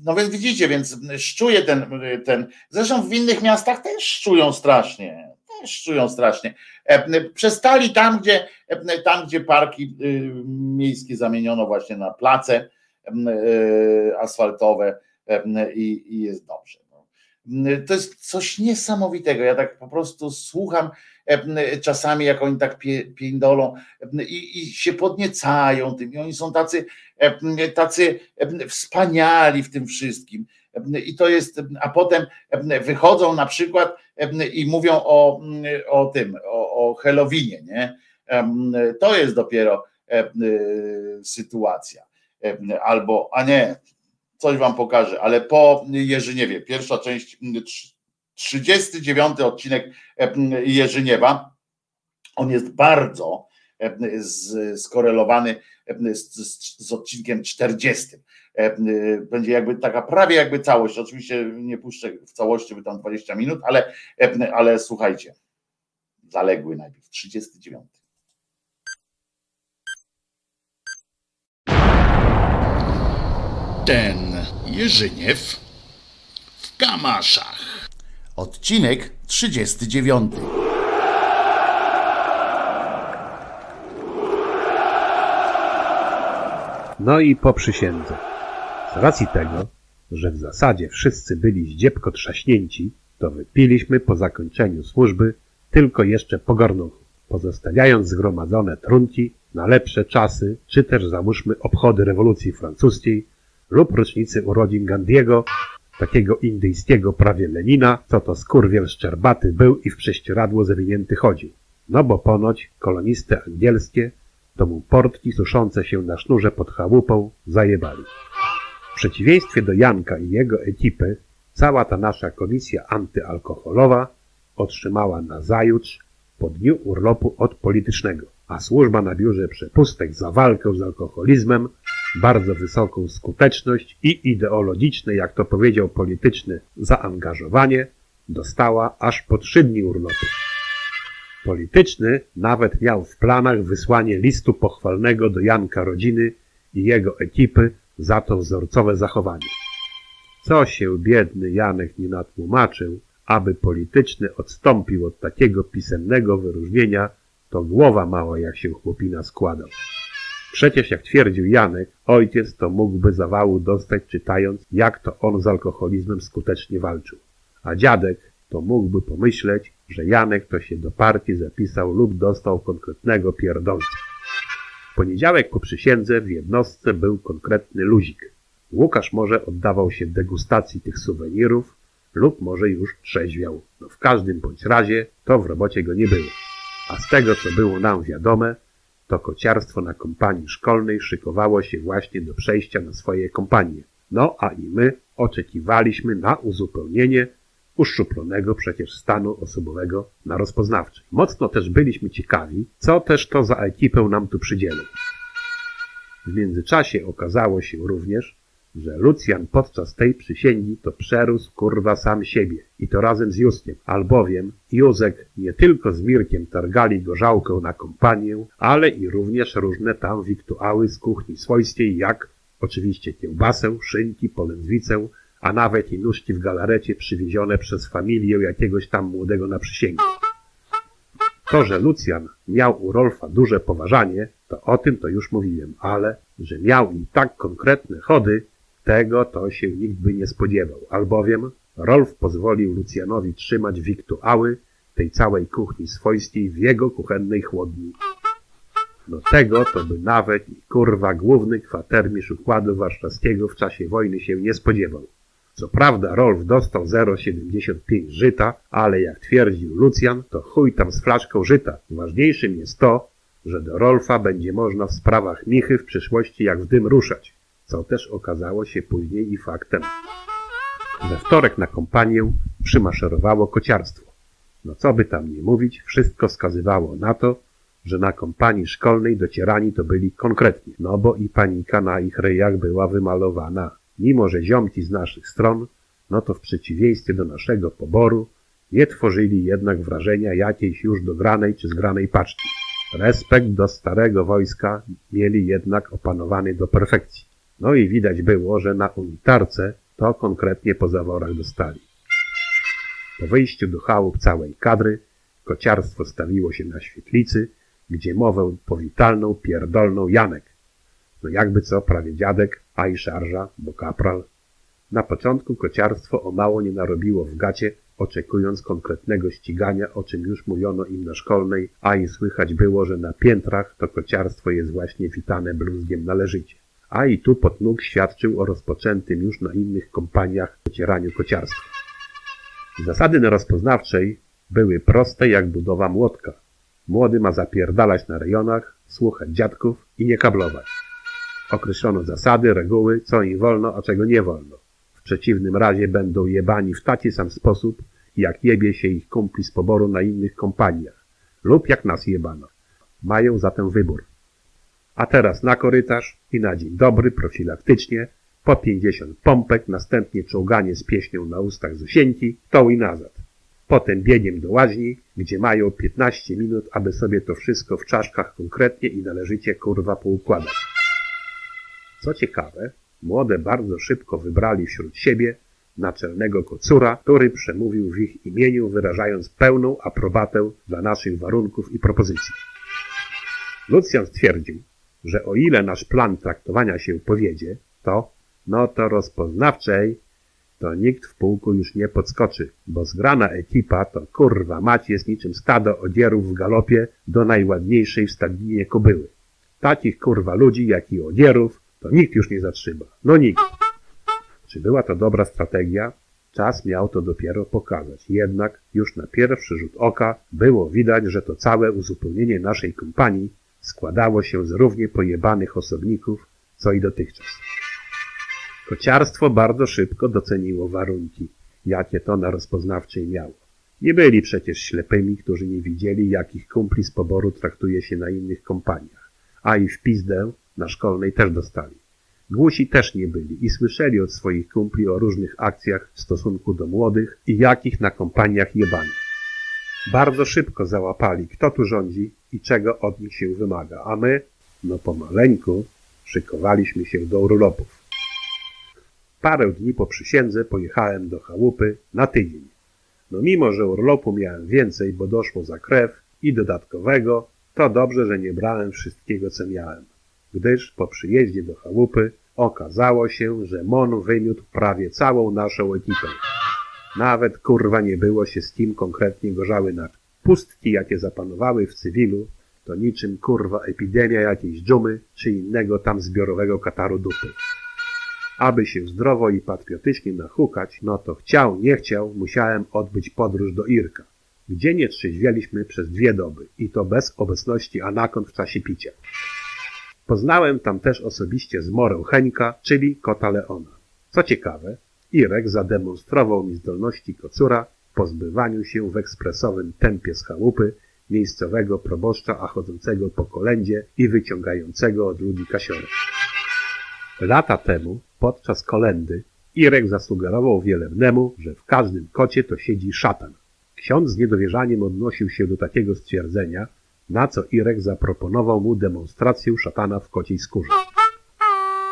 no więc widzicie, więc szczuje ten, ten. Zresztą w innych miastach też szczują strasznie. Też szczują strasznie. Przestali tam, gdzie tam, gdzie parki miejskie zamieniono właśnie na place asfaltowe i, i jest dobrze. No. To jest coś niesamowitego. Ja tak po prostu słucham czasami, jak oni tak piędolą i, i się podniecają tym. I oni są tacy, tacy wspaniali w tym wszystkim. I to jest, a potem wychodzą na przykład i mówią o, o tym, o, o Halloweenie, nie? To jest dopiero sytuacja. Albo, a nie, coś wam pokażę, ale po Jerzyniewie, pierwsza część 39 odcinek e, Jerzyniewa. On jest bardzo e, skorelowany e, z, z, z, odcinkiem 40. Będzie jakby taka prawie jakby całość. Oczywiście nie puszczę w całości, by tam 20 minut, ale, ale słuchajcie. Zaległy najpierw 39. Ten Jerzyniew w Kamaszach. Odcinek 39. No i po przysiędze. Z racji tego, że w zasadzie wszyscy byli zdziepko trzaśnięci, to wypiliśmy po zakończeniu służby tylko jeszcze po gornuchu, pozostawiając zgromadzone trunki na lepsze czasy, czy też załóżmy obchody rewolucji francuskiej lub rocznicy urodzin Gandiego takiego indyjskiego prawie Lenina, co to skurwiel szczerbaty był i w prześcieradło zawinięty chodził. No bo ponoć koloniste angielskie to mu portki suszące się na sznurze pod chałupą zajebali. W przeciwieństwie do Janka i jego ekipy, cała ta nasza komisja antyalkoholowa otrzymała na zajutrz po dniu urlopu od politycznego, a służba na biurze przepustek za walkę z alkoholizmem bardzo wysoką skuteczność i ideologiczne, jak to powiedział polityczny, zaangażowanie dostała aż po trzy dni urlopu. Polityczny nawet miał w planach wysłanie listu pochwalnego do Janka rodziny i jego ekipy za to wzorcowe zachowanie. Co się biedny Janek nie natłumaczył, aby polityczny odstąpił od takiego pisemnego wyróżnienia, to głowa mała jak się chłopina składał. Przecież jak twierdził Janek, ojciec to mógłby zawału dostać czytając, jak to on z alkoholizmem skutecznie walczył. A dziadek to mógłby pomyśleć, że Janek to się do partii zapisał lub dostał konkretnego pierdolca. W poniedziałek po przysiędze w jednostce był konkretny luzik. Łukasz może oddawał się degustacji tych suwenirów lub może już trzeźwiał. No w każdym bądź razie to w robocie go nie było. A z tego, co było nam wiadome, to kociarstwo na kompanii szkolnej szykowało się właśnie do przejścia na swoje kompanie. No a i my oczekiwaliśmy na uzupełnienie uszczuplonego przecież stanu osobowego na rozpoznawczej. Mocno też byliśmy ciekawi, co też to za ekipę nam tu przydzielą. W międzyczasie okazało się również, że Lucjan podczas tej przysięgi to przerósł kurwa sam siebie i to razem z Justkiem, albowiem Józek nie tylko z Mirkiem targali gorzałkę na kompanię, ale i również różne tam wiktuały z kuchni swojskiej, jak oczywiście kiełbasę, szynki, polędwicę, a nawet i nóżki w galarecie przywiezione przez familię jakiegoś tam młodego na przysięgę. To, że Lucjan miał u Rolfa duże poważanie, to o tym to już mówiłem, ale że miał i tak konkretne chody, tego to się nikt by nie spodziewał, albowiem Rolf pozwolił Lucjanowi trzymać wiktuały tej całej kuchni swojskiej w jego kuchennej chłodni. No tego to by nawet i kurwa główny kwatermistrz układu warszawskiego w czasie wojny się nie spodziewał. Co prawda Rolf dostał 0,75 żyta, ale jak twierdził Lucjan, to chuj tam z flaszką żyta. Ważniejszym jest to, że do Rolfa będzie można w sprawach Michy w przyszłości jak w dym ruszać, co też okazało się później i faktem. We wtorek na kompanię przymaszerowało kociarstwo. No co by tam nie mówić, wszystko wskazywało na to, że na kompanii szkolnej docierani to byli konkretnie, no bo i panika na ich rejach była wymalowana. Mimo, że ziomki z naszych stron, no to w przeciwieństwie do naszego poboru, nie tworzyli jednak wrażenia jakiejś już dogranej czy zgranej paczki. Respekt do starego wojska mieli jednak opanowany do perfekcji. No i widać było, że na unitarce to konkretnie po zaworach dostali. Po wyjściu do chałup całej kadry, kociarstwo stawiło się na świetlicy, gdzie mowę powitalną pierdolną Janek. No jakby co, prawie dziadek, a i szarża, bo kapral. Na początku kociarstwo o mało nie narobiło w gacie, oczekując konkretnego ścigania, o czym już mówiono im na szkolnej, a i słychać było, że na piętrach to kociarstwo jest właśnie witane bluzgiem należycie. A i tu potnóg świadczył o rozpoczętym już na innych kompaniach docieraniu kociarstwa. Zasady na rozpoznawczej były proste jak budowa młotka. Młody ma zapierdalać na rejonach, słuchać dziadków i nie kablować. Określono zasady, reguły, co im wolno, a czego nie wolno. W przeciwnym razie będą jebani w taki sam sposób, jak jebie się ich kumpli z poboru na innych kompaniach. Lub jak nas jebano. Mają zatem wybór. A teraz na korytarz i na dzień dobry, profilaktycznie, po pięćdziesiąt pompek, następnie czołganie z pieśnią na ustach Zosieńki, tą i nazad. Potem biegiem do łaźni, gdzie mają 15 minut, aby sobie to wszystko w czaszkach konkretnie i należycie kurwa poukładać. Co ciekawe, młode bardzo szybko wybrali wśród siebie naczelnego kocura, który przemówił w ich imieniu, wyrażając pełną aprobatę dla naszych warunków i propozycji. Lucjan stwierdził, że o ile nasz plan traktowania się powiedzie, to, no to rozpoznawczej, to nikt w pułku już nie podskoczy, bo zgrana ekipa to kurwa mać jest niczym stado odzierów w galopie do najładniejszej w stadninie kobyły. Takich kurwa ludzi, jak i odzierów, to nikt już nie zatrzyma. No nikt. Czy była to dobra strategia? Czas miał to dopiero pokazać. Jednak już na pierwszy rzut oka było widać, że to całe uzupełnienie naszej kompanii składało się z równie pojebanych osobników, co i dotychczas. Kociarstwo bardzo szybko doceniło warunki, jakie to na rozpoznawczej miało. Nie byli przecież ślepymi, którzy nie widzieli, jakich kumpli z poboru traktuje się na innych kompaniach, a i w pizdę na szkolnej też dostali. Głusi też nie byli i słyszeli od swoich kumpli o różnych akcjach w stosunku do młodych i jakich na kompaniach jebano. Bardzo szybko załapali, kto tu rządzi i czego od nich się wymaga, a my, no pomaleńku, szykowaliśmy się do urlopów. Parę dni po przysiędze pojechałem do chałupy na tydzień. No mimo, że urlopu miałem więcej, bo doszło za krew i dodatkowego, to dobrze, że nie brałem wszystkiego, co miałem. Gdyż po przyjeździe do chałupy okazało się, że Mon wymiótł prawie całą naszą ekipę. Nawet kurwa nie było się z kim konkretnie gorzały na pustki, jakie zapanowały w cywilu, to niczym kurwa epidemia jakiejś dżumy czy innego tam zbiorowego kataru dupy. Aby się zdrowo i patriotycznie nachukać, no to chciał, nie chciał, musiałem odbyć podróż do Irka, gdzie nie trzeźwieliśmy przez dwie doby i to bez obecności anakon w czasie picia. Poznałem tam też osobiście zmorę Heńka, czyli kota Leona. Co ciekawe, Irek zademonstrował mi zdolności kocura pozbywaniu się w ekspresowym tempie z chałupy miejscowego proboszcza, a chodzącego po kolędzie i wyciągającego od ludzi kasiorek. Lata temu, podczas kolendy, Irek zasugerował wielewnemu, że w każdym kocie to siedzi szatan. Ksiądz z niedowierzaniem odnosił się do takiego stwierdzenia, na co Irek zaproponował mu demonstrację szatana w kociej skórze.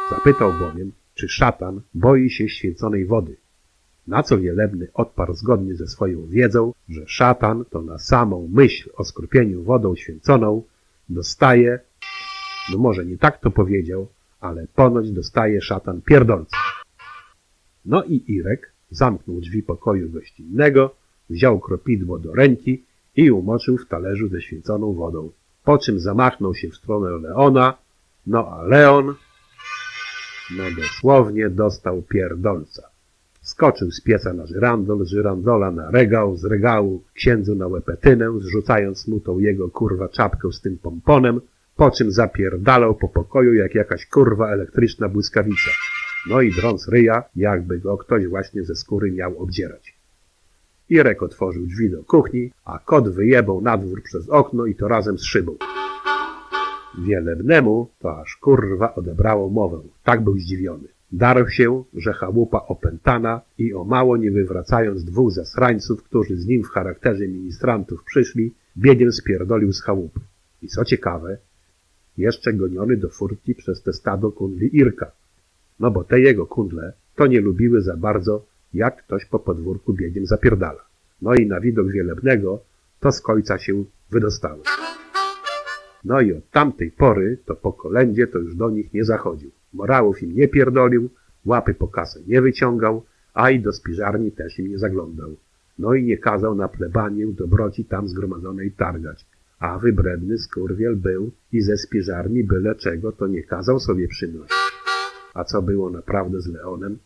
Zapytał bowiem, czy szatan boi się święconej wody. Na co wielebny odparł zgodnie ze swoją wiedzą, że szatan to na samą myśl o skrupieniu wodą święconą dostaje, no może nie tak to powiedział, ale ponoć dostaje szatan pierdolca. No i Irek zamknął drzwi pokoju gościnnego, wziął kropidło do ręki i umoczył w talerzu ze święconą wodą, po czym zamachnął się w stronę Leona, no a Leon, no dosłownie dostał pierdolca. Skoczył z pieca na żyrandol, żyrandola na regał, z regału księdzu na łepetynę, zrzucając mu tą jego kurwa czapkę z tym pomponem, po czym zapierdalał po pokoju jak jakaś kurwa elektryczna błyskawica. No i drąc ryja, jakby go ktoś właśnie ze skóry miał obdzierać. Irek otworzył drzwi do kuchni, a kot wyjebał na dwór przez okno i to razem z szybą. Wielebnemu to aż kurwa odebrało mowę. Tak był zdziwiony. Darł się, że chałupa opętana i o mało nie wywracając dwóch zasrańców, którzy z nim w charakterze ministrantów przyszli, biegiem spierdolił z chałupy. I co ciekawe, jeszcze goniony do furtki przez te stado kundli Irka. No bo te jego kundle to nie lubiły za bardzo, jak ktoś po podwórku biegiem zapierdala. No i na widok wielebnego to z końca się wydostały. No i od tamtej pory to po kolędzie to już do nich nie zachodził. Morałów im nie pierdolił, łapy po kasę nie wyciągał, a i do spiżarni też im nie zaglądał. No i nie kazał na plebanię dobroci tam zgromadzonej targać. A wybredny skurwiel był i ze spiżarni byle czego to nie kazał sobie przynosić. A co było naprawdę z Leonem?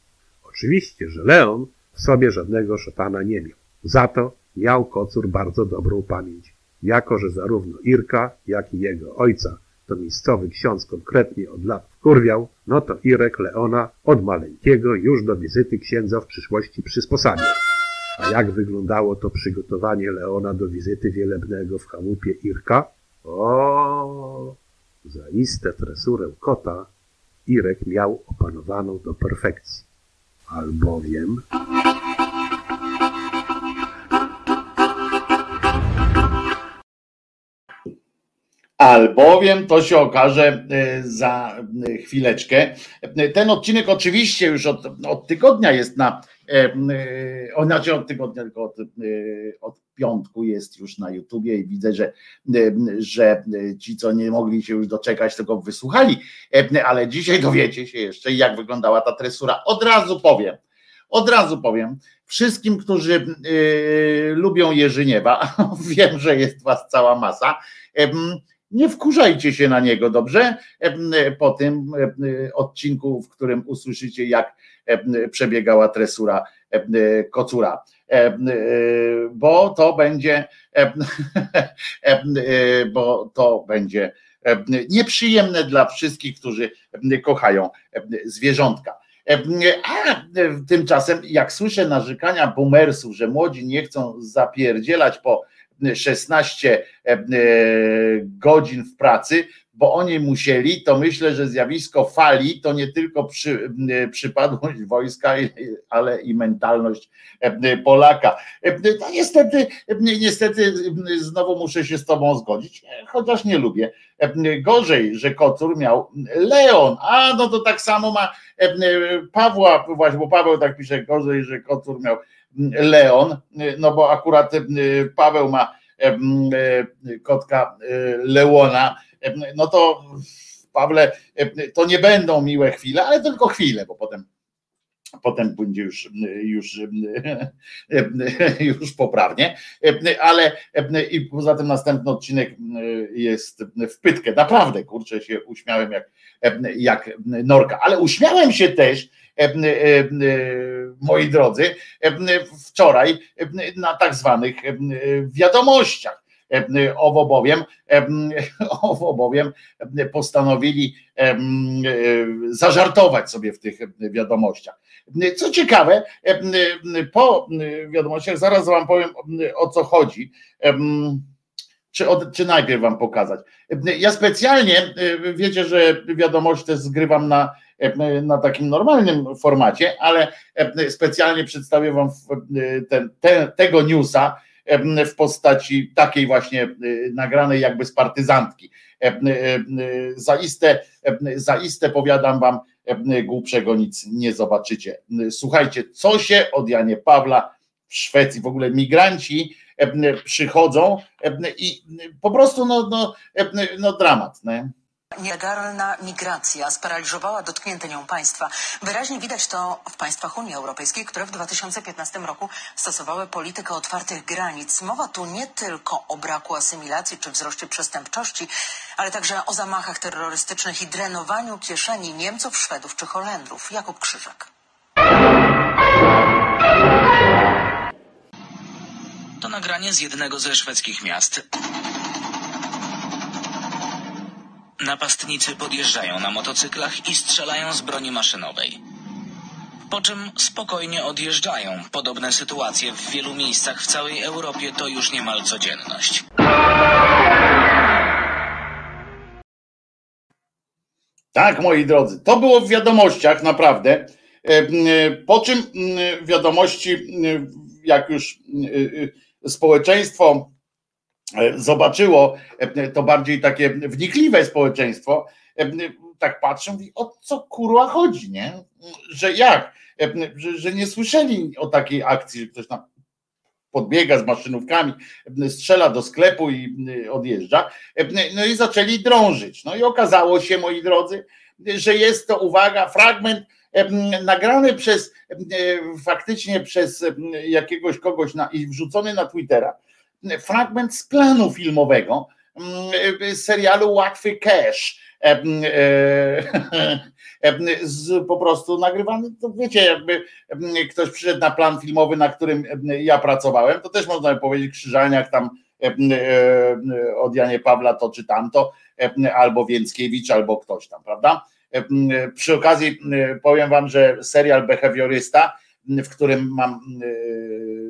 Oczywiście, że Leon w sobie żadnego szatana nie miał. Za to miał kocur bardzo dobrą pamięć. Jako, że zarówno Irka, jak i jego ojca to miejscowy ksiądz konkretnie od lat wkurwiał, no to Irek Leona od maleńkiego już do wizyty księdza w przyszłości przysposabiał. A jak wyglądało to przygotowanie Leona do wizyty wielebnego w chałupie Irka? O, zaiste tresurę kota Irek miał opanowaną do perfekcji. Albowiem... albowiem to się okaże e, za e, chwileczkę. E, ten odcinek oczywiście już od, od tygodnia jest na, znaczy od tygodnia, tylko od, od piątku jest już na YouTubie i widzę, że, że ci, co nie mogli się już doczekać, tego wysłuchali, ale dzisiaj dowiecie się jeszcze, jak wyglądała ta tresura. Od razu powiem, od razu powiem, wszystkim, którzy lubią Jerzyniewa, wiem, że jest was cała masa, nie wkurzajcie się na niego, dobrze? Po tym odcinku, w którym usłyszycie, jak przebiegała tresura kocura. Bo to będzie, bo to będzie nieprzyjemne dla wszystkich, którzy kochają zwierzątka. A tymczasem, jak słyszę narzekania boomersów, że młodzi nie chcą zapierdzielać po 16 e, e, godzin w pracy, bo oni musieli, to myślę, że zjawisko fali to nie tylko przy, e, przypadłość wojska, ale i mentalność Polaka. No niestety, niestety znowu muszę się z tobą zgodzić, chociaż nie lubię. Gorzej, że Kocur miał Leon, a no to tak samo ma Pawła, właśnie, bo Paweł tak pisze, gorzej, że Kocur miał Leon, no bo akurat e, Paweł ma e, e, kotka Leona, no to Pawle, to nie będą miłe chwile, ale tylko chwile, bo potem potem będzie już, już, już poprawnie, ale i poza tym następny odcinek jest w pytkę. Naprawdę, kurczę, się uśmiałem jak, jak norka, ale uśmiałem się też, moi drodzy, wczoraj na tak zwanych wiadomościach Owo bowiem, owo bowiem postanowili zażartować sobie w tych wiadomościach. Co ciekawe, po wiadomościach zaraz wam powiem o co chodzi. Czy, od, czy najpierw wam pokazać? Ja specjalnie, wiecie, że wiadomość też zgrywam na, na takim normalnym formacie, ale specjalnie przedstawię wam ten, ten, tego newsa, w postaci takiej właśnie nagranej jakby z partyzantki. Zaiste, zaiste powiadam wam, głupszego nic nie zobaczycie. Słuchajcie, co się od Janie Pawla w Szwecji, w ogóle migranci przychodzą i po prostu no, no, no dramat. Nie? Nielegalna migracja sparaliżowała dotknięte nią państwa. Wyraźnie widać to w państwach Unii Europejskiej, które w 2015 roku stosowały politykę otwartych granic. Mowa tu nie tylko o braku asymilacji czy wzroście przestępczości, ale także o zamachach terrorystycznych i drenowaniu kieszeni Niemców, Szwedów czy Holendrów. Jakub Krzyżak. To nagranie z jednego ze szwedzkich miast. Napastnicy podjeżdżają na motocyklach i strzelają z broni maszynowej. Po czym spokojnie odjeżdżają. Podobne sytuacje w wielu miejscach w całej Europie to już niemal codzienność. Tak, moi drodzy, to było w wiadomościach naprawdę. Po czym wiadomości, jak już społeczeństwo E, zobaczyło e, to bardziej takie wnikliwe społeczeństwo, e, tak patrzą i o co kurwa chodzi, nie? Że jak? Że, że nie słyszeli o takiej akcji, że ktoś tam podbiega z maszynówkami, strzela do sklepu i odjeżdża. No i zaczęli drążyć. No i okazało się, moi drodzy, że jest to, uwaga, fragment nagrany przez faktycznie przez jakiegoś kogoś na, i wrzucony na Twittera fragment z planu filmowego mm, serialu Łatwy Cash. E, z, po prostu nagrywany, to wiecie, jakby ktoś przyszedł na plan filmowy, na którym ja pracowałem, to też można by powiedzieć Krzyżaniak tam e, od Janie Pawla to czy tamto, albo Więckiewicz, albo ktoś tam, prawda? Przy okazji powiem wam, że serial Behawiorysta, w którym mam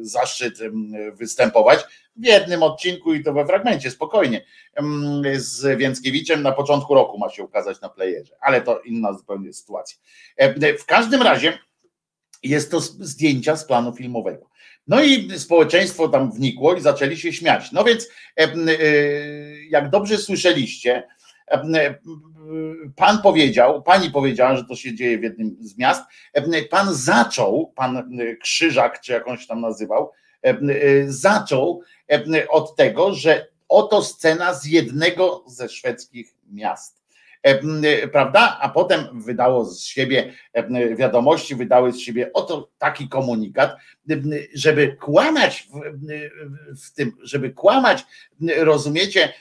zaszczyt występować, w jednym odcinku i to we fragmencie, spokojnie, z Więckiewiczem na początku roku ma się ukazać na playerze, ale to inna zupełnie sytuacja. W każdym razie jest to zdjęcia z planu filmowego. No i społeczeństwo tam wnikło i zaczęli się śmiać. No więc, e, jak dobrze słyszeliście, pan powiedział, pani powiedziała, że to się dzieje w jednym z miast. Pan zaczął, pan Krzyżak, czy jakąś tam nazywał, zaczął od tego, że oto scena z jednego ze szwedzkich miast. Prawda? A potem wydało z siebie wiadomości, wydały z siebie oto taki komunikat, żeby kłamać w, w tym, żeby kłamać, rozumiecie,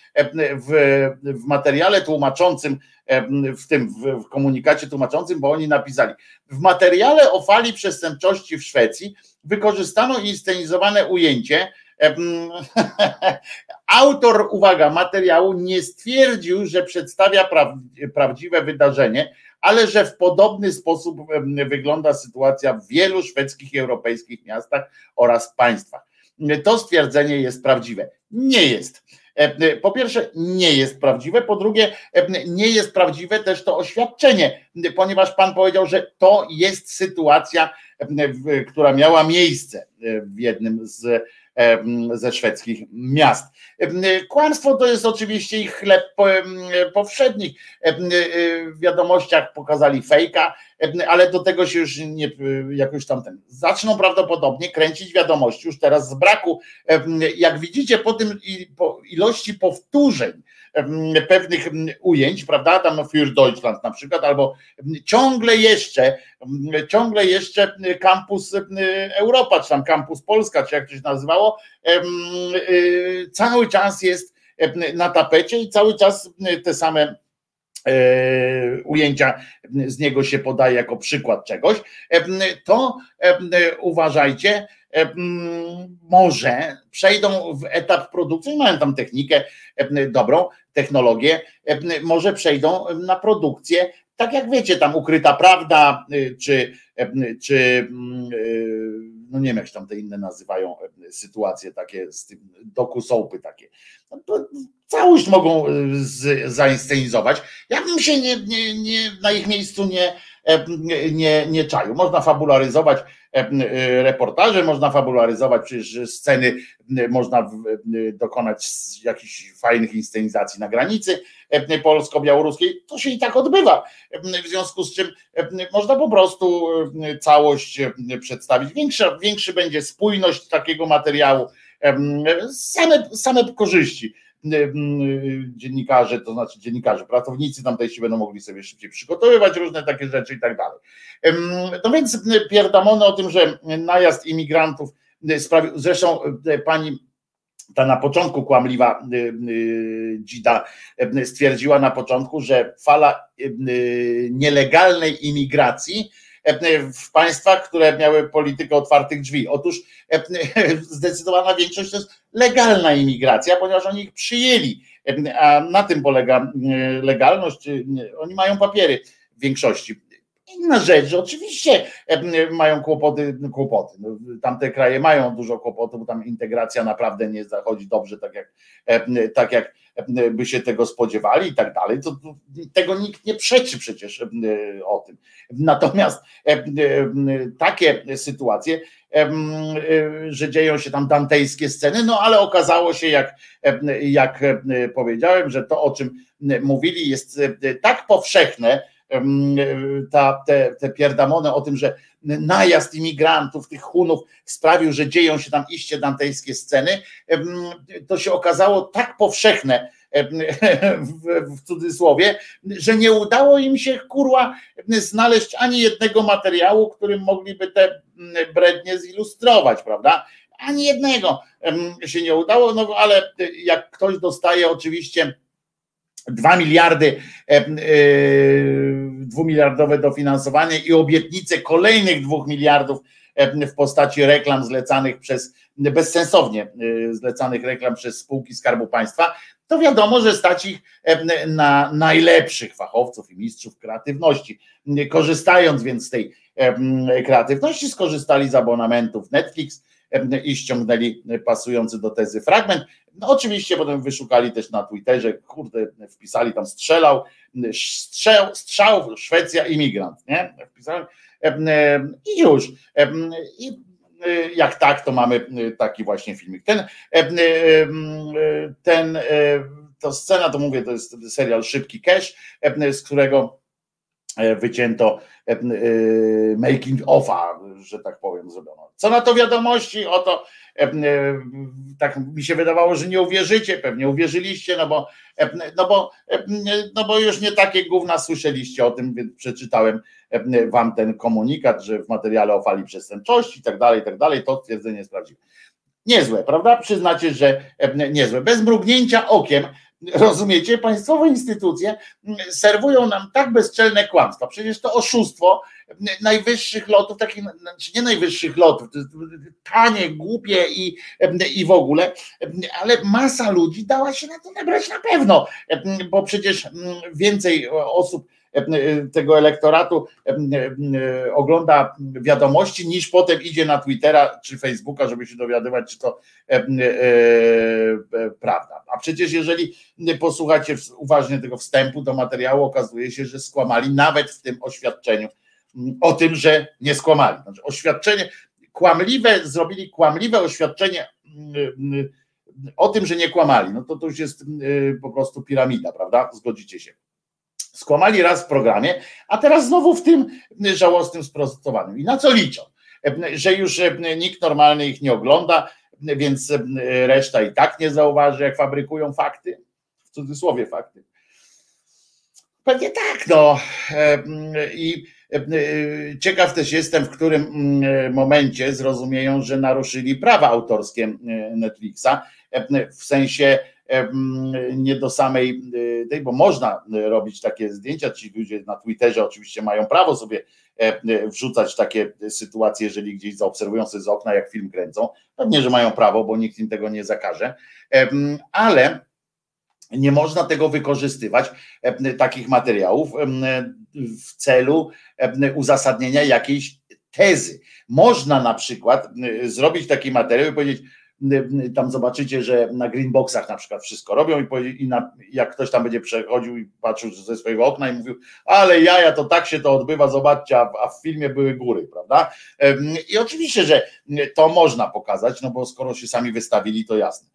w, w materiale tłumaczącym, w tym w komunikacie tłumaczącym, bo oni napisali, w materiale o fali przestępczości w Szwecji wykorzystano inscenizowane ujęcie, Autor, uwaga, materiału nie stwierdził, że przedstawia prawdziwe wydarzenie, ale że w podobny sposób wygląda sytuacja w wielu szwedzkich i europejskich miastach oraz państwach. To stwierdzenie jest prawdziwe. Nie jest. Po pierwsze, nie jest prawdziwe, po drugie, nie jest prawdziwe też to oświadczenie, ponieważ pan powiedział, że to jest sytuacja, która miała miejsce w jednym z ze szwedzkich miast. Kłamstwo to jest oczywiście ich chleb powszedni. W wiadomościach pokazali fejka, ale do tego się już nie, jakoś tam ten, zaczną prawdopodobnie kręcić wiadomości już teraz z braku. Jak widzicie po tym ilości powtórzeń, pewnych ujęć, prawda? Tam Für Deutschland na przykład, albo ciągle jeszcze, ciągle jeszcze kampus Europa, czy tam kampus Polska, czy jak to się nazywało, y, cały czas jest na tapecie i cały czas te same ujęcia z niego się podaje jako przykład czegoś, e, to e, uważajcie, może przejdą w etap produkcji, mają tam technikę dobrą, technologię, może przejdą na produkcję, tak jak wiecie, tam ukryta prawda, czy, czy no nie wiem jak się tam te inne nazywają sytuacje takie z tym doku soapy takie. No całość mogą z, zainscenizować. Ja bym się nie, nie, nie, na ich miejscu nie, nie, nie czaił. Można fabularyzować reportaże, można fabularyzować przecież sceny, można dokonać jakichś fajnych inscenizacji na granicy polsko-białoruskiej. To się i tak odbywa. W związku z czym można po prostu całość przedstawić. Większa, większy będzie spójność takiego materiału, same, same korzyści dziennikarze, to znaczy dziennikarze, pracownicy tamtejsi będą mogli sobie szybciej przygotowywać różne takie rzeczy i tak dalej. No więc pierdamony o tym, że najazd imigrantów sprawił, zresztą pani ta na początku kłamliwa dzida stwierdziła na początku, że fala nielegalnej imigracji w państwach, które miały politykę otwartych drzwi. Otóż zdecydowana większość to jest legalna imigracja, ponieważ oni ich przyjęli, a na tym polega legalność. Oni mają papiery w większości. Inna rzecz, że oczywiście mają kłopoty, kłopoty. No, tamte kraje mają dużo kłopotów, bo tam integracja naprawdę nie zachodzi dobrze, tak jak, tak jak by się tego spodziewali i tak dalej. To, tego nikt nie przeczy przecież o tym. Natomiast takie sytuacje, że dzieją się tam dantejskie sceny, no ale okazało się, jak, jak powiedziałem, że to, o czym mówili, jest tak powszechne, ta, te, te pierdamony o tym, że najazd imigrantów, tych Hunów sprawił, że dzieją się tam iście dantejskie sceny, to się okazało tak powszechne w, cudzysłowie, że nie udało im się kurła znaleźć ani jednego materiału, którym mogliby te brednie zilustrować, prawda? Ani jednego się nie udało, no ale jak ktoś dostaje oczywiście dwa miliardy, e, dwumiliardowe dofinansowanie i obietnice kolejnych dwóch miliardów e, w postaci reklam zlecanych przez, bezsensownie zlecanych reklam przez spółki Skarbu Państwa, to wiadomo, że stać ich na najlepszych fachowców i mistrzów kreatywności. Korzystając więc z tej kreatywności, skorzystali z abonamentów Netflix i ściągnęli pasujący do tezy fragment. No oczywiście potem wyszukali też na Twitterze, kurde, wpisali tam strzelał, strzał, strzał Szwecja imigrant, nie? Wpisałem i już. I jak tak, to mamy taki właśnie filmik. Ten, ten to scena, to mówię, to jest serial Szybki Cash, z którego wycięto making of'a, że tak powiem, zrobiono. Co na to wiadomości? Oto tak mi się wydawało, że nie uwierzycie, pewnie uwierzyliście, no bo, no bo, no bo już nie takie gówna słyszeliście o tym, więc przeczytałem wam ten komunikat, że w materiale o fali przestępczości i tak dalej, i tak dalej, to twierdzenie jest. Niezłe, prawda? Przyznacie, że niezłe. Bez mrugnięcia okiem Rozumiecie? Państwowe instytucje serwują nam tak bezczelne kłamstwa. Przecież to oszustwo najwyższych lotów, takich, znaczy nie najwyższych lotów, to jest tanie, głupie i, i w ogóle, ale masa ludzi dała się na to nabrać na pewno, bo przecież więcej osób tego elektoratu ogląda wiadomości, niż potem idzie na Twittera czy Facebooka, żeby się dowiadywać, czy to e, prawda. A przecież jeżeli posłuchacie uważnie tego wstępu do materiału, okazuje się, że skłamali nawet w tym oświadczeniu o tym, że nie skłamali. Znaczy, oświadczenie kłamliwe, zrobili kłamliwe oświadczenie o tym, że nie kłamali. No to to już jest po prostu piramida, prawda? Zgodzicie się. Skłamali raz w programie, a teraz znowu w tym żałosnym sprostowaniu. I na co liczą? Że już nikt normalny ich nie ogląda, więc reszta i tak nie zauważy, jak fabrykują fakty. w cudzysłowie fakty. Pewnie tak, no. I ciekaw też jestem, w którym momencie zrozumieją, że naruszyli prawa autorskie Netflixa, w sensie nie do samej tej, bo można robić takie zdjęcia, ci ludzie na Twitterze oczywiście mają prawo sobie wrzucać takie sytuacje, jeżeli gdzieś zaobserwują sobie z okna, jak film kręcą. Pewnie, że mają prawo, bo nikt im tego nie zakaże, ale nie można tego wykorzystywać, takich materiałów w celu uzasadnienia jakiejś tezy. Można na przykład zrobić taki materiał i powiedzieć, tam zobaczycie, że na greenboxach na przykład wszystko robią i, i na, jak ktoś tam będzie przechodził i patrzył ze swojego okna i mówił, ale jaja, to tak się to odbywa, zobaczcie, a, a w filmie były góry, prawda? I oczywiście, że to można pokazać, no bo skoro się sami wystawili, to jasne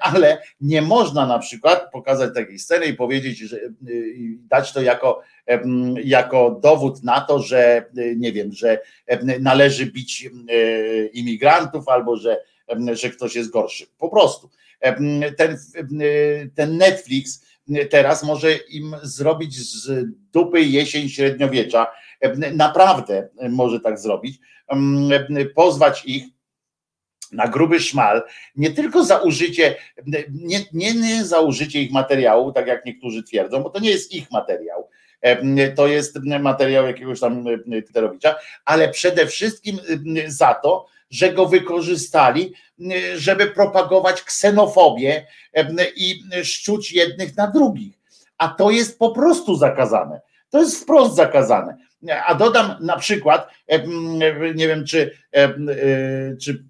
ale nie można na przykład pokazać takiej sceny i powiedzieć, że dać to jako, jako dowód na to, że nie wiem, że należy bić imigrantów albo że że ktoś jest gorszy. Po prostu. Ten, ten Netflix teraz może im zrobić z dupy jesień średniowiecza. Naprawdę może tak zrobić. Pozwać ich na gruby szmal, nie tylko za użycie, nie, nie, nie za użycie ich materiału, tak jak niektórzy twierdzą, bo to nie jest ich materiał, to jest materiał jakiegoś tam Twitterowicza, ale przede wszystkim za to, że go wykorzystali, żeby propagować ksenofobię i szczuć jednych na drugich. A to jest po prostu zakazane. To jest wprost zakazane. A dodam na przykład, nie wiem, czy, czy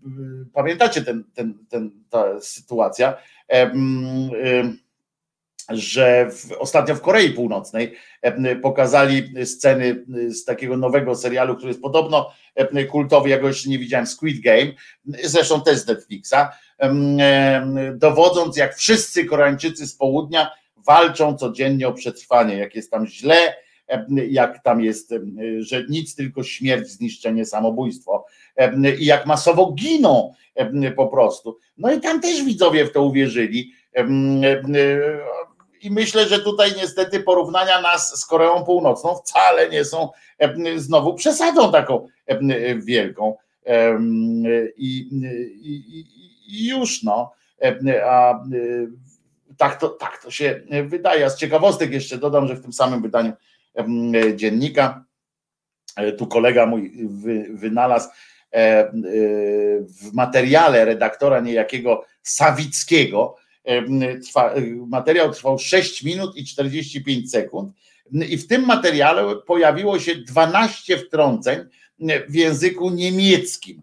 pamiętacie ten, ten, ten, ta sytuacja że w, ostatnio w Korei Północnej pokazali sceny z takiego nowego serialu, który jest podobno kultowy, ja go jeszcze nie widziałem, Squid Game, zresztą też z Netflixa, dowodząc jak wszyscy Koreańczycy z południa walczą codziennie o przetrwanie, jak jest tam źle, jak tam jest, że nic, tylko śmierć, zniszczenie, samobójstwo i jak masowo giną po prostu. No i tam też widzowie w to uwierzyli i myślę, że tutaj niestety porównania nas z Koreą Północną wcale nie są znowu przesadą taką wielką. I, i, i już no. A tak to, tak to się wydaje. A z ciekawostek jeszcze dodam, że w tym samym wydaniu dziennika e, tu kolega mój wynalazł e, w materiale redaktora niejakiego Sawickiego, trwa, materiał trwał 6 minut i 45 sekund i w tym materiale pojawiło się 12 wtrąceń w języku niemieckim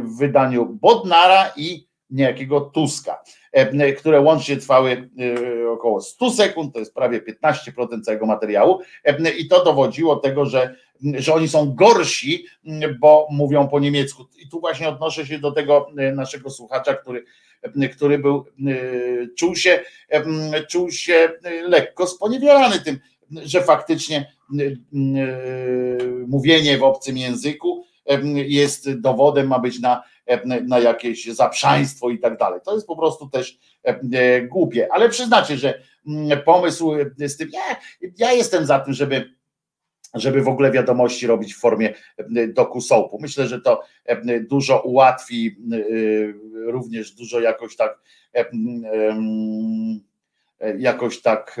w wydaniu Bodnara i niejakiego Tuska, które łącznie trwały około 100 sekund, to jest prawie 15% całego materiału i to dowodziło tego, że, że oni są gorsi, bo mówią po niemiecku. I tu właśnie odnoszę się do tego naszego słuchacza, który który był, y, czuł się, czuł się lekko sponiewierany tym, że faktycznie y, y, mówienie w obcym języku jest dowodem, ma być na, na jakieś zaprzaństwo i tak dalej. To jest po prostu też głupie, ale przyznacie, że pomysł z tym, ja, ja jestem za tym, żeby żeby w ogóle wiadomości robić w formie e, doku soapu. Myślę, że to e, dużo ułatwi, e, również dużo jakoś tak jakoś tak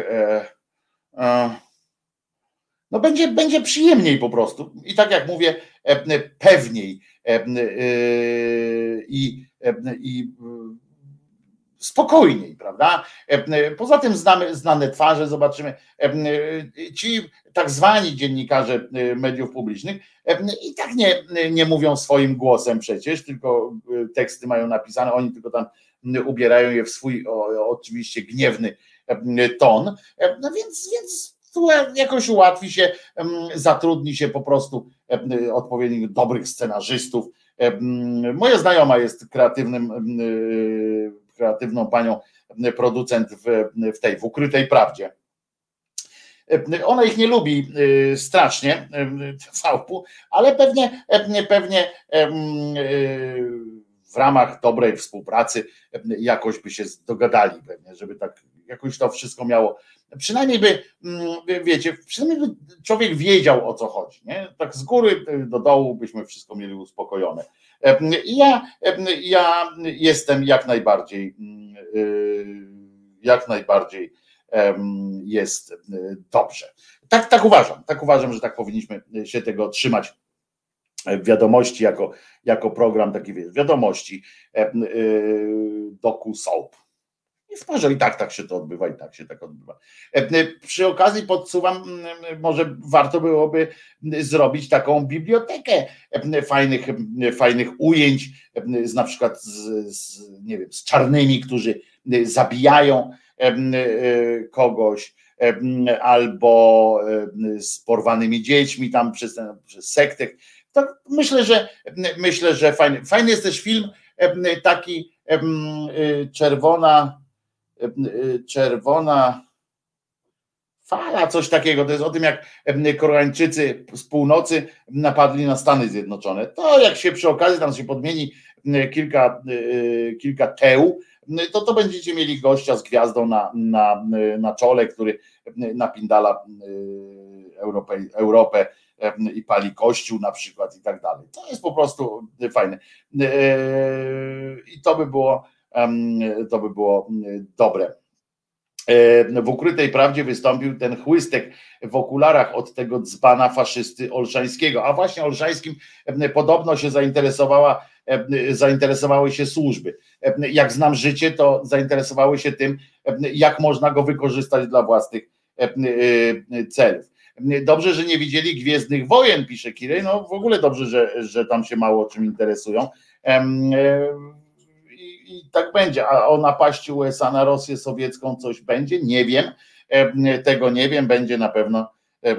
no będzie, będzie przyjemniej po prostu. I tak jak mówię, pewniej i, i spokojniej, prawda? Poza tym znamy znane twarze, zobaczymy. Ci tak zwani dziennikarze mediów publicznych i tak nie, nie mówią swoim głosem przecież, tylko teksty mają napisane, oni tylko tam ubierają je w swój o, oczywiście gniewny ton. No więc, więc tu jakoś ułatwi się, zatrudni się po prostu odpowiednich dobrych scenarzystów. Moja znajoma jest kreatywnym kreatywną panią producent w, w tej, w ukrytej prawdzie. Ona ich nie lubi y, strasznie, całpu, ale pewnie, pewnie w ramach dobrej współpracy jakoś by się dogadali pewnie, żeby tak jakoś to wszystko miało. Przynajmniej by, mm, wiecie, przynajmniej by człowiek wiedział o co chodzi. Nie? Tak z góry do dołu byśmy wszystko mieli uspokojone. Ja, ja jestem jak najbardziej, mm, y, jak najbardziej jest dobrze. Tak, tak uważam, tak uważam, że tak powinniśmy się tego trzymać wiadomości jako, jako program taki wiadomości doku soap. I w porze i tak tak się to odbywa, i tak się tak odbywa. Przy okazji podsuwam, może warto byłoby zrobić taką bibliotekę fajnych, fajnych ujęć, z na przykład z, z, nie wiem, z czarnymi, którzy zabijają kogoś, albo z porwanymi dziećmi tam przez, przez sektę to myślę, że myślę, że fajny. Fajny jest też film taki czerwona, czerwona fala, coś takiego. To jest o tym, jak Koreańczycy z północy napadli na Stany Zjednoczone. To jak się przy okazji tam się podmieni kilka, y, kilka teł, to to będziecie mieli gościa z gwiazdą na, na, na czole, który napindala Europę, Europę i pali kościół na przykład i tak dalej. To jest po prostu fajne. E, I to by było, to by było dobre. E, w ukrytej prawdzie wystąpił ten chłystek w okularach od tego dzbana faszysty Olszańskiego. A właśnie Olszańskim podobno się zainteresowała, zainteresowały się służby. Jak znam życie, to zainteresowały się tym, jak można go wykorzystać dla własnych celów. Dobrze, że nie widzieli Gwiezdnych Wojen, pisze Kirej. No w ogóle dobrze, że, że tam się mało czym interesują. E, I, tak będzie. A o napaści USA na Rosję sowiecką coś będzie? Nie wiem. Tego nie wiem. Będzie na pewno. E,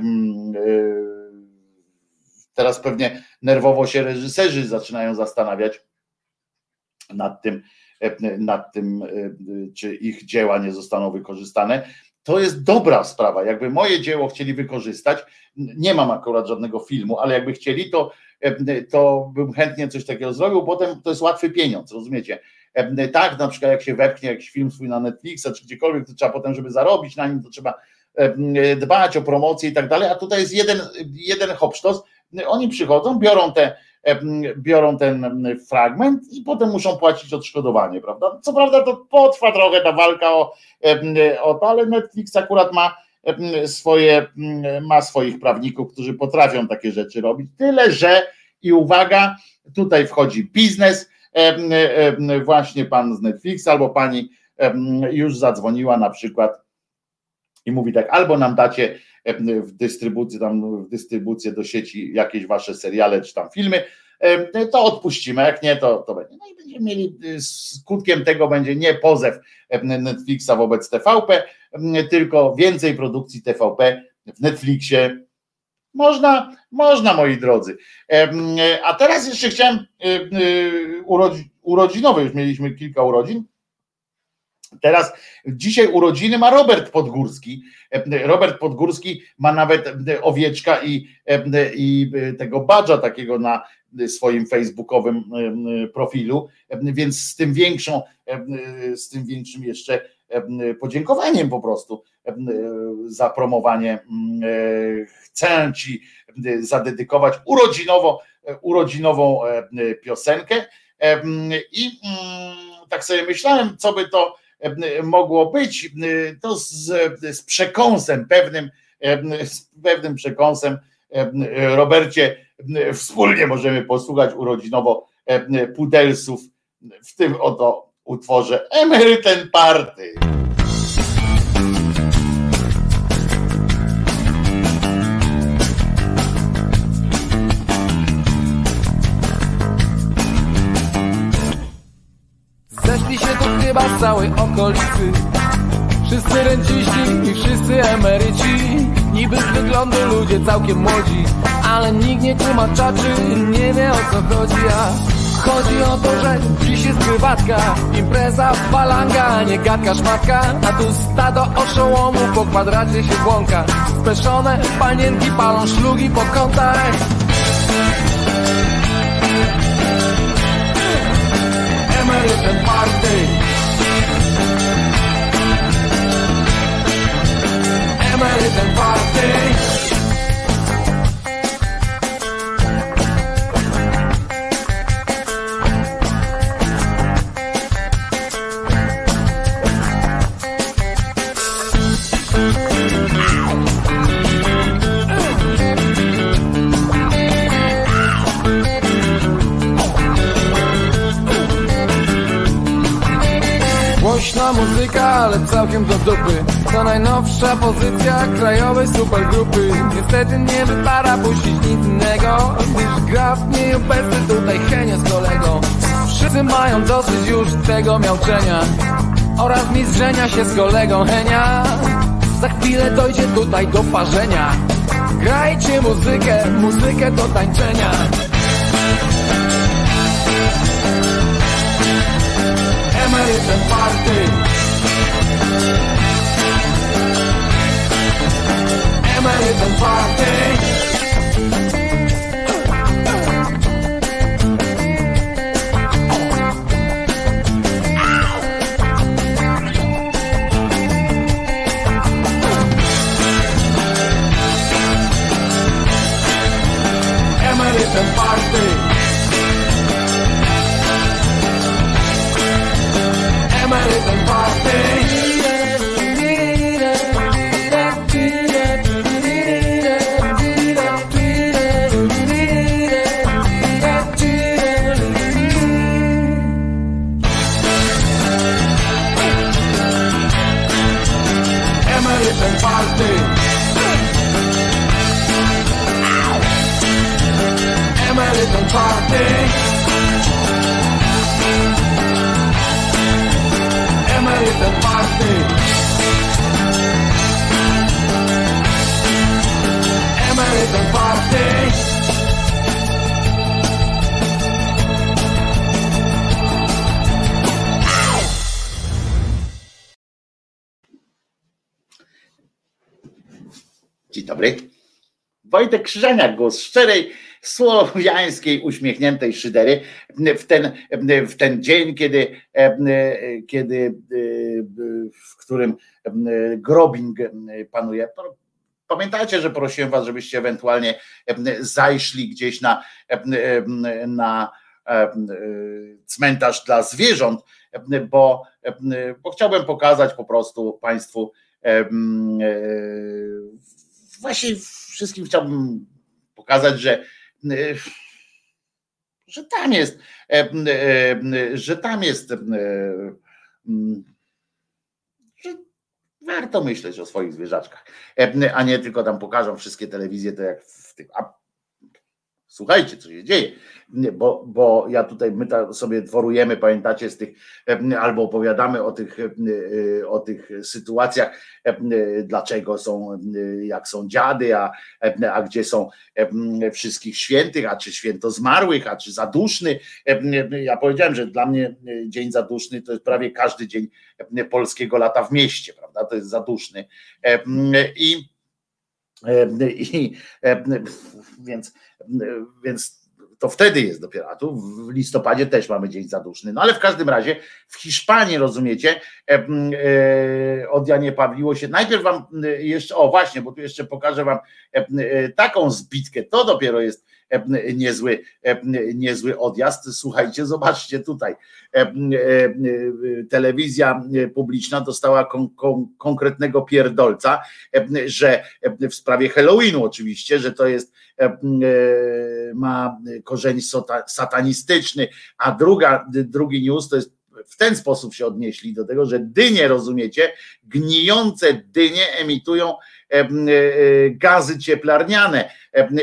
teraz pewnie nerwowo się reżyserzy zaczynają zastanawiać nad tym, nad tym, czy ich dzieła nie zostaną wykorzystane to jest dobra sprawa. Jakby moje dzieło chcieli wykorzystać, nie mam akurat żadnego filmu, ale jakby chcieli, to, e, to bym chętnie coś takiego zrobił. Potem to jest łatwy pieniądz, rozumiecie? Tak, na przykład jak się wepchnie jakiś film swój na Netflixa czy gdziekolwiek, to trzeba potem, żeby zarobić na nim, to trzeba dbać o promocję i tak dalej. A tutaj jest jeden, jeden hopsztos. Oni przychodzą, biorą te biorą ten fragment i potem muszą płacić odszkodowanie, prawda? Co prawda to potrwa trochę ta walka o, o to, ale Netflix akurat ma swoje, ma swoich prawników, którzy potrafią takie rzeczy robić. Tyle, że i uwaga, tutaj wchodzi biznes, właśnie pan z Netflixa albo pani już zadzwoniła na przykład i mówi tak, albo nam dacie w dystrybucji, tam w dystrybucję do sieci jakieś wasze seriale czy tam filmy, to odpuścimy, jak nie, to, to będzie. No i będziemy mieli, y, skutkiem tego będzie nie pozew Netflixa wobec TVP, tylko więcej produkcji TVP w Netflixie. Można, można moi drodzy. A teraz jeszcze chciałem y, y, urodzinowe, już mieliśmy kilka urodzin, Teraz dzisiaj urodziny ma Robert Podgórski. Robert Podgórski ma nawet owieczka i, i tego badża takiego na swoim facebookowym profilu, więc z tym większą, z tym większym jeszcze podziękowaniem po prostu za promowanie chcę ci zadedykować urodzinowo, urodzinową piosenkę. I mm, tak sobie myślałem, co by to E, mogło być, e, to z, z przekąsem, pewnym, e, z pewnym przekąsem, Robercie, wspólnie możemy posłuchać urodzinowo Pudelsów w tym oto utworze Emeryten Party. chyba z całej okolicy. Wszyscy renciści i wszyscy emeryci. Niby z wyglądu ludzie całkiem młodzi Ale nikt nie kuma czaczy, nie wie o co chodzi. A Chodzi o to, że dziś jest grywatka Impreza, balanga, nie gadka, szmatka A tu stado oszołomu po kwadracie się błąka. Speszone panienki palą szlugi po kątach Emerytem party. Emerytem party. Muzyka, ale całkiem do dupy. To najnowsza pozycja krajowej supergrupy. Niestety nie wypada puścić nic innego Gdyż gra w niej obecny tutaj Henio z kolego. Wszyscy mają dosyć już tego miałczenia Oraz mizrzenia się z kolegą Henia. Za chwilę dojdzie tutaj do parzenia. Grajcie muzykę, muzykę do tańczenia mai departe E a party. Wojtek Krzyżaniak, głos szczerej, słowiańskiej, uśmiechniętej szydery w ten, w ten dzień, kiedy, kiedy w którym grobing panuje. Pamiętajcie, że prosiłem was, żebyście ewentualnie zajszli gdzieś na, na cmentarz dla zwierząt, bo, bo chciałbym pokazać po prostu Państwu właśnie wszystkim chciałbym pokazać, że, że tam jest, że tam jest, że warto myśleć o swoich zwierzaczkach, a nie tylko tam pokażą wszystkie telewizje, to jak w tych. A słuchajcie, co się dzieje, bo, bo ja tutaj, my sobie dworujemy, pamiętacie, z tych, albo opowiadamy o tych, o tych sytuacjach, dlaczego są, jak są dziady, a, a gdzie są wszystkich świętych, a czy święto zmarłych, a czy zaduszny. Ja powiedziałem, że dla mnie dzień zaduszny to jest prawie każdy dzień polskiego lata w mieście, prawda? To jest zaduszny. I i, więc, więc to wtedy jest dopiero, a tu w listopadzie też mamy dzień zaduszny. No ale w każdym razie w Hiszpanii, rozumiecie, od Janie Pawliło się, najpierw wam jeszcze, o właśnie, bo tu jeszcze pokażę wam taką zbitkę, to dopiero jest niezły, niezły odjazd. Słuchajcie, zobaczcie tutaj. Telewizja publiczna dostała kon, kon, konkretnego pierdolca, że w sprawie Halloweenu oczywiście, że to jest ma korzeń satanistyczny, a druga, drugi news to jest w ten sposób się odnieśli do tego, że dynie, rozumiecie, gnijące dynie emitują gazy cieplarniane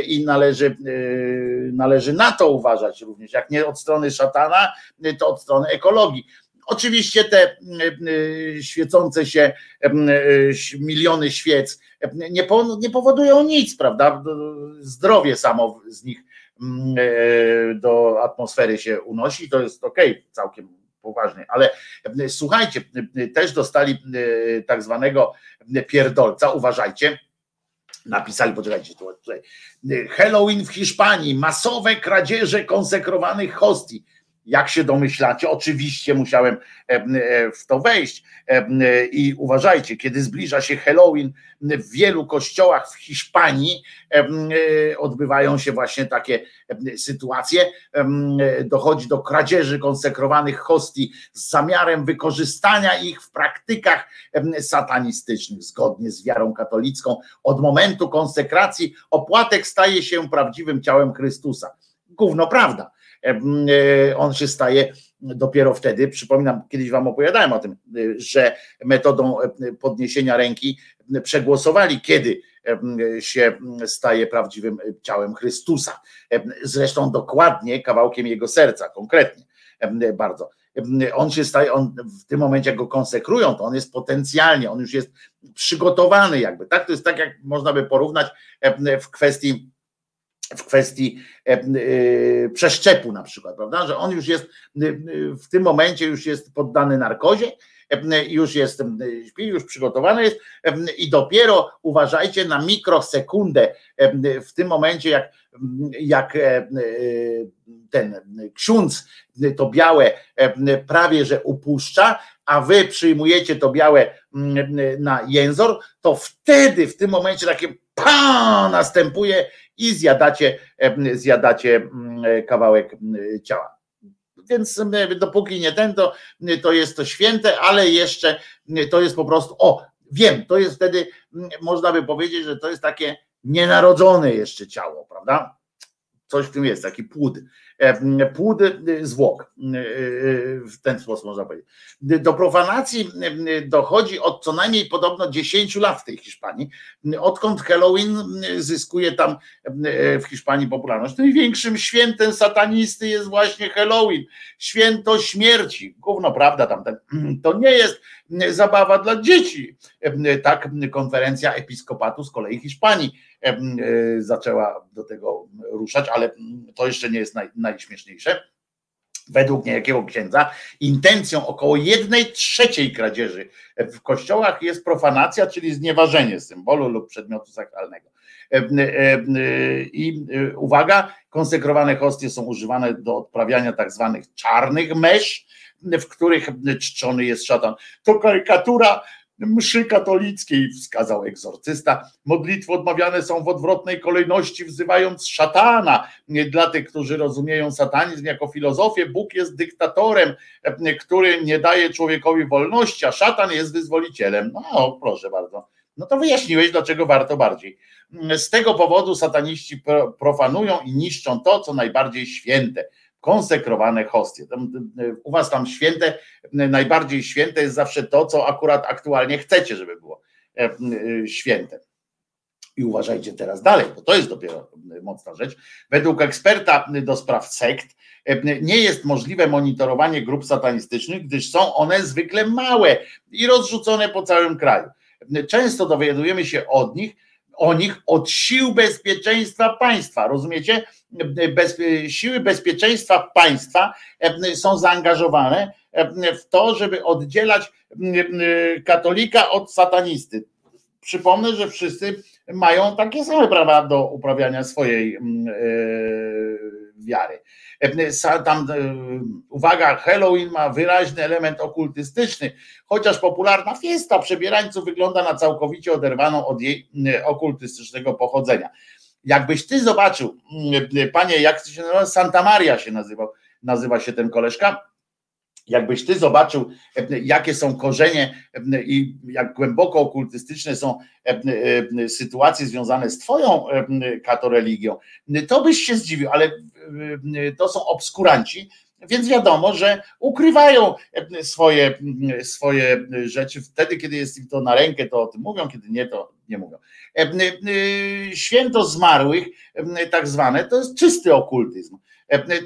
i należy, należy na to uważać również, jak nie od strony szatana, to od strony ekologii. Oczywiście te świecące się miliony świec nie, powodują nic, prawda? Zdrowie samo z nich do atmosfery się unosi, to jest ok, całkiem poważnie, ale słuchajcie, też dostali tak zwanego pierdolca, uważajcie, napisali, poczekajcie, tutaj, Halloween w Hiszpanii, masowe kradzieże konsekrowanych hostii. Jak się domyślacie, oczywiście musiałem w to wejść. I uważajcie, kiedy zbliża się Halloween, w wielu kościołach w Hiszpanii odbywają się właśnie takie sytuacje. Dochodzi do kradzieży konsekrowanych hostii z zamiarem wykorzystania ich w praktykach satanistycznych, zgodnie z wiarą katolicką. Od momentu konsekracji opłatek staje się prawdziwym ciałem Chrystusa. Gówno prawda on się staje dopiero wtedy, przypominam, kiedyś wam opowiadałem o tym, że metodą podniesienia ręki przegłosowali, kiedy się staje prawdziwym ciałem Chrystusa. Zresztą dokładnie kawałkiem jego serca, konkretnie bardzo. On się staje, on w tym momencie, jak go konsekrują, to on jest potencjalnie, on już jest przygotowany, jakby. Tak, to jest tak, jak można by porównać w kwestii w kwestii przeszczepu na przykład, prawda? Że on już jest w tym momencie już jest poddany narkozie już jest, śpi, już przygotowany jest i dopiero uważajcie na mikrosekundę w tym momencie, jak, jak ten ksiądz to białe prawie że upuszcza, a wy przyjmujecie to białe na jęzor, to wtedy w tym momencie takie pa następuje i zjadacie, zjadacie kawałek ciała więc dopóki nie ten, to, to jest to święte, ale jeszcze to jest po prostu, o, wiem, to jest wtedy, można by powiedzieć, że to jest takie nienarodzone jeszcze ciało, prawda? Coś w tym jest, taki płód. E, płód zwłok, e, w ten sposób można powiedzieć. Do profanacji dochodzi od co najmniej podobno 10 lat w tej Hiszpanii, odkąd Halloween zyskuje tam e, w Hiszpanii popularność. Największym świętem satanisty jest właśnie Halloween, święto śmierci. Gówno prawda tam, to nie jest zabawa dla dzieci. Tak konferencja episkopatu z kolei Hiszpanii zaczęła do tego ruszać, ale to jeszcze nie jest naj, najśmieszniejsze. Według niejakiego księdza intencją około jednej trzeciej kradzieży w kościołach jest profanacja, czyli znieważenie symbolu lub przedmiotu sakralnego. I uwaga, konsekrowane hostie są używane do odprawiania tak zwanych czarnych mesz, w których czczony jest szatan. To karykatura mszy katolickiej, wskazał egzorcysta. Modlitwy odmawiane są w odwrotnej kolejności, wzywając szatana. Dla tych, którzy rozumieją satanizm jako filozofię, Bóg jest dyktatorem, który nie daje człowiekowi wolności, a szatan jest wyzwolicielem. No, proszę bardzo. No to wyjaśniłeś, dlaczego warto bardziej. Z tego powodu sataniści profanują i niszczą to, co najbardziej święte konsekrowane hostie. U was tam święte, najbardziej święte jest zawsze to, co akurat aktualnie chcecie, żeby było e, święte. I uważajcie teraz dalej, bo to jest dopiero mocna rzecz. Według eksperta do spraw sekt e, nie jest możliwe monitorowanie grup satanistycznych, gdyż są one zwykle małe i rozrzucone po całym kraju. Często dowiadujemy się od nich, o nich od sił bezpieczeństwa państwa. Rozumiecie? Bez, siły bezpieczeństwa państwa e, są zaangażowane e, w to, żeby oddzielać katolika od satanisty. Przypomnę, że wszyscy mają takie same prawa do uprawiania swojej e, wiary. Tam, uwaga, Halloween ma wyraźny element okultystyczny, chociaż popularna fiesta przebierańców wygląda na całkowicie oderwaną od jej okultystycznego pochodzenia. Jakbyś ty zobaczył, panie, jak się nazywa? Santa Maria się nazywał, nazywa się ten koleżka, Jakbyś ty zobaczył, jakie są korzenie i jak głęboko okultystyczne są sytuacje związane z twoją katoreligią, to byś się zdziwił, ale to są obskuranci, więc wiadomo, że ukrywają swoje, swoje rzeczy. Wtedy, kiedy jest im to na rękę, to o tym mówią, kiedy nie, to nie mówią. Święto zmarłych, tak zwane, to jest czysty okultyzm.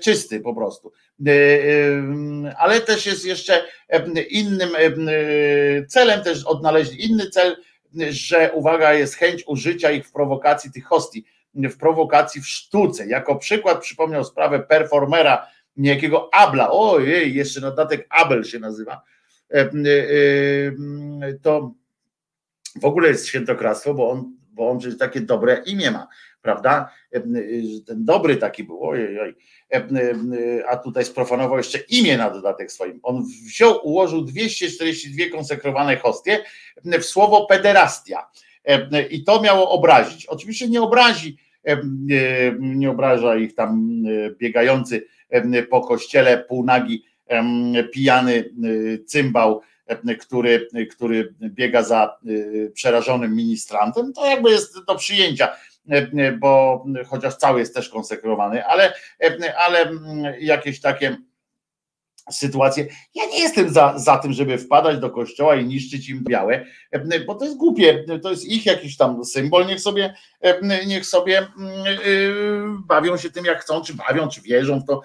Czysty po prostu. Ale też jest jeszcze innym celem, też odnaleźli inny cel, że uwaga, jest chęć użycia ich w prowokacji tych hostii w prowokacji w sztuce. Jako przykład przypomniał sprawę performera niejakiego Abla. Ojej, jeszcze dodatek Abel się nazywa. E, e, e, to w ogóle jest świętokradztwo, bo on, bo on przecież takie dobre imię ma, prawda? Ten dobry taki był, ojej, ojej. a tutaj sprofanował jeszcze imię na dodatek swoim. On wziął, ułożył 242 konsekrowane hostie w słowo pederastia. I to miało obrazić. Oczywiście nie obrazi nie obraża ich tam biegający po kościele półnagi pijany cymbał, który, który biega za przerażonym ministrantem, to jakby jest do przyjęcia, bo chociaż cały jest też konsekrowany, ale, ale jakieś takie sytuację. Ja nie jestem za, za tym, żeby wpadać do kościoła i niszczyć im białe, bo to jest głupie, to jest ich jakiś tam symbol, niech sobie, niech sobie bawią się tym jak chcą, czy bawią, czy wierzą w to,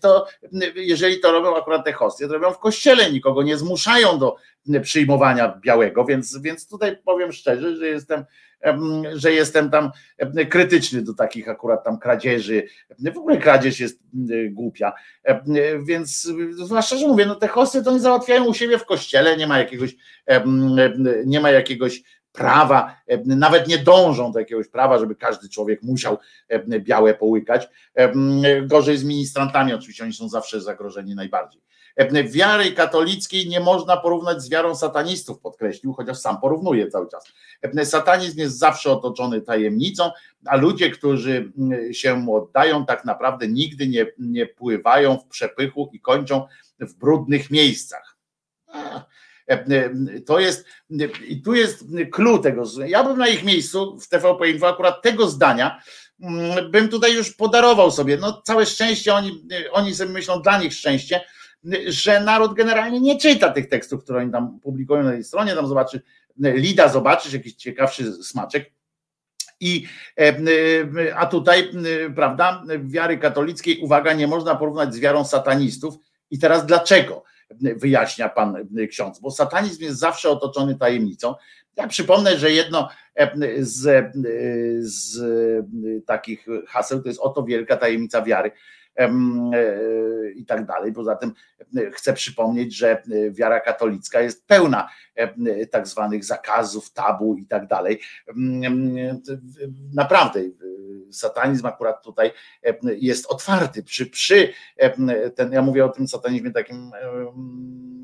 to jeżeli to robią akurat te hostie, to robią w kościele, nikogo nie zmuszają do przyjmowania białego, więc, więc tutaj powiem szczerze, że jestem że jestem tam krytyczny do takich akurat tam kradzieży. W ogóle kradzież jest głupia. Więc zwłaszcza, że mówię, no te hosty to nie załatwiają u siebie w kościele, nie ma jakiegoś, nie ma jakiegoś prawa, nawet nie dążą do jakiegoś prawa, żeby każdy człowiek musiał białe połykać. Gorzej z ministrantami, oczywiście oni są zawsze zagrożeni najbardziej. Wiary katolickiej nie można porównać z wiarą satanistów, podkreślił, chociaż sam porównuje cały czas. Satanizm jest zawsze otoczony tajemnicą, a ludzie, którzy się mu oddają, tak naprawdę nigdy nie, nie pływają w przepychu i kończą w brudnych miejscach. To jest, i tu jest clue tego. Ja bym na ich miejscu w TVP Info akurat tego zdania bym tutaj już podarował sobie. No całe szczęście, oni, oni sobie myślą, dla nich szczęście, że naród generalnie nie czyta tych tekstów, które oni tam publikują na tej stronie, tam zobaczy, Lida zobaczysz jakiś ciekawszy smaczek. I, a tutaj, prawda, wiary katolickiej, uwaga, nie można porównać z wiarą satanistów. I teraz dlaczego? Wyjaśnia pan ksiądz, bo satanizm jest zawsze otoczony tajemnicą. Ja przypomnę, że jedno z, z takich haseł to jest oto wielka tajemnica wiary E, i tak dalej. Poza tym e, chcę przypomnieć, że e, wiara katolicka jest pełna tak zwanych zakazów, tabu i tak dalej. Naprawdę satanizm akurat tutaj jest otwarty. Przy, przy ten, ja mówię o tym satanizmie takim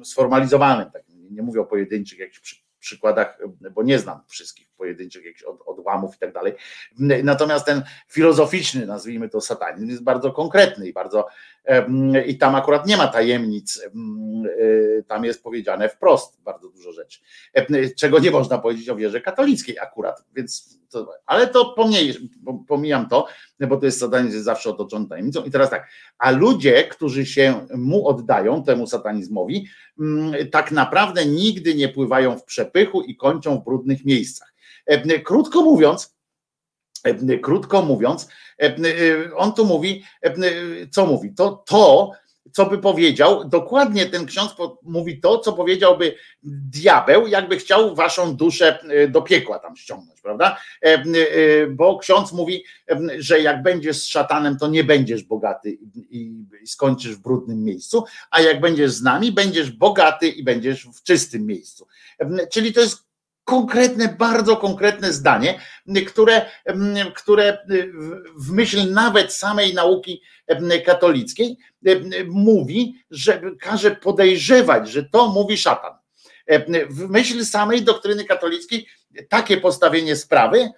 sformalizowanym, takim, nie mówię o pojedynczych jakichś przykładach, bo nie znam wszystkich pojedynczych jakichś od, odłamów i tak dalej. Natomiast ten filozoficzny, nazwijmy to satanizm, jest bardzo konkretny i bardzo i tam akurat nie ma tajemnic, e, tam jest powiedziane wprost bardzo dużo rzeczy, czego nie można powiedzieć o wierze katolickiej akurat, więc to, ale to pomijam to, bo to jest satanizm zawsze otoczony tajemnicą i teraz tak, a ludzie, którzy się mu oddają, temu satanizmowi, tak naprawdę nigdy nie pływają w przepychu i kończą w brudnych miejscach. Krótko mówiąc, krótko mówiąc, on tu mówi, co mówi? To, to co by powiedział, dokładnie ten ksiądz mówi to, co powiedziałby diabeł, jakby chciał waszą duszę do piekła tam ściągnąć, prawda? Bo ksiądz mówi, że jak będziesz z szatanem, to nie będziesz bogaty i skończysz w brudnym miejscu, a jak będziesz z nami, będziesz bogaty i będziesz w czystym miejscu. Czyli to jest konkretne, bardzo konkretne zdanie, które, które w myśl nawet samej nauki katolickiej mówi, że każe podejrzewać, że to mówi szatan. W myśl samej doktryny katolickiej takie postawienie sprawy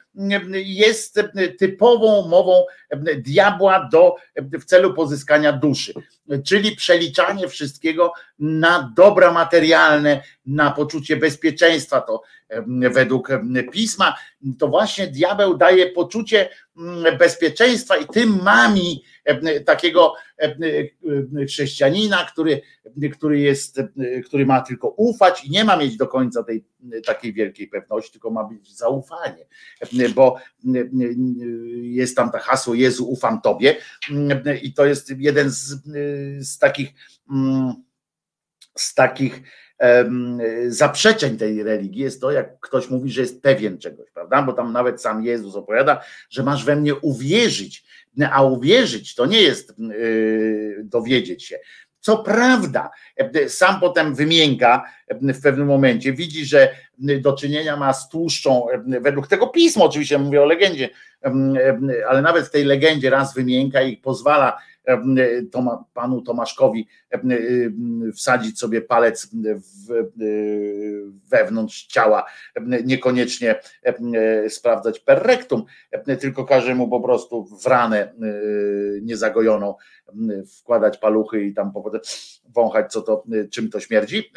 jest typową mową diabła do, w celu pozyskania duszy, czyli przeliczanie wszystkiego na dobra materialne, na poczucie bezpieczeństwa. To według pisma, to właśnie diabeł daje poczucie bezpieczeństwa i tym mami takiego chrześcijanina, który, który jest, który ma tylko ufać i nie ma mieć do końca tej takiej wielkiej pewności, tylko ma być zaufanie, bo jest tam to hasło Jezu ufam Tobie i to jest jeden z, z takich z takich zaprzeczeń tej religii jest to, jak ktoś mówi, że jest pewien czegoś, prawda? Bo tam nawet sam Jezus opowiada, że masz we mnie uwierzyć, a uwierzyć to nie jest yy, dowiedzieć się. Co prawda, sam potem wymięka w pewnym momencie, widzi, że do czynienia ma z tłuszczą, według tego pisma, oczywiście mówię o legendzie, ale nawet w tej legendzie raz wymięka i pozwala Toma, panu Tomaszkowi wsadzić sobie palec w, wewnątrz ciała, niekoniecznie sprawdzać perrektum, tylko każe mu po prostu w ranę niezagojoną wkładać paluchy i tam wąchać, co to, czym to śmierdzi,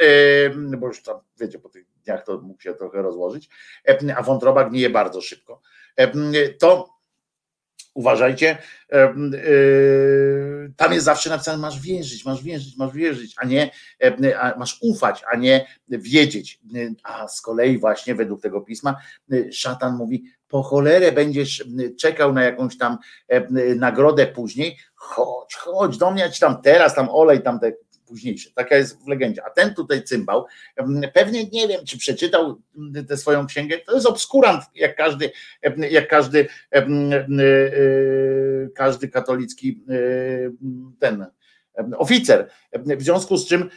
bo już tam, wiecie, po tych dniach to mógł się trochę rozłożyć, a wątroba gnije bardzo szybko. To uważajcie, tam jest zawsze napisane, masz wierzyć, masz wierzyć, masz wierzyć, a nie masz ufać, a nie wiedzieć. A z kolei właśnie według tego pisma szatan mówi, po cholerę będziesz czekał na jakąś tam nagrodę później, chodź, chodź do mnie, ja ci tam teraz, tam olej, tam te późniejsze. Taka jest w legendzie. A ten tutaj cymbał, pewnie nie wiem, czy przeczytał tę swoją księgę. To jest obskurant, jak każdy, jak każdy, e, każdy katolicki e, ten oficer. W związku z czym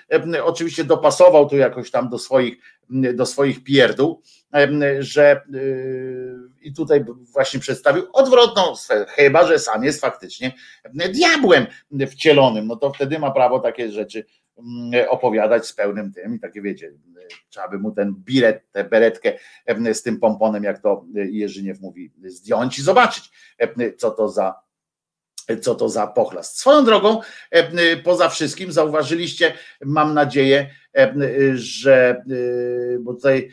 oczywiście dopasował tu jakoś tam do swoich, do swoich pierdół, że i tutaj właśnie przedstawił odwrotną sferę, chyba że sam jest faktycznie diabłem wcielonym, no to wtedy ma prawo takie rzeczy opowiadać z pełnym tym i takie wiecie, trzeba by mu ten bilet, tę beretkę z tym pomponem, jak to Jerzyniew mówi, zdjąć i zobaczyć, co to za co to za pochlast. Swoją drogą, poza wszystkim zauważyliście, mam nadzieję, że, bo tutaj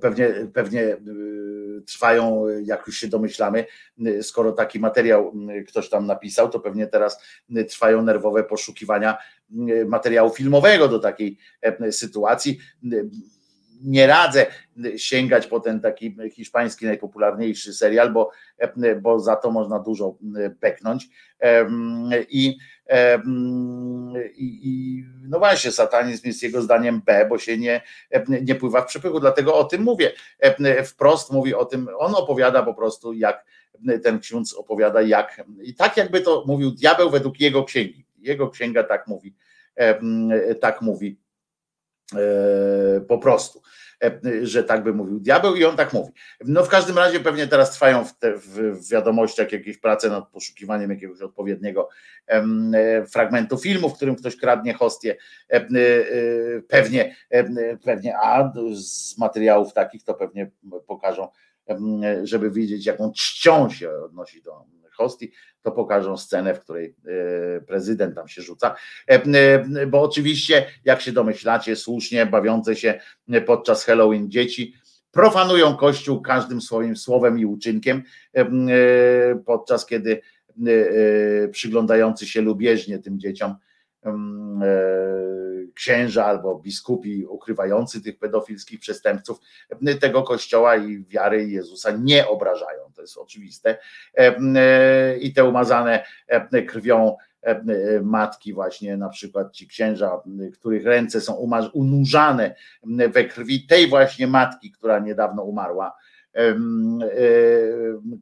pewnie, pewnie trwają, jak już się domyślamy, skoro taki materiał ktoś tam napisał, to pewnie teraz trwają nerwowe poszukiwania materiału filmowego do takiej sytuacji nie radzę sięgać po ten taki hiszpański najpopularniejszy serial, bo, bo za to można dużo peknąć. I, i, no właśnie, satanizm jest jego zdaniem B, bo się nie, nie pływa w przepychu, dlatego o tym mówię. Wprost mówi o tym, on opowiada po prostu, jak ten ksiądz opowiada, jak i tak jakby to mówił diabeł według jego księgi. Jego księga tak mówi, tak mówi E, po prostu, e, że tak by mówił diabeł i on tak mówi. No w każdym razie pewnie teraz trwają w, te, w wiadomościach jakieś prace nad poszukiwaniem jakiegoś odpowiedniego e, fragmentu filmu, w którym ktoś kradnie hostię. Pewnie, pewnie, a z materiałów takich to pewnie pokażą, żeby wiedzieć, jaką czcią się odnosi do hostii, to pokażą scenę, w której e, prezydent tam się rzuca. E, e, bo oczywiście, jak się domyślacie, słusznie bawiące się podczas Halloween dzieci profanują Kościół każdym swoim słowem i uczynkiem, podczas kiedy przyglądający się lubieżnie tym dzieciom księża albo biskupi ukrywający tych pedofilskich przestępców tego kościoła i wiary Jezusa nie obrażają. To jest oczywiste. I te umazane krwią matki, właśnie na przykład ci księża, których ręce są unurzane we krwi tej właśnie matki, która niedawno umarła,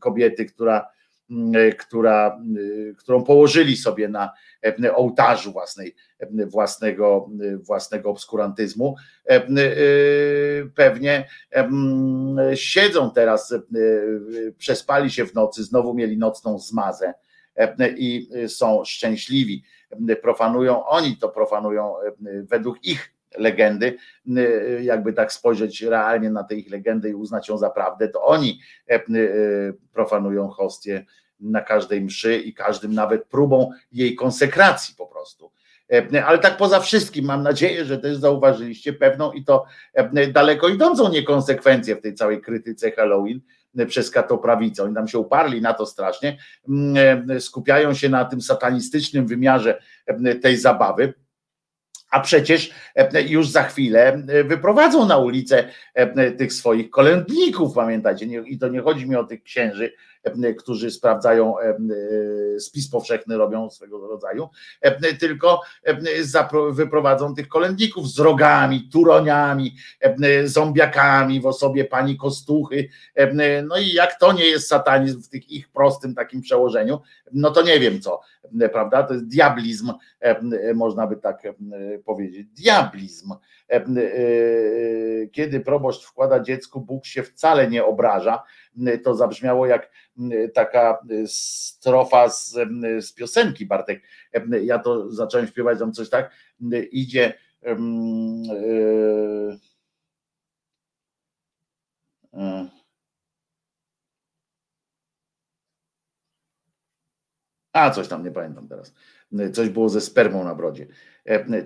kobiety, która E, która, e, którą położyli sobie na e, ołtarzu własnej, własnego, własnego obskurantyzmu. Pewnie siedzą teraz, przespali się w nocy, znowu mieli nocną zmazę i są szczęśliwi. Profanują, oni to profanują według ich legendy, jakby tak spojrzeć realnie na tę ich legendę i uznać ją za prawdę, to oni e, e, profanują hostię na każdej mszy i każdym nawet próbą jej konsekracji po prostu. E, ale tak poza wszystkim mam nadzieję, że też zauważyliście pewną i to daleko idącą niekonsekwencję w tej całej krytyce Halloween przez katoprawicę. Oni tam się uparli na to strasznie, skupiają się na tym satanistycznym wymiarze tej zabawy a przecież e, już za chwilę e, wyprowadzą na ulicę e, tych swoich kolędników, pamiętajcie, i to nie chodzi mi o tych księży, którzy sprawdzają spis powszechny, robią swego rodzaju, tylko wyprowadzą tych kolędników z rogami, turoniami, zombiakami w osobie pani Kostuchy. No i jak to nie jest satanizm w tych ich prostym takim przełożeniu, no to nie wiem co, prawda? To jest diablizm, można by tak powiedzieć. Diablizm. Kiedy proboszcz wkłada dziecku, Bóg się wcale nie obraża. To zabrzmiało jak taka strofa z, z piosenki Bartek. Ja to zacząłem śpiewać tam coś tak. Idzie. Yy, yy, A, coś tam, nie pamiętam teraz. Coś było ze spermą na brodzie.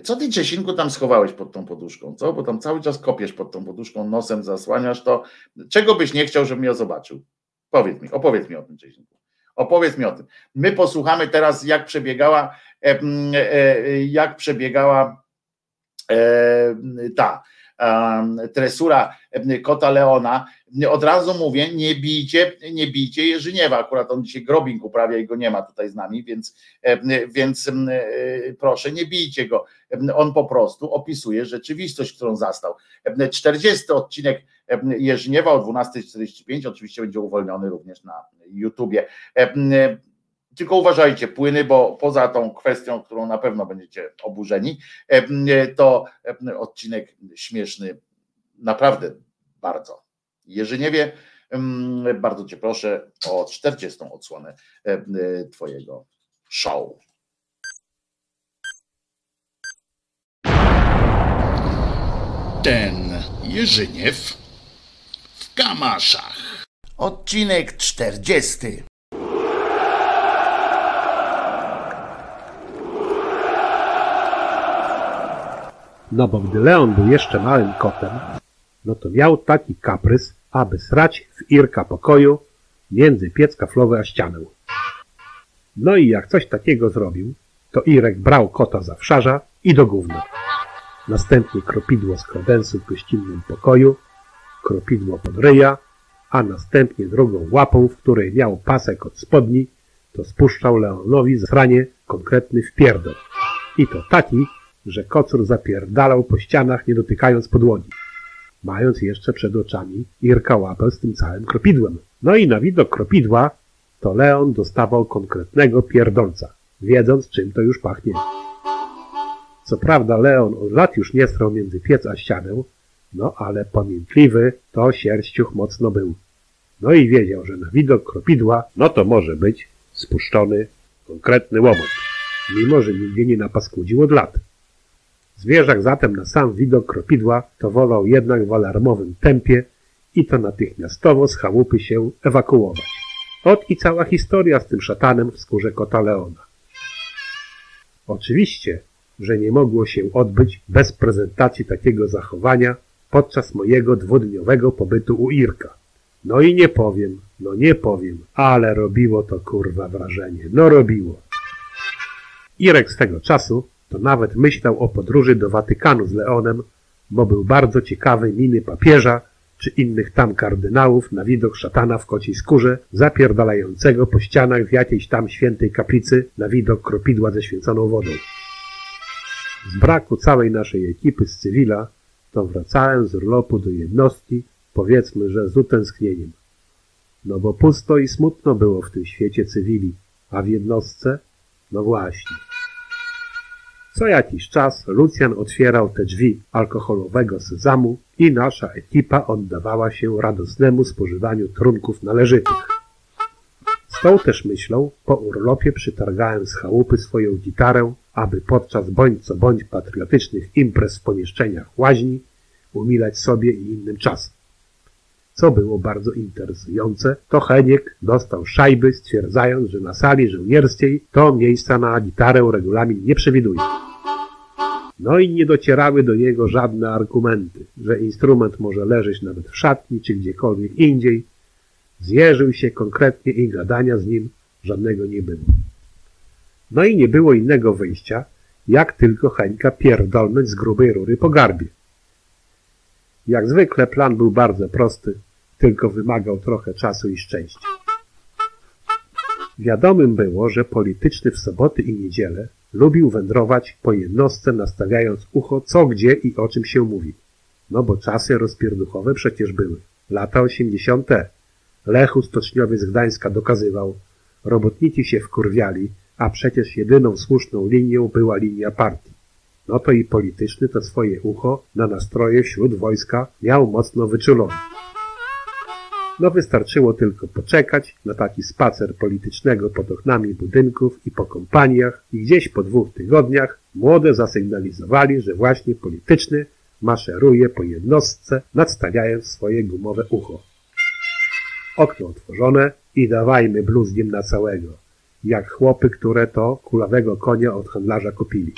Co ty, Czesinku, tam schowałeś pod tą poduszką, co? Bo tam cały czas kopiesz pod tą poduszką, nosem zasłaniasz to. Czego byś nie chciał, żebym ja zobaczył? Powiedz mi, opowiedz mi o tym, Cześniku. Opowiedz mi o tym. My posłuchamy teraz, jak przebiegała, e, e, jak przebiegała e, ta tresura kota Leona. Od razu mówię, nie bijcie, nie bijcie Jerzyniewa. Akurat on dzisiaj grobing uprawia i go nie ma tutaj z nami, więc, więc proszę, nie bijcie go. On po prostu opisuje rzeczywistość, którą zastał. 40 odcinek Jerzyniewa o 12.45 oczywiście będzie uwolniony również na YouTubie. Tylko uważajcie, płyny, bo poza tą kwestią, którą na pewno będziecie oburzeni, to odcinek śmieszny, naprawdę bardzo. Jerzyniewie, bardzo Cię proszę o 40. odsłonę Twojego show. Ten Jerzyniew w Kamaszach. Odcinek 40. No bo gdy Leon był jeszcze małym kotem, no to miał taki kaprys, aby srać w Irka pokoju między piec kaflowy a ścianę. No i jak coś takiego zrobił, to Irek brał kota za wszarza i do gówna. Następnie kropidło z kredensu w gościnnym pokoju, kropidło pod ryja, a następnie drugą łapą, w której miał pasek od spodni, to spuszczał Leonowi za sranie konkretny wpierdol. I to taki, że kocur zapierdalał po ścianach, nie dotykając podłogi, mając jeszcze przed oczami Irka łapę z tym całym kropidłem. No i na widok kropidła to Leon dostawał konkretnego pierdolca, wiedząc czym to już pachnie. Co prawda Leon od lat już nie strał między piec a ścianę, no ale pamiętliwy to sierściuch mocno był. No i wiedział, że na widok kropidła, no to może być spuszczony konkretny łomot, mimo że nigdzie nie napaskudził od lat. Zwierzak zatem na sam widok kropidła to jednak w alarmowym tempie i to natychmiastowo z chałupy się ewakuować. Ot i cała historia z tym szatanem w skórze kota Leona. Oczywiście, że nie mogło się odbyć bez prezentacji takiego zachowania podczas mojego dwudniowego pobytu u Irka. No i nie powiem, no nie powiem, ale robiło to kurwa wrażenie, no robiło. Irek z tego czasu to nawet myślał o podróży do Watykanu z Leonem, bo był bardzo ciekawy miny papieża czy innych tam kardynałów na widok szatana w kociej skórze, zapierdalającego po ścianach w jakiejś tam świętej kaplicy na widok kropidła ze święconą wodą. Z braku całej naszej ekipy z cywila, to wracałem z urlopu do jednostki, powiedzmy, że z utęsknieniem. No bo pusto i smutno było w tym świecie cywili, a w jednostce? No właśnie. Co jakiś czas Lucjan otwierał te drzwi alkoholowego sezamu i nasza ekipa oddawała się radosnemu spożywaniu trunków należytych. Z tą też myślą po urlopie przytargałem z chałupy swoją gitarę, aby podczas bądź co bądź patriotycznych imprez w pomieszczeniach łaźni umilać sobie i innym czas. Co było bardzo interesujące, to Heniek dostał szajby stwierdzając, że na sali żołnierskiej to miejsca na gitarę regulamin nie przewiduje. No i nie docierały do niego żadne argumenty, że instrument może leżeć nawet w szatni czy gdziekolwiek indziej. Zjeżył się konkretnie i gadania z nim żadnego nie było. No i nie było innego wyjścia, jak tylko Heńka pierdolnąć z grubej rury po garbie. Jak zwykle plan był bardzo prosty, tylko wymagał trochę czasu i szczęścia. Wiadomym było, że polityczny w soboty i niedzielę lubił wędrować po jednostce, nastawiając ucho co gdzie i o czym się mówi. No bo czasy rozpierduchowe przecież były. Lata osiemdziesiąte. Lechu stoczniowy z Gdańska dokazywał. Robotnicy się wkurwiali, a przecież jedyną słuszną linią była linia partii. No to i polityczny to swoje ucho na nastroje wśród wojska miał mocno wyczulone. No wystarczyło tylko poczekać na taki spacer politycznego pod oknami budynków i po kompaniach i gdzieś po dwóch tygodniach młode zasygnalizowali, że właśnie polityczny maszeruje po jednostce, nadstawiając swoje gumowe ucho. Okno otworzone i dawajmy bluzgiem na całego, jak chłopy, które to kulawego konia od handlarza kupili.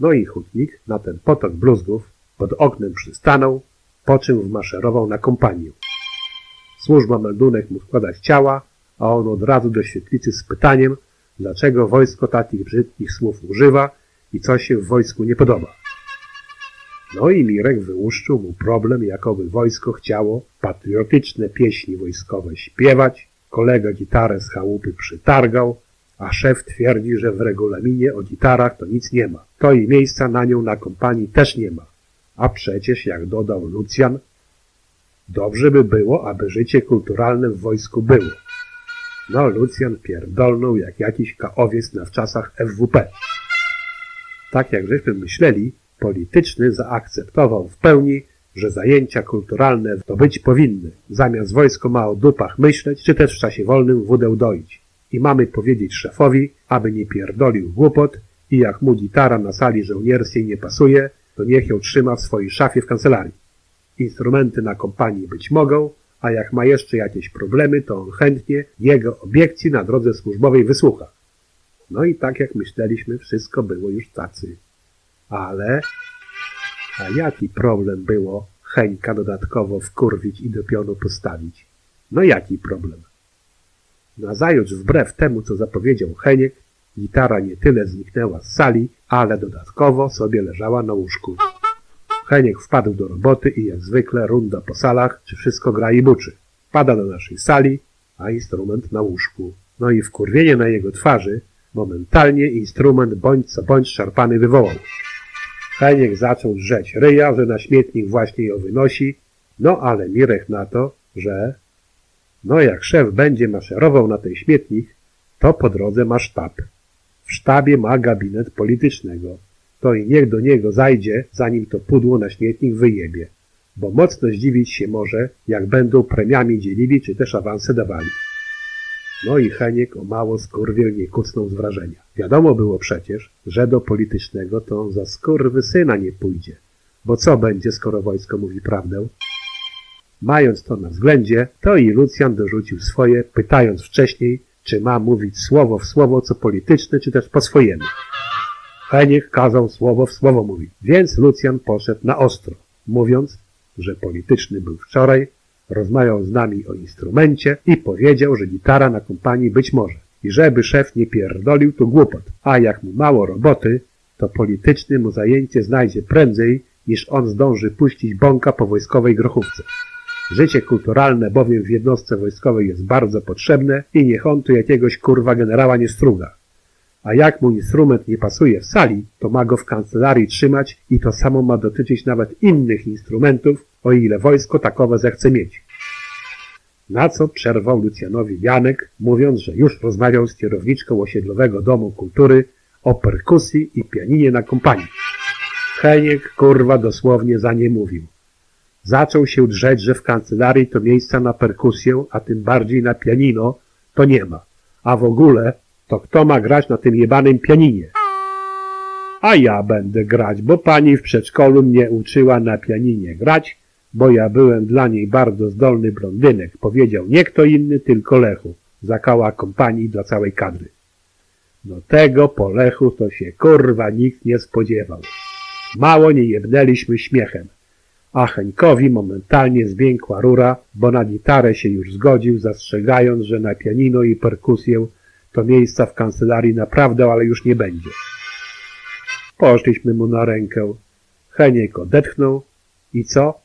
No i hutnik na ten potok bluzgów pod oknem przystanął, po czym wmaszerował na kompanię. Służba meldunek mu składać ciała, a on od razu do świetlicy z pytaniem, dlaczego wojsko takich brzydkich słów używa i co się w wojsku nie podoba. No i Mirek wyłuszczył mu problem, jakoby wojsko chciało patriotyczne pieśni wojskowe śpiewać, kolega gitarę z chałupy przytargał, a szef twierdzi, że w regulaminie o gitarach to nic nie ma. To i miejsca na nią na kompanii też nie ma. A przecież, jak dodał Lucjan, dobrze by było, aby życie kulturalne w wojsku było. No, Lucjan pierdolnął jak jakiś kaowiec na wczasach FWP. Tak jak żeśmy myśleli, polityczny zaakceptował w pełni, że zajęcia kulturalne to być powinny. Zamiast wojsko ma o dupach myśleć, czy też w czasie wolnym wódę doić. I mamy powiedzieć szefowi, aby nie pierdolił głupot i jak mu gitara na sali żołnierskiej nie pasuje, to niech ją trzyma w swojej szafie w kancelarii. Instrumenty na kompanii być mogą, a jak ma jeszcze jakieś problemy, to on chętnie jego obiekcji na drodze służbowej wysłucha. No i tak jak myśleliśmy, wszystko było już tacy. Ale... A jaki problem było Heńka dodatkowo wkurwić i do pionu postawić? No jaki problem? Nazajutrz wbrew temu, co zapowiedział Heniek, gitara nie tyle zniknęła z sali, ale dodatkowo sobie leżała na łóżku. Heniek wpadł do roboty i jak zwykle runda po salach, czy wszystko gra i buczy. Pada do naszej sali, a instrument na łóżku. No i wkurwienie na jego twarzy momentalnie instrument bądź co bądź szarpany wywołał. Heniek zaczął drzeć ryja, że na śmietnik właśnie ją wynosi, no ale Mirek na to, że no jak szef będzie maszerował na ten śmietnik, to po drodze ma sztab. W sztabie ma gabinet politycznego. To i niech do niego zajdzie, zanim to pudło na śmietnik wyjebie. Bo mocno zdziwić się może, jak będą premiami dzielili, czy też awanse dawali. No i Heniek o mało skurwiel nie kucnął z wrażenia. Wiadomo było przecież, że do politycznego to za syna nie pójdzie. Bo co będzie, skoro wojsko mówi prawdę? Mając to na względzie, to i Lucjan dorzucił swoje, pytając wcześniej, czy ma mówić słowo w słowo, co polityczne, czy też po swojemu. Heniek kazał słowo w słowo mówić, więc Lucjan poszedł na ostro, mówiąc, że polityczny był wczoraj, rozmawiał z nami o instrumencie i powiedział, że gitara na kompanii być może. I żeby szef nie pierdolił, to głupot. A jak mu mało roboty, to polityczny mu zajęcie znajdzie prędzej, niż on zdąży puścić bąka po wojskowej grochówce. Życie kulturalne bowiem w jednostce wojskowej jest bardzo potrzebne i niech on tu jakiegoś kurwa generała nie struga. A jak mu instrument nie pasuje w sali, to ma go w kancelarii trzymać i to samo ma dotyczyć nawet innych instrumentów, o ile wojsko takowe zechce mieć. Na co przerwał Lucjanowi Janek, mówiąc, że już rozmawiał z kierowniczką osiedlowego domu kultury o perkusji i pianinie na kompanii. Heniek kurwa dosłownie za nie mówił. Zaczął się drzeć, że w kancelarii to miejsca na perkusję, a tym bardziej na pianino, to nie ma. A w ogóle, to kto ma grać na tym jebanym pianinie? A ja będę grać, bo pani w przedszkolu mnie uczyła na pianinie grać, bo ja byłem dla niej bardzo zdolny blondynek, powiedział nie kto inny, tylko Lechu, zakała kompanii dla całej kadry. No tego po Lechu to się kurwa nikt nie spodziewał. Mało nie jebnęliśmy śmiechem a Henkowi momentalnie zwiękła rura, bo na gitarę się już zgodził, zastrzegając, że na pianino i perkusję to miejsca w kancelarii naprawdę, ale już nie będzie. Poszliśmy mu na rękę. Heniek odetchnął. I co?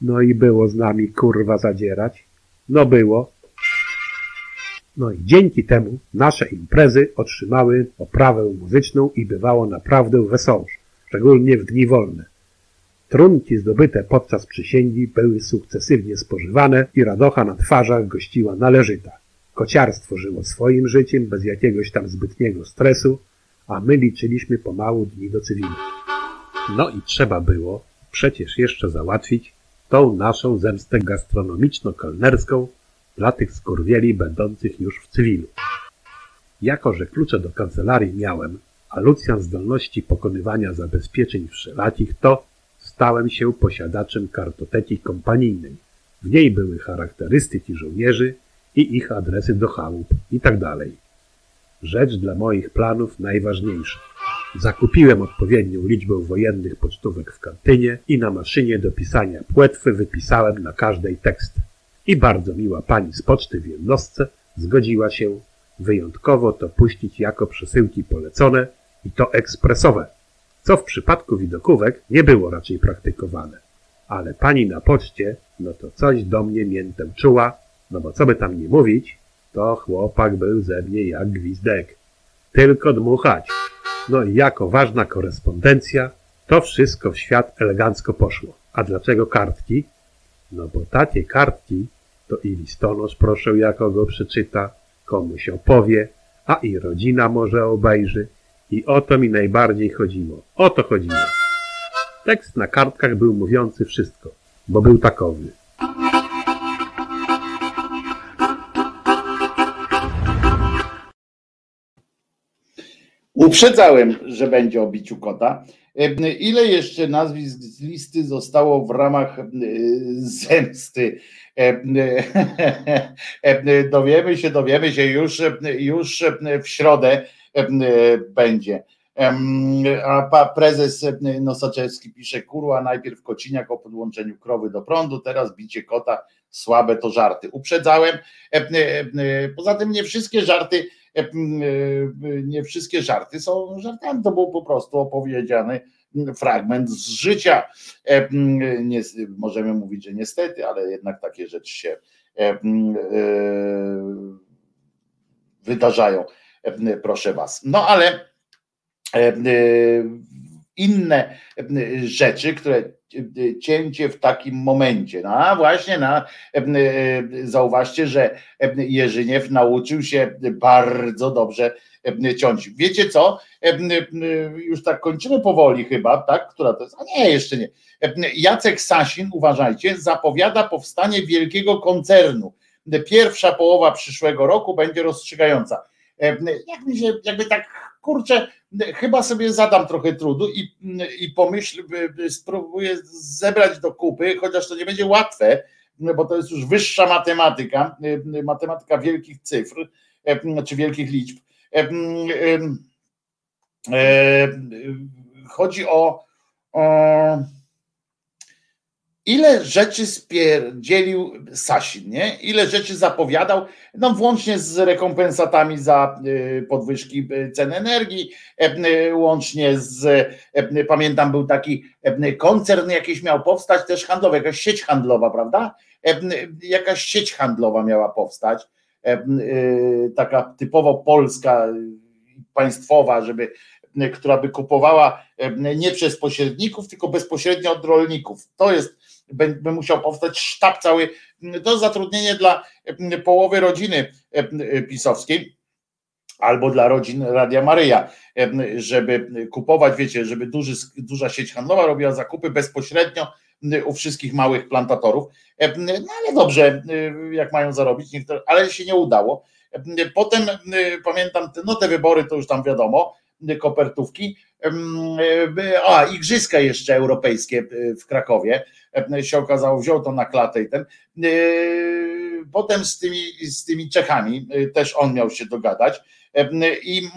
No i było z nami kurwa zadzierać. No było. No i dzięki temu nasze imprezy otrzymały oprawę muzyczną i bywało naprawdę wesoło, szczególnie w dni wolne. Trunki zdobyte podczas przysięgi były sukcesywnie spożywane i radocha na twarzach gościła należyta. Kociarstwo żyło swoim życiem bez jakiegoś tam zbytniego stresu, a my liczyliśmy pomału dni do cywilu. No i trzeba było przecież jeszcze załatwić tą naszą zemstę gastronomiczno-kelnerską dla tych skurwieli będących już w cywilu. Jako, że klucze do kancelarii miałem, a Lucjan zdolności pokonywania zabezpieczeń wszelakich, to Stałem się posiadaczem kartoteki kompanijnej. W niej były charakterystyki żołnierzy i ich adresy do chałup itd. Tak Rzecz dla moich planów najważniejsza. Zakupiłem odpowiednią liczbę wojennych pocztówek w kantynie i na maszynie do pisania płetwy wypisałem na każdej tekst. I bardzo miła pani z poczty w jednostce zgodziła się wyjątkowo to puścić jako przesyłki polecone i to ekspresowe, co w przypadku widokówek nie było raczej praktykowane. Ale pani na poczcie, no to coś do mnie miętę czuła, no bo co by tam nie mówić, to chłopak był ze mnie jak gwizdek. Tylko dmuchać. No i jako ważna korespondencja, to wszystko w świat elegancko poszło. A dlaczego kartki? No bo takie kartki to i listonosz proszę jako go przeczyta, komuś opowie, a i rodzina może obejrzy. I o to mi najbardziej chodziło. O to chodziło. Tekst na kartkach był mówiący wszystko, bo był takowy. Uprzedzałem, że będzie o biciu kota. E, Ile jeszcze nazwisk z listy zostało w ramach e, zemsty? E, Dowiemy się, dowiemy się już, już w środę będzie. A prezes Nosaczewski pisze, kurwa, najpierw kociniak o podłączeniu krowy do prądu, teraz bicie kota, słabe to żarty. Uprzedzałem. Poza tym nie wszystkie żarty, nie wszystkie żarty są żartami, to był po prostu opowiedziany fragment z życia. Nie, możemy mówić, że niestety, ale jednak takie rzeczy się e, wydarzają, proszę was. No ale e, inne rzeczy, które cięcie w takim momencie. No a właśnie na, zauważcie, że Jerzyniew nauczył się bardzo dobrze ciąć. Wiecie co? Już tak kończymy powoli chyba, tak? Która to jest? A nie, jeszcze nie. Jacek Sasin, uważajcie, zapowiada powstanie wielkiego koncernu. Pierwsza połowa przyszłego roku będzie rozstrzygająca. Jak mi się, jakby tak kurczę, chyba sobie zadam trochę trudu i, i pomyśl, spróbuję zebrać do kupy, chociaż to nie będzie łatwe, bo to jest już wyższa matematyka, matematyka wielkich cyfr, czy wielkich liczb. Chodzi o, o ile rzeczy spierdzielił Sasin, nie? Ile rzeczy zapowiadał, no włącznie z rekompensatami za y, podwyżki y, cen energii, y, łącznie z, pamiętam był taki koncern jakiś miał powstać, też handlowy, jakaś sieć handlowa, prawda? Jakaś sieć handlowa miała powstać, taka typowo polska, państwowa, żeby która by kupowała nie przez pośredników, tylko bezpośrednio od rolników. To jest by musiał powstać sztab cały, to zatrudnienie dla połowy rodziny pisowskiej albo dla rodzin Radia Maryja, żeby kupować, wiecie, żeby duży, duża sieć handlowa robiła zakupy bezpośrednio u wszystkich małych plantatorów. No ale dobrze, jak mają zarobić, ale się nie udało. Potem pamiętam, no te wybory to już tam wiadomo, kopertówki. A, igrzyska jeszcze europejskie w Krakowie się okazało, wziął to na klatę i ten. Potem z tymi, z tymi Czechami też on miał się dogadać i,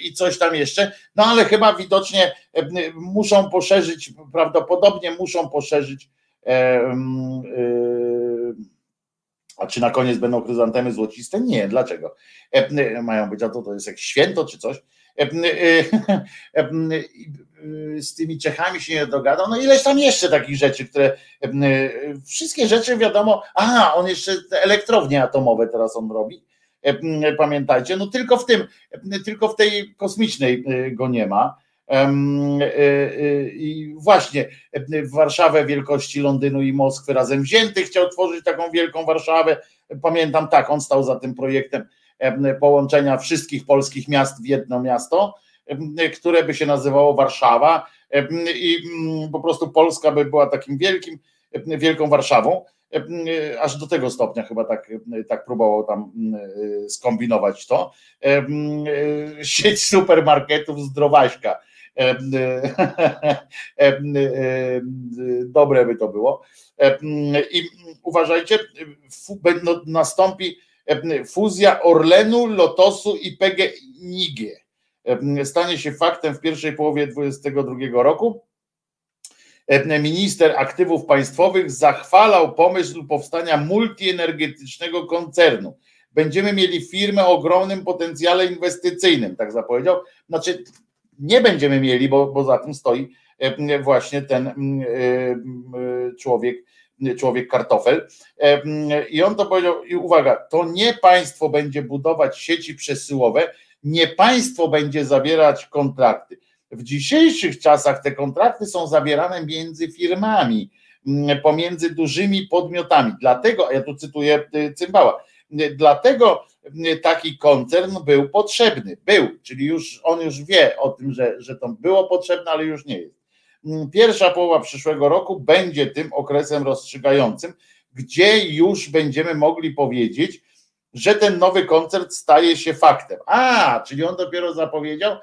i coś tam jeszcze, no ale chyba widocznie muszą poszerzyć, prawdopodobnie muszą poszerzyć a czy na koniec będą chryzantemy złociste? Nie, dlaczego? Mają być, a to, to jest jak święto czy coś. Z tymi Czechami się nie dogadał. No ileś tam jeszcze takich rzeczy, które wszystkie rzeczy wiadomo, aha, on jeszcze elektrownie atomowe teraz on robi. Pamiętajcie, no tylko w tym, tylko w tej kosmicznej go nie ma. I właśnie w Warszawę wielkości Londynu i Moskwy razem wzięty chciał tworzyć taką wielką Warszawę. Pamiętam tak, on stał za tym projektem połączenia wszystkich polskich miast w jedno miasto, które by się nazywało Warszawa i po prostu Polska by była takim wielkim, wielką Warszawą, aż do tego stopnia chyba tak, tak próbował tam skombinować to. Sieć supermarketów Zdrowaśka. Dobre by to było. I uważajcie, nastąpi fuzja Orlenu, Lotosu i PGNiG. Stanie się faktem w pierwszej połowie 2022 roku. Minister aktywów państwowych zachwalał pomysł powstania multienergetycznego koncernu. Będziemy mieli firmę o ogromnym potencjale inwestycyjnym, tak zapowiedział. Znaczy, nie będziemy mieli, bo, bo za tym stoi właśnie ten człowiek, człowiek kartofel. I on to powiedział, i uwaga, to nie państwo będzie budować sieci przesyłowe, nie państwo będzie zawierać kontrakty. W dzisiejszych czasach te kontrakty są zawierane między firmami, pomiędzy dużymi podmiotami. Dlatego, ja tu cytuję y, Cymbała, dlatego taki koncern był potrzebny. Był, czyli już on już wie o tym, że, że to było potrzebne, ale już nie jest. Pierwsza połowa przyszłego roku będzie tym okresem rozstrzygającym, gdzie już będziemy mogli powiedzieć, że ten nowy koncert staje się faktem. A, czyli on dopiero zapowiedział,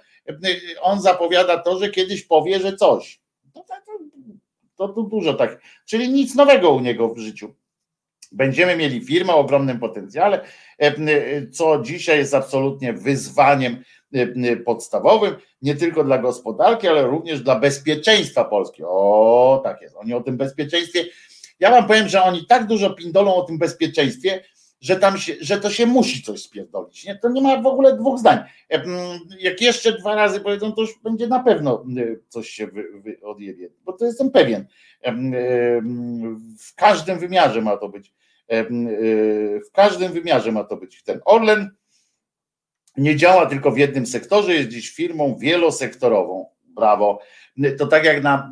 on zapowiada to, że kiedyś powie, że coś. To, to, to, to dużo tak. Czyli nic nowego u niego w życiu. Będziemy mieli firmę o ogromnym potencjale, co dzisiaj jest absolutnie wyzwaniem podstawowym, nie tylko dla gospodarki, ale również dla bezpieczeństwa Polski. O, tak jest. Oni o tym bezpieczeństwie. Ja wam powiem, że oni tak dużo pindolą o tym bezpieczeństwie, że tam się, że to się musi coś spierdolić. Nie? To nie ma w ogóle dwóch zdań. Jak jeszcze dwa razy powiedzą, to już będzie na pewno coś się wy, wy odjebie, bo to jestem pewien. W każdym wymiarze ma to być. W każdym wymiarze ma to być. Ten Orlen nie działa tylko w jednym sektorze, jest dziś firmą wielosektorową. Brawo. To tak jak na,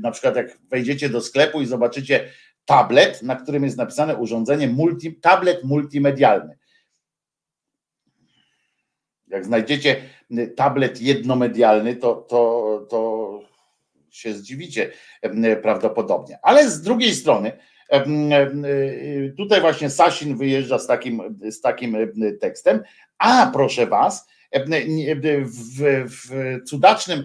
na przykład jak wejdziecie do sklepu i zobaczycie tablet, na którym jest napisane urządzenie multi, tablet multimedialny. Jak znajdziecie tablet jednomedialny, to, to, to się zdziwicie prawdopodobnie. Ale z drugiej strony, tutaj właśnie Sasin wyjeżdża z takim, z takim tekstem, a proszę was, w, cudacznym,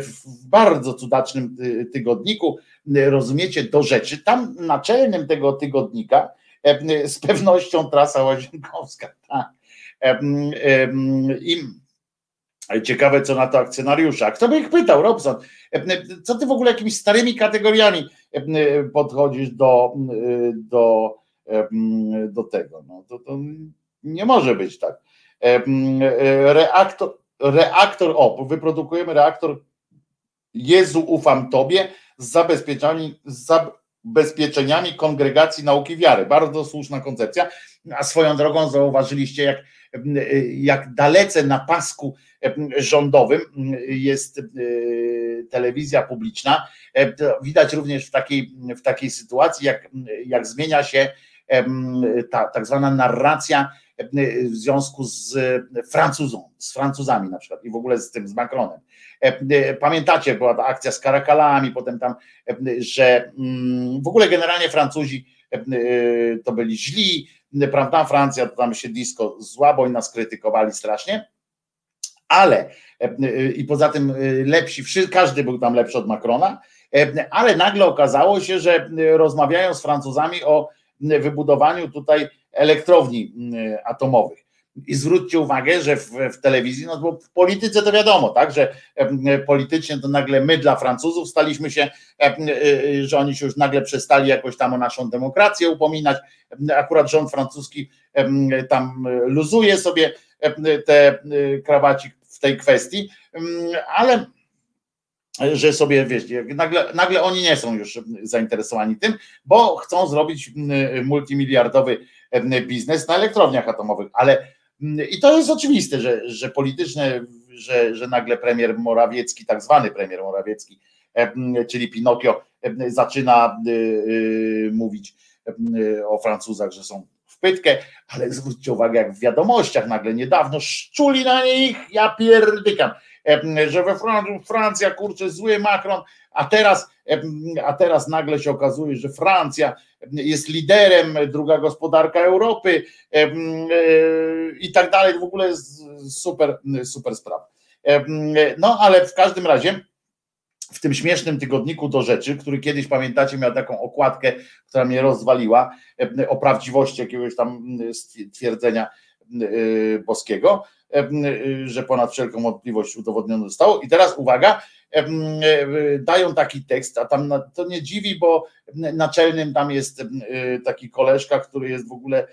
w bardzo cudacznym tygodniku, rozumiecie, do rzeczy. Tam naczelnym tego tygodnika z pewnością trasa łazienkowska. Tak. I ciekawe, co na to akcjonariusze. A kto by ich pytał, Robson? Co ty w ogóle jakimiś starymi kategoriami podchodzisz do, do, do tego? No, to, to nie może być tak. Reaktor, reaktor, o, wyprodukujemy reaktor Jezu, ufam Tobie z zabezpieczeniami, z zabezpieczeniami kongregacji nauki wiary. Bardzo słuszna koncepcja. A swoją drogą zauważyliście, jak, jak dalece na pasku rządowym jest telewizja publiczna. Widać również w takiej, w takiej sytuacji, jak, jak zmienia się ta tak zwana narracja w związku z Francuzą, z Francuzami na przykład i w ogóle z tym, z Macronem. Pamiętacie, była ta akcja z karakalami, potem tam, że w ogóle generalnie Francuzi to byli źli, prawda, Francja to tam się disco zła, bo oni nas krytykowali strasznie, ale i poza tym lepsi, każdy był tam lepszy od Macrona, ale nagle okazało się, że rozmawiają z Francuzami o wybudowaniu tutaj elektrowni mm, atomowych. I zwróćcie uwagę, że w, w, telewizji, no bo w polityce to wiadomo, tak, że politycznie to nagle my dla Francuzów staliśmy się, y, że oni się już nagle przestali jakoś tam o naszą demokrację upominać. Akurat rząd francuski tam luzuje sobie te y, krawacik w tej kwestii, ale że sobie, wiesz, nagle, nagle oni nie są już zainteresowani tym, bo chcą zrobić multimiliardowy biznes na elektrowniach atomowych, ale i to jest oczywiste, że, że polityczne, że, że nagle premier Morawiecki, tak zwany premier Morawiecki, czyli Pinokio, zaczyna y, y, mówić o Francuzach, że są w pytkę, ale zwróćcie uwagę, jak w wiadomościach nagle niedawno szczuli na nich, ja pierdykam że we Francja, kurczę, zły Macron, a teraz, a teraz nagle się okazuje, że Francja jest liderem, druga gospodarka Europy e, i tak dalej, w ogóle super, super sprawa. No ale w każdym razie w tym śmiesznym tygodniku do rzeczy, który kiedyś pamiętacie, miał taką okładkę, która mnie rozwaliła o prawdziwości jakiegoś tam stwierdzenia boskiego, że ponad wszelką wątpliwość udowodnione zostało. I teraz uwaga, dają taki tekst, a tam to nie dziwi, bo naczelnym tam jest taki koleżka, który jest w ogóle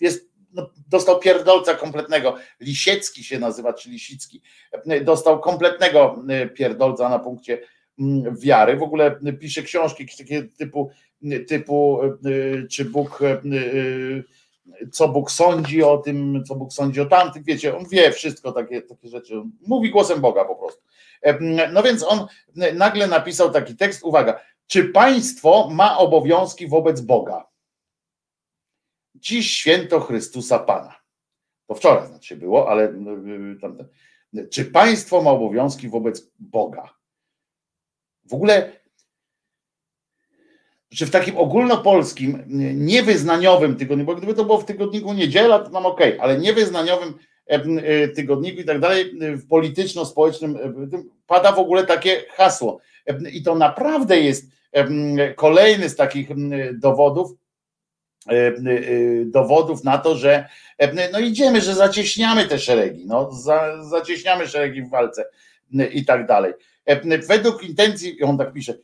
jest no, dostał pierdolca kompletnego. Lisiecki się nazywa, czy Lisicki. Dostał kompletnego pierdolca na punkcie wiary. W ogóle pisze książki takie typu, typu czy Bóg co Bóg sądzi o tym, co Bóg sądzi o tamtych, wiecie, on wie wszystko, takie, takie rzeczy, mówi głosem Boga po prostu. No więc on nagle napisał taki tekst, uwaga, czy państwo ma obowiązki wobec Boga? Dziś święto Chrystusa Pana. To wczoraj znaczy było, ale tamten. Czy państwo ma obowiązki wobec Boga? W ogóle czy w takim ogólnopolskim, niewyznaniowym tygodniku, bo gdyby to było w tygodniku niedziela, to nam ok, ale niewyznaniowym e, tygodniku i tak dalej, w polityczno-społecznym pada w ogóle takie hasło. I to naprawdę jest kolejny z takich dowodów, dowodów na to, że no idziemy, że zacieśniamy te szeregi, no, za, zacieśniamy szeregi w walce i tak dalej. Według intencji, on tak pisze,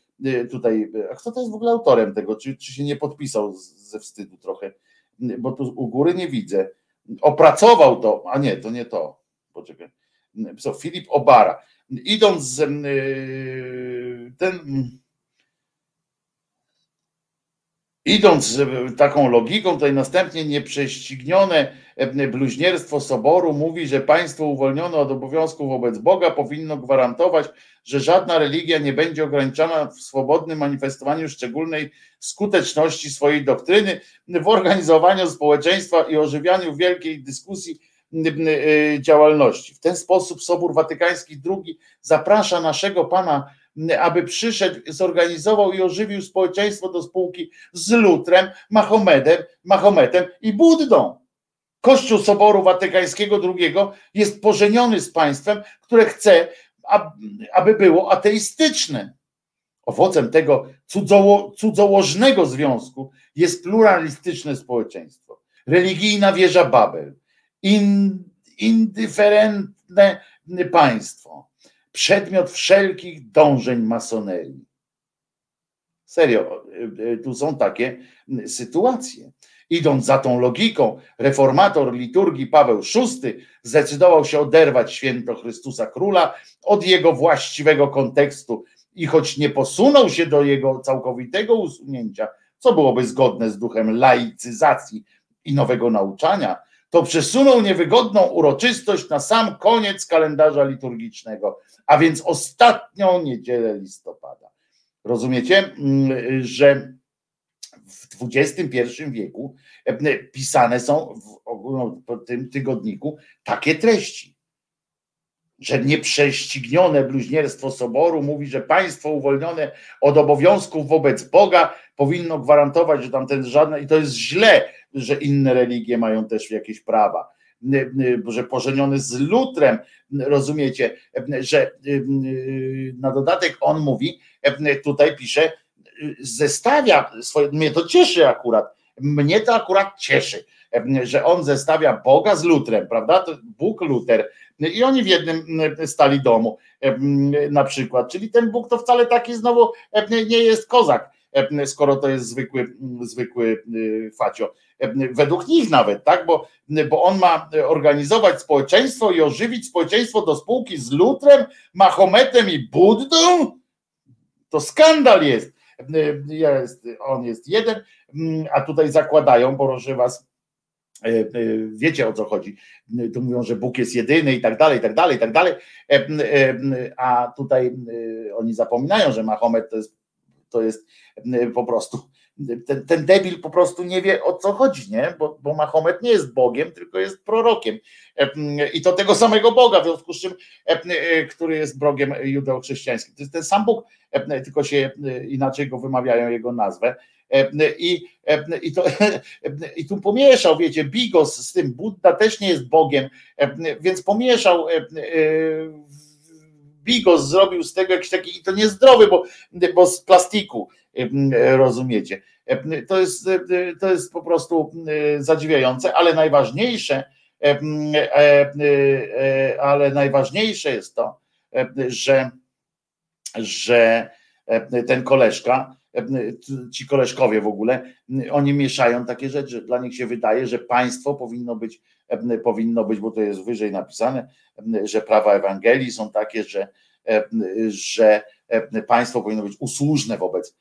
tutaj, y, a kto to jest w ogóle autorem tego, czy, czy się nie podpisał ze wstydu trochę, y, bo tu u góry nie widzę. Opracował to, a nie, to nie to, poczekaj, co, Filip Obara. Idąc z ten Idąc taką logiką, tutaj następnie nieprześcignione bluźnierstwo Soboru mówi, że państwo uwolnione od obowiązków wobec Boga powinno gwarantować, że żadna religia nie będzie ograniczana w swobodnym manifestowaniu szczególnej skuteczności swojej doktryny, w organizowaniu społeczeństwa i ożywianiu wielkiej dyskusji e, działalności. W ten sposób Sobór Watykański II zaprasza naszego Pana aby przyszedł, zorganizował i ożywił społeczeństwo do spółki z Lutrem, Mahomedem, Mahometem i Buddą. Kościół Soboru Watykańskiego II jest pożeniony z państwem, które chce, aby było ateistyczne. Owocem tego cudzoło, cudzołożnego związku jest pluralistyczne społeczeństwo. Religijna wieża Babel, in, indyferentne państwo, przedmiot wszelkich dążeń masonerii. Serio, y, y, tu są takie sytuacje. Idąc za tą logiką, reformator liturgii Paweł VI zdecydował się oderwać święto Chrystusa Króla od jego właściwego kontekstu i choć nie posunął się do jego całkowitego usunięcia, co byłoby zgodne z duchem laicyzacji i nowego nauczania, to przesunął niewygodną uroczystość na sam koniec kalendarza liturgicznego, a więc ostatnią niedzielę listopada. Rozumiecie, mm, że w XXI wieku e, pisane są w tym tygodniku takie treści, że nieprześcignione bluźnierstwo Soboru mówi, że państwo uwolnione od obowiązków wobec Boga powinno gwarantować, że tamten żadne, i to jest źle, że inne religie mają też jakieś prawa, że pożeniony z lutrem, rozumiecie, że na dodatek on mówi, tutaj pisze, zestawia swoje, mnie to cieszy akurat, mnie to akurat cieszy, że on zestawia Boga z lutrem, prawda? To Bóg, Luter. I oni w jednym stali domu na przykład. Czyli ten Bóg to wcale taki znowu nie jest kozak, skoro to jest zwykły, zwykły facio. Według nich nawet, tak? Bo, bo on ma organizować społeczeństwo i ożywić społeczeństwo do spółki z Lutrem, Mahometem i Buddą. To skandal jest. Jest on jest jeden, a tutaj zakładają, proszę was, e, e, wiecie o co chodzi. Tu mówią, że Bóg jest jedyny i tak dalej, i tak dalej, i tak dalej. A tutaj oni zapominają, że Mahomet to jest, to jest po prostu ten, ten debil po prostu nie wie o co chodzi, nie? Bo, bo Mahomet nie jest Bogiem, tylko jest prorokiem. I to tego samego Boga, w związku z czym, który jest Bogiem judeo-chrześcijańskim. To jest ten sam Bóg, tylko się inaczej go wymawiają jego nazwę. I, i, to, I tu pomieszał, wiecie, Bigos z tym, Buddha też nie jest Bogiem, więc pomieszał Bigos zrobił z tego jakiś taki, i to niezdrowy, bo, bo z plastiku, rozumiecie. To jest, to jest po prostu zadziwiające, ale najważniejsze, ale najważniejsze jest to, że, że ten koleżka, ci koleżkowie w ogóle, oni mieszają takie rzeczy. Dla nich się wydaje, że państwo powinno być, powinno być, bo to jest wyżej napisane, że prawa Ewangelii są takie, że, że państwo powinno być usłużne wobec,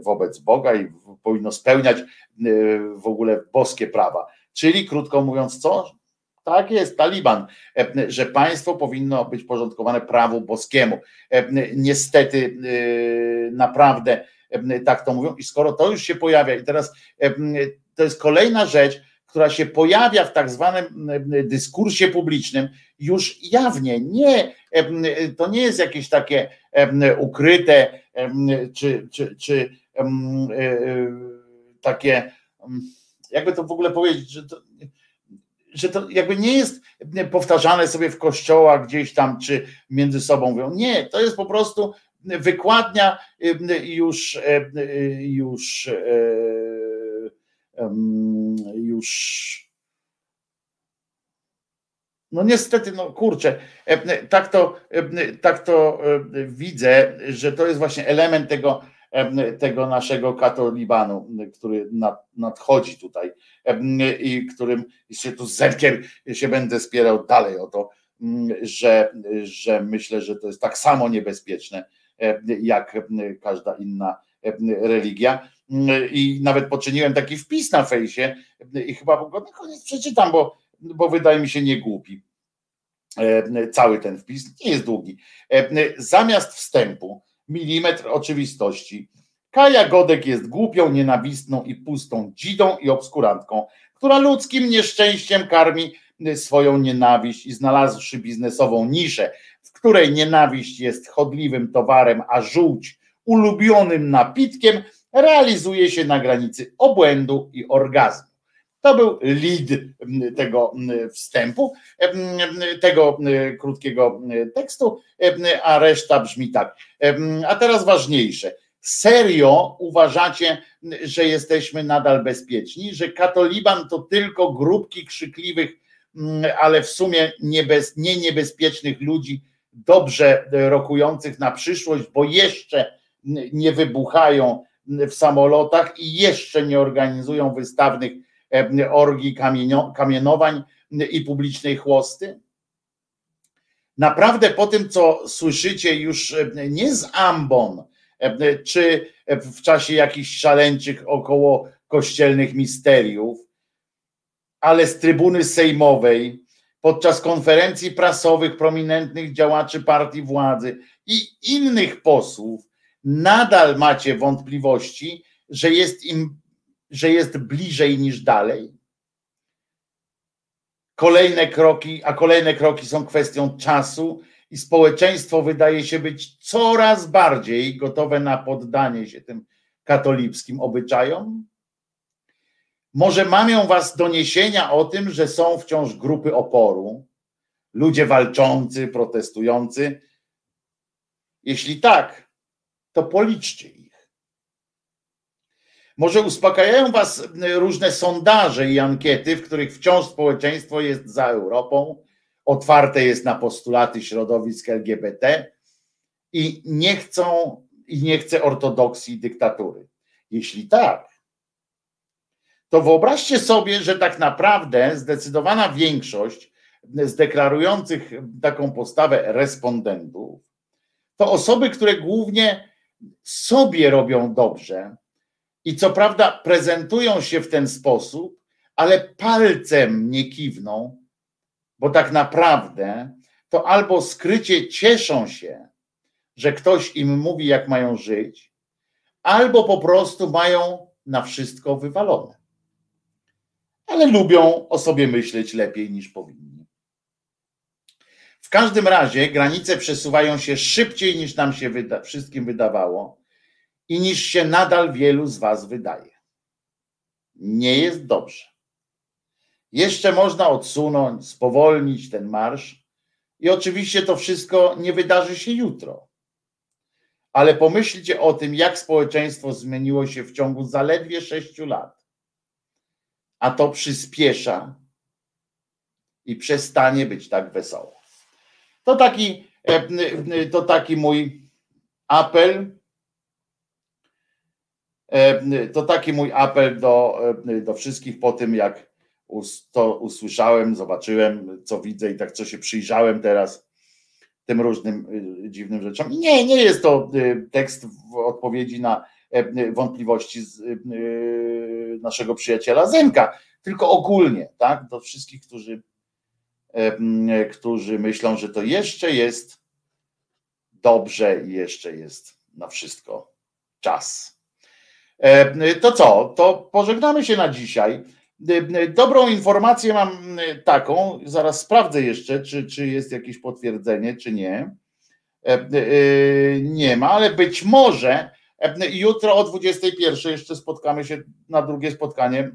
wobec Boga i powinno spełniać w ogóle boskie prawa. Czyli krótko mówiąc, co? Tak jest, Taliban, że państwo powinno być porządkowane prawu boskiemu. Niestety, naprawdę tak to mówią, i skoro to już się pojawia, i teraz to jest kolejna rzecz, która się pojawia w tak zwanym dyskursie publicznym już jawnie. Nie, to nie jest jakieś takie ukryte, czy, czy, czy e, e, takie, jakby to w ogóle powiedzieć, że to, że to jakby nie jest powtarzane sobie w kościołach gdzieś tam, czy między sobą mówią. Nie, to jest po prostu wykładnia już, już, już no niestety, no kurczę, tak to, tak to widzę, że to jest właśnie element tego, tego naszego katolibanu, który nadchodzi tutaj i którym się tu z się będę spierał dalej o to, że, że myślę, że to jest tak samo niebezpieczne jak każda inna religia. I nawet poczyniłem taki wpis na fejsie i chyba go na koniec przeczytam, bo, bo wydaje mi się niegłupi. Cały ten wpis nie jest długi. Zamiast wstępu milimetr oczywistości. Kaja Godek jest głupią, nienawistną i pustą dzidą i obskurantką, która ludzkim nieszczęściem karmi swoją nienawiść i znalazłszy biznesową niszę, w której nienawiść jest chodliwym towarem, a żółć ulubionym napitkiem, realizuje się na granicy obłędu i orgazmu. To był lead tego wstępu, tego krótkiego tekstu, a reszta brzmi tak. A teraz ważniejsze. Serio uważacie, że jesteśmy nadal bezpieczni, że katoliban to tylko grupki krzykliwych, ale w sumie niebez, nie niebezpiecznych ludzi, dobrze rokujących na przyszłość, bo jeszcze nie wybuchają w samolotach i jeszcze nie organizują wystawnych E, orgii kamienowań i publicznej chłosty? Naprawdę po tym, co słyszycie już e, nie z ambon, e, czy w czasie jakichś szaleńczych około kościelnych misteriów, ale z trybuny sejmowej, podczas konferencji prasowych prominentnych działaczy partii władzy i innych posłów, nadal macie wątpliwości, że jest im że jest bliżej niż dalej. Kolejne kroki, a kolejne kroki są kwestią czasu i społeczeństwo wydaje się być coraz bardziej gotowe na poddanie się tym katolickim obyczajom. Może mamią was doniesienia o tym, że są wciąż grupy oporu, ludzie walczący, protestujący. Jeśli tak, to policzcie ich. Może uspokajają Was różne sondaże i ankiety, w których wciąż społeczeństwo jest za Europą, otwarte jest na postulaty środowisk LGBT i nie chcą i nie chce ortodoksji dyktatury. Jeśli tak, to wyobraźcie sobie, że tak naprawdę zdecydowana większość z deklarujących taką postawę respondentów to osoby, które głównie sobie robią dobrze, i co prawda prezentują się w ten sposób, ale palcem nie kiwną, bo tak naprawdę to albo skrycie cieszą się, że ktoś im mówi, jak mają żyć, albo po prostu mają na wszystko wywalone. Ale lubią o sobie myśleć lepiej niż powinni. W każdym razie granice przesuwają się szybciej niż nam się wyda wszystkim wydawało i niż się nadal wielu z Was wydaje. Nie jest dobrze. Jeszcze można odsunąć, spowolnić ten marsz i oczywiście to wszystko nie wydarzy się jutro. Ale pomyślcie o tym, jak społeczeństwo zmieniło się w ciągu zaledwie sześciu lat. A to przyspiesza i przestanie być tak wesoło. To taki, e, to taki mój apel. E, to taki mój apel do, do wszystkich po tym, jak to usłyszałem, zobaczyłem, co widzę i tak co się przyjrzałem teraz tym różnym dziwnym rzeczom. Nie, nie jest to tekst w odpowiedzi na wątpliwości z naszego przyjaciela Zenka, tylko ogólnie, tak, do wszystkich, którzy którzy myślą, że to jeszcze jest dobrze i jeszcze jest na wszystko czas. To co? To pożegnamy się na dzisiaj. Dobrą informację mam taką, zaraz sprawdzę jeszcze, czy, czy jest jakieś potwierdzenie, czy nie. Nie ma, ale być może jutro o 21 jeszcze spotkamy się na drugie spotkanie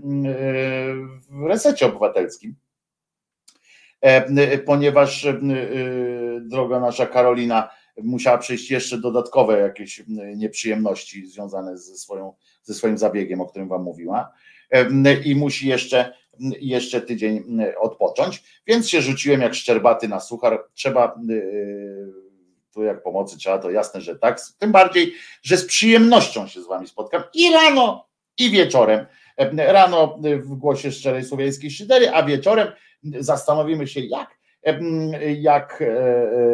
w resecie obywatelskim E, ponieważ e, droga nasza Karolina musiała przejść jeszcze dodatkowe jakieś nieprzyjemności związane ze, swoją, ze swoim zabiegiem, o którym Wam mówiła, i musi jeszcze, jeszcze tydzień odpocząć, więc się rzuciłem jak szczerbaty na suchar. Trzeba tu jak pomocy trzeba, to jasne, że tak. Tym bardziej, że z przyjemnością się z Wami spotkam i rano, i wieczorem. Rano w głosie szczerej słowiańskiej szydery, a wieczorem zastanowimy się, jak, jak, e, e,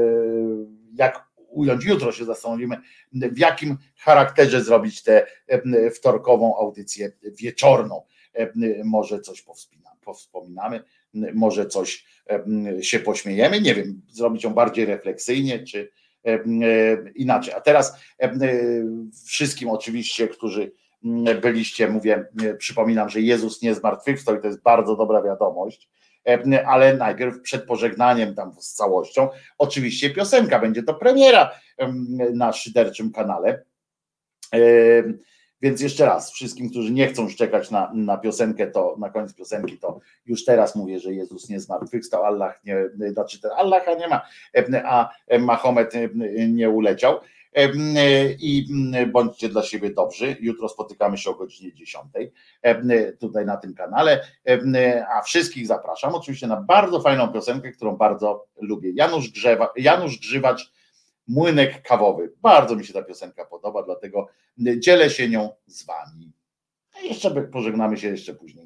jak ująć, jutro się zastanowimy, w jakim charakterze zrobić tę wtorkową audycję wieczorną. Może coś powspominamy, może coś się pośmiejemy, nie wiem, zrobić ją bardziej refleksyjnie, czy inaczej. A teraz wszystkim oczywiście, którzy byliście, mówię, przypominam, że Jezus nie zmartwychwstał i to jest bardzo dobra wiadomość, E, ale najpierw przed pożegnaniem tam z całością, oczywiście piosenka, będzie to premiera na szyderczym kanale. E, więc jeszcze raz, wszystkim, którzy nie chcą czekać na, na piosenkę, to na koniec piosenki, to już teraz mówię, że Jezus nie zmartwychwstał, Allah nie, znaczy ten Allaha nie ma, a Mahomet nie uleciał. I bądźcie dla siebie dobrzy. Jutro spotykamy się o godzinie 10 tutaj na tym kanale. A wszystkich zapraszam oczywiście na bardzo fajną piosenkę, którą bardzo lubię. Janusz, Grzewa, Janusz Grzywacz, Młynek Kawowy. Bardzo mi się ta piosenka podoba, dlatego dzielę się nią z Wami. A jeszcze pożegnamy się jeszcze później.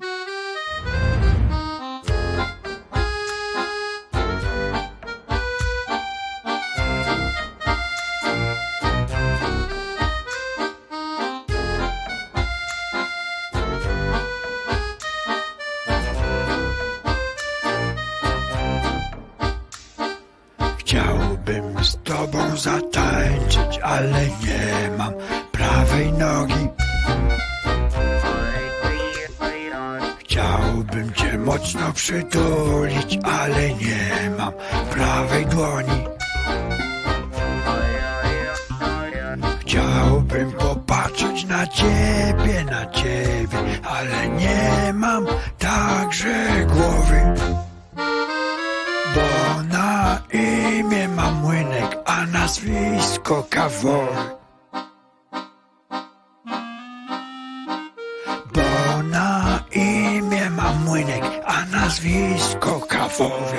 Ale nie mam prawej nogi. Chciałbym cię mocno przytulić, ale nie mam prawej dłoni. Nazwisko kawowy. Bo na imię mam młynek, a nazwisko kawowy.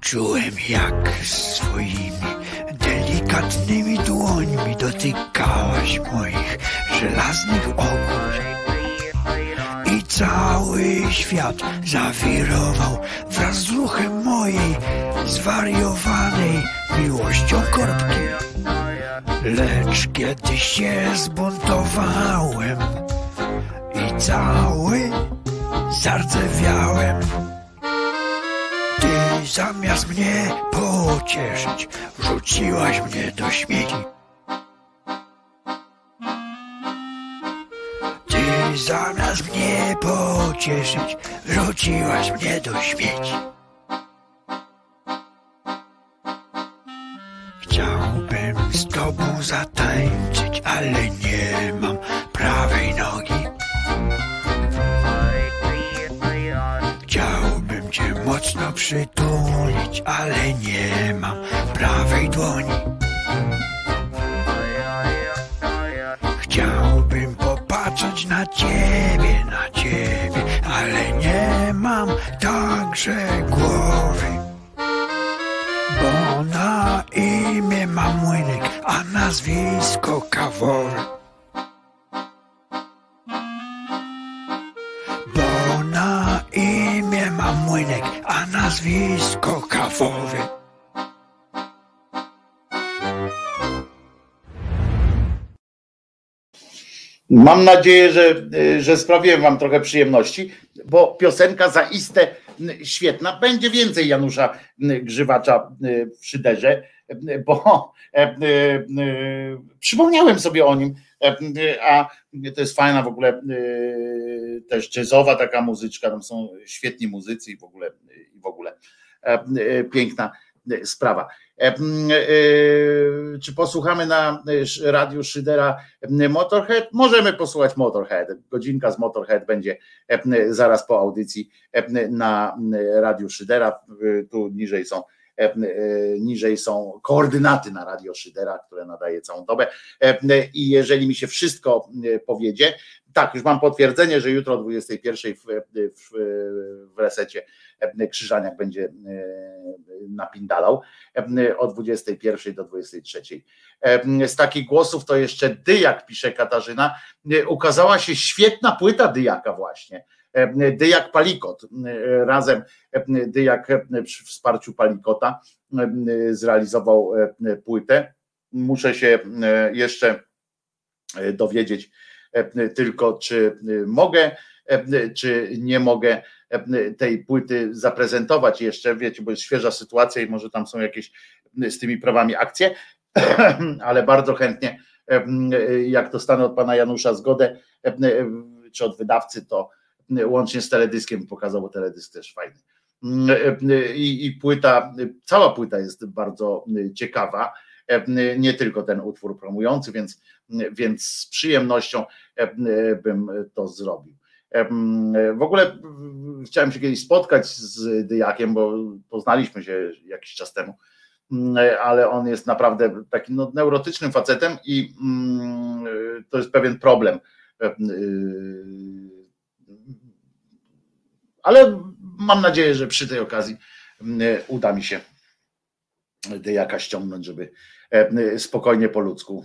Czułem jak swoimi delikatnymi dłońmi dotykałaś moich żelaznych ogórów cały świat zawirował wraz z ruchem mojej zwariowanej miłością korbki. Lecz kiedy się zbuntowałem i cały zardzewiałem, ty zamiast mnie pocieszyć, rzuciłaś mnie do śmieci. Zamiast mnie pocieszyć, rzuciłaś mnie do śmieci. Zatańczyć, ale nie mam prawej nogi. Chciałbym cię mocno przytulić, ale nie mam prawej dłoni. Chciałbym popatrzeć na ciebie, na ciebie, ale nie także głowy. Nazwisko kawowy. Bo na imię mam młynek, a nazwisko kawowy. Mam nadzieję, że, że sprawiłem Wam trochę przyjemności, bo piosenka zaiste świetna. Będzie więcej Janusza Grzywacza w szyderze, bo e, e, przypomniałem sobie o nim, a to jest fajna w ogóle e, też jazzowa taka muzyczka, tam są świetni muzycy i w ogóle, i w ogóle piękna sprawa. Czy posłuchamy na radiu Szydera Motorhead? Możemy posłuchać Motorhead. Godzinka z Motorhead będzie zaraz po audycji na radiu Szydera. Tu niżej są niżej są koordynaty na Radio Szydera, które nadaje całą dobę. I jeżeli mi się wszystko powiedzie, tak, już mam potwierdzenie, że jutro o 21 w, w, w resecie Krzyżaniak będzie napindalał od 21 do 23. Z takich głosów to jeszcze Dyjak, pisze Katarzyna. Ukazała się świetna płyta Dyjaka właśnie. Dyjak Palikot. Razem Dyjak przy wsparciu Palikota zrealizował płytę. Muszę się jeszcze dowiedzieć tylko, czy mogę, czy nie mogę tej płyty zaprezentować jeszcze, wiecie, bo jest świeża sytuacja i może tam są jakieś z tymi prawami akcje, ale bardzo chętnie, jak dostanę od pana Janusza zgodę, czy od wydawcy, to łącznie z teledyskiem pokazał, bo teledysk też fajny. I, I płyta, cała płyta jest bardzo ciekawa, nie tylko ten utwór promujący, więc, więc z przyjemnością bym to zrobił. W ogóle chciałem się kiedyś spotkać z Dyjakiem, bo poznaliśmy się jakiś czas temu, ale on jest naprawdę takim no, neurotycznym facetem i to jest pewien problem. Ale mam nadzieję, że przy tej okazji uda mi się Dyjaka ściągnąć, żeby spokojnie po ludzku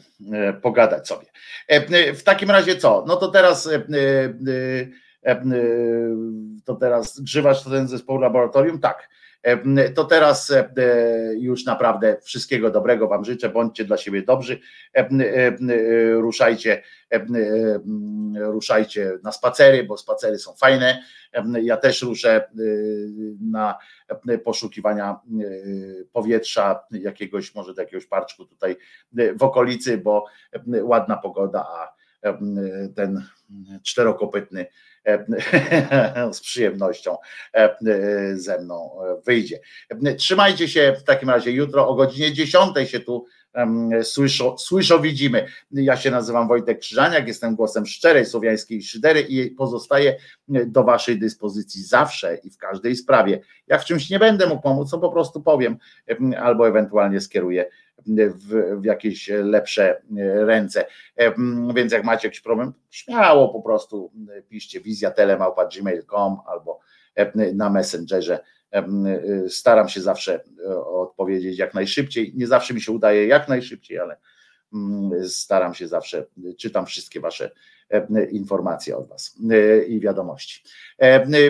pogadać sobie. W takim razie co? No to teraz to teraz grzywasz ten zespół laboratorium? Tak. To teraz już naprawdę wszystkiego dobrego Wam życzę, bądźcie dla siebie dobrzy, ruszajcie, ruszajcie na spacery, bo spacery są fajne. Ja też ruszę na poszukiwania powietrza, jakiegoś, może do jakiegoś parczku tutaj w okolicy, bo ładna pogoda, a ten czterokopytny z przyjemnością ze mną wyjdzie. Trzymajcie się w takim razie jutro o godzinie 10 się tu słyszo, słyszo widzimy. Ja się nazywam Wojtek Krzyżaniak, jestem głosem szczerej słowiańskiej szydery i pozostaję do waszej dyspozycji zawsze i w każdej sprawie. Jak w czymś nie będę mógł pomóc, to po prostu powiem albo ewentualnie skieruję w, w jakieś lepsze ręce. Więc jak macie jakiś problem, śmiało po prostu piszcie wizjatelemałpa.gmail.com albo na Messengerze. Staram się zawsze odpowiedzieć jak najszybciej. Nie zawsze mi się udaje jak najszybciej, ale staram się zawsze, czytam wszystkie Wasze informacje od Was i wiadomości.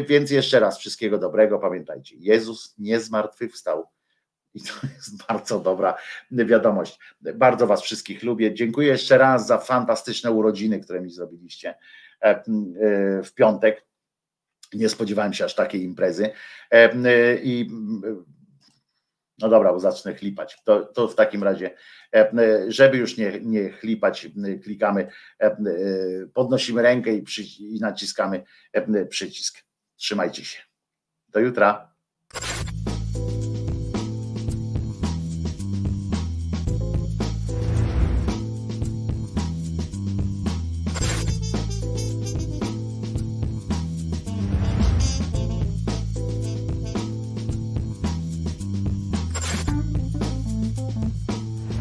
Więc jeszcze raz wszystkiego dobrego. Pamiętajcie, Jezus nie zmartwychwstał i to jest bardzo dobra wiadomość. Bardzo Was wszystkich lubię. Dziękuję jeszcze raz za fantastyczne urodziny, które mi zrobiliście e, e, w piątek. Nie spodziewałem się aż takiej imprezy. E, I no dobra, bo zacznę chlipać. To, to w takim razie, żeby już nie, nie chlipać, klikamy, podnosimy rękę i, i naciskamy przycisk. Trzymajcie się. Do jutra.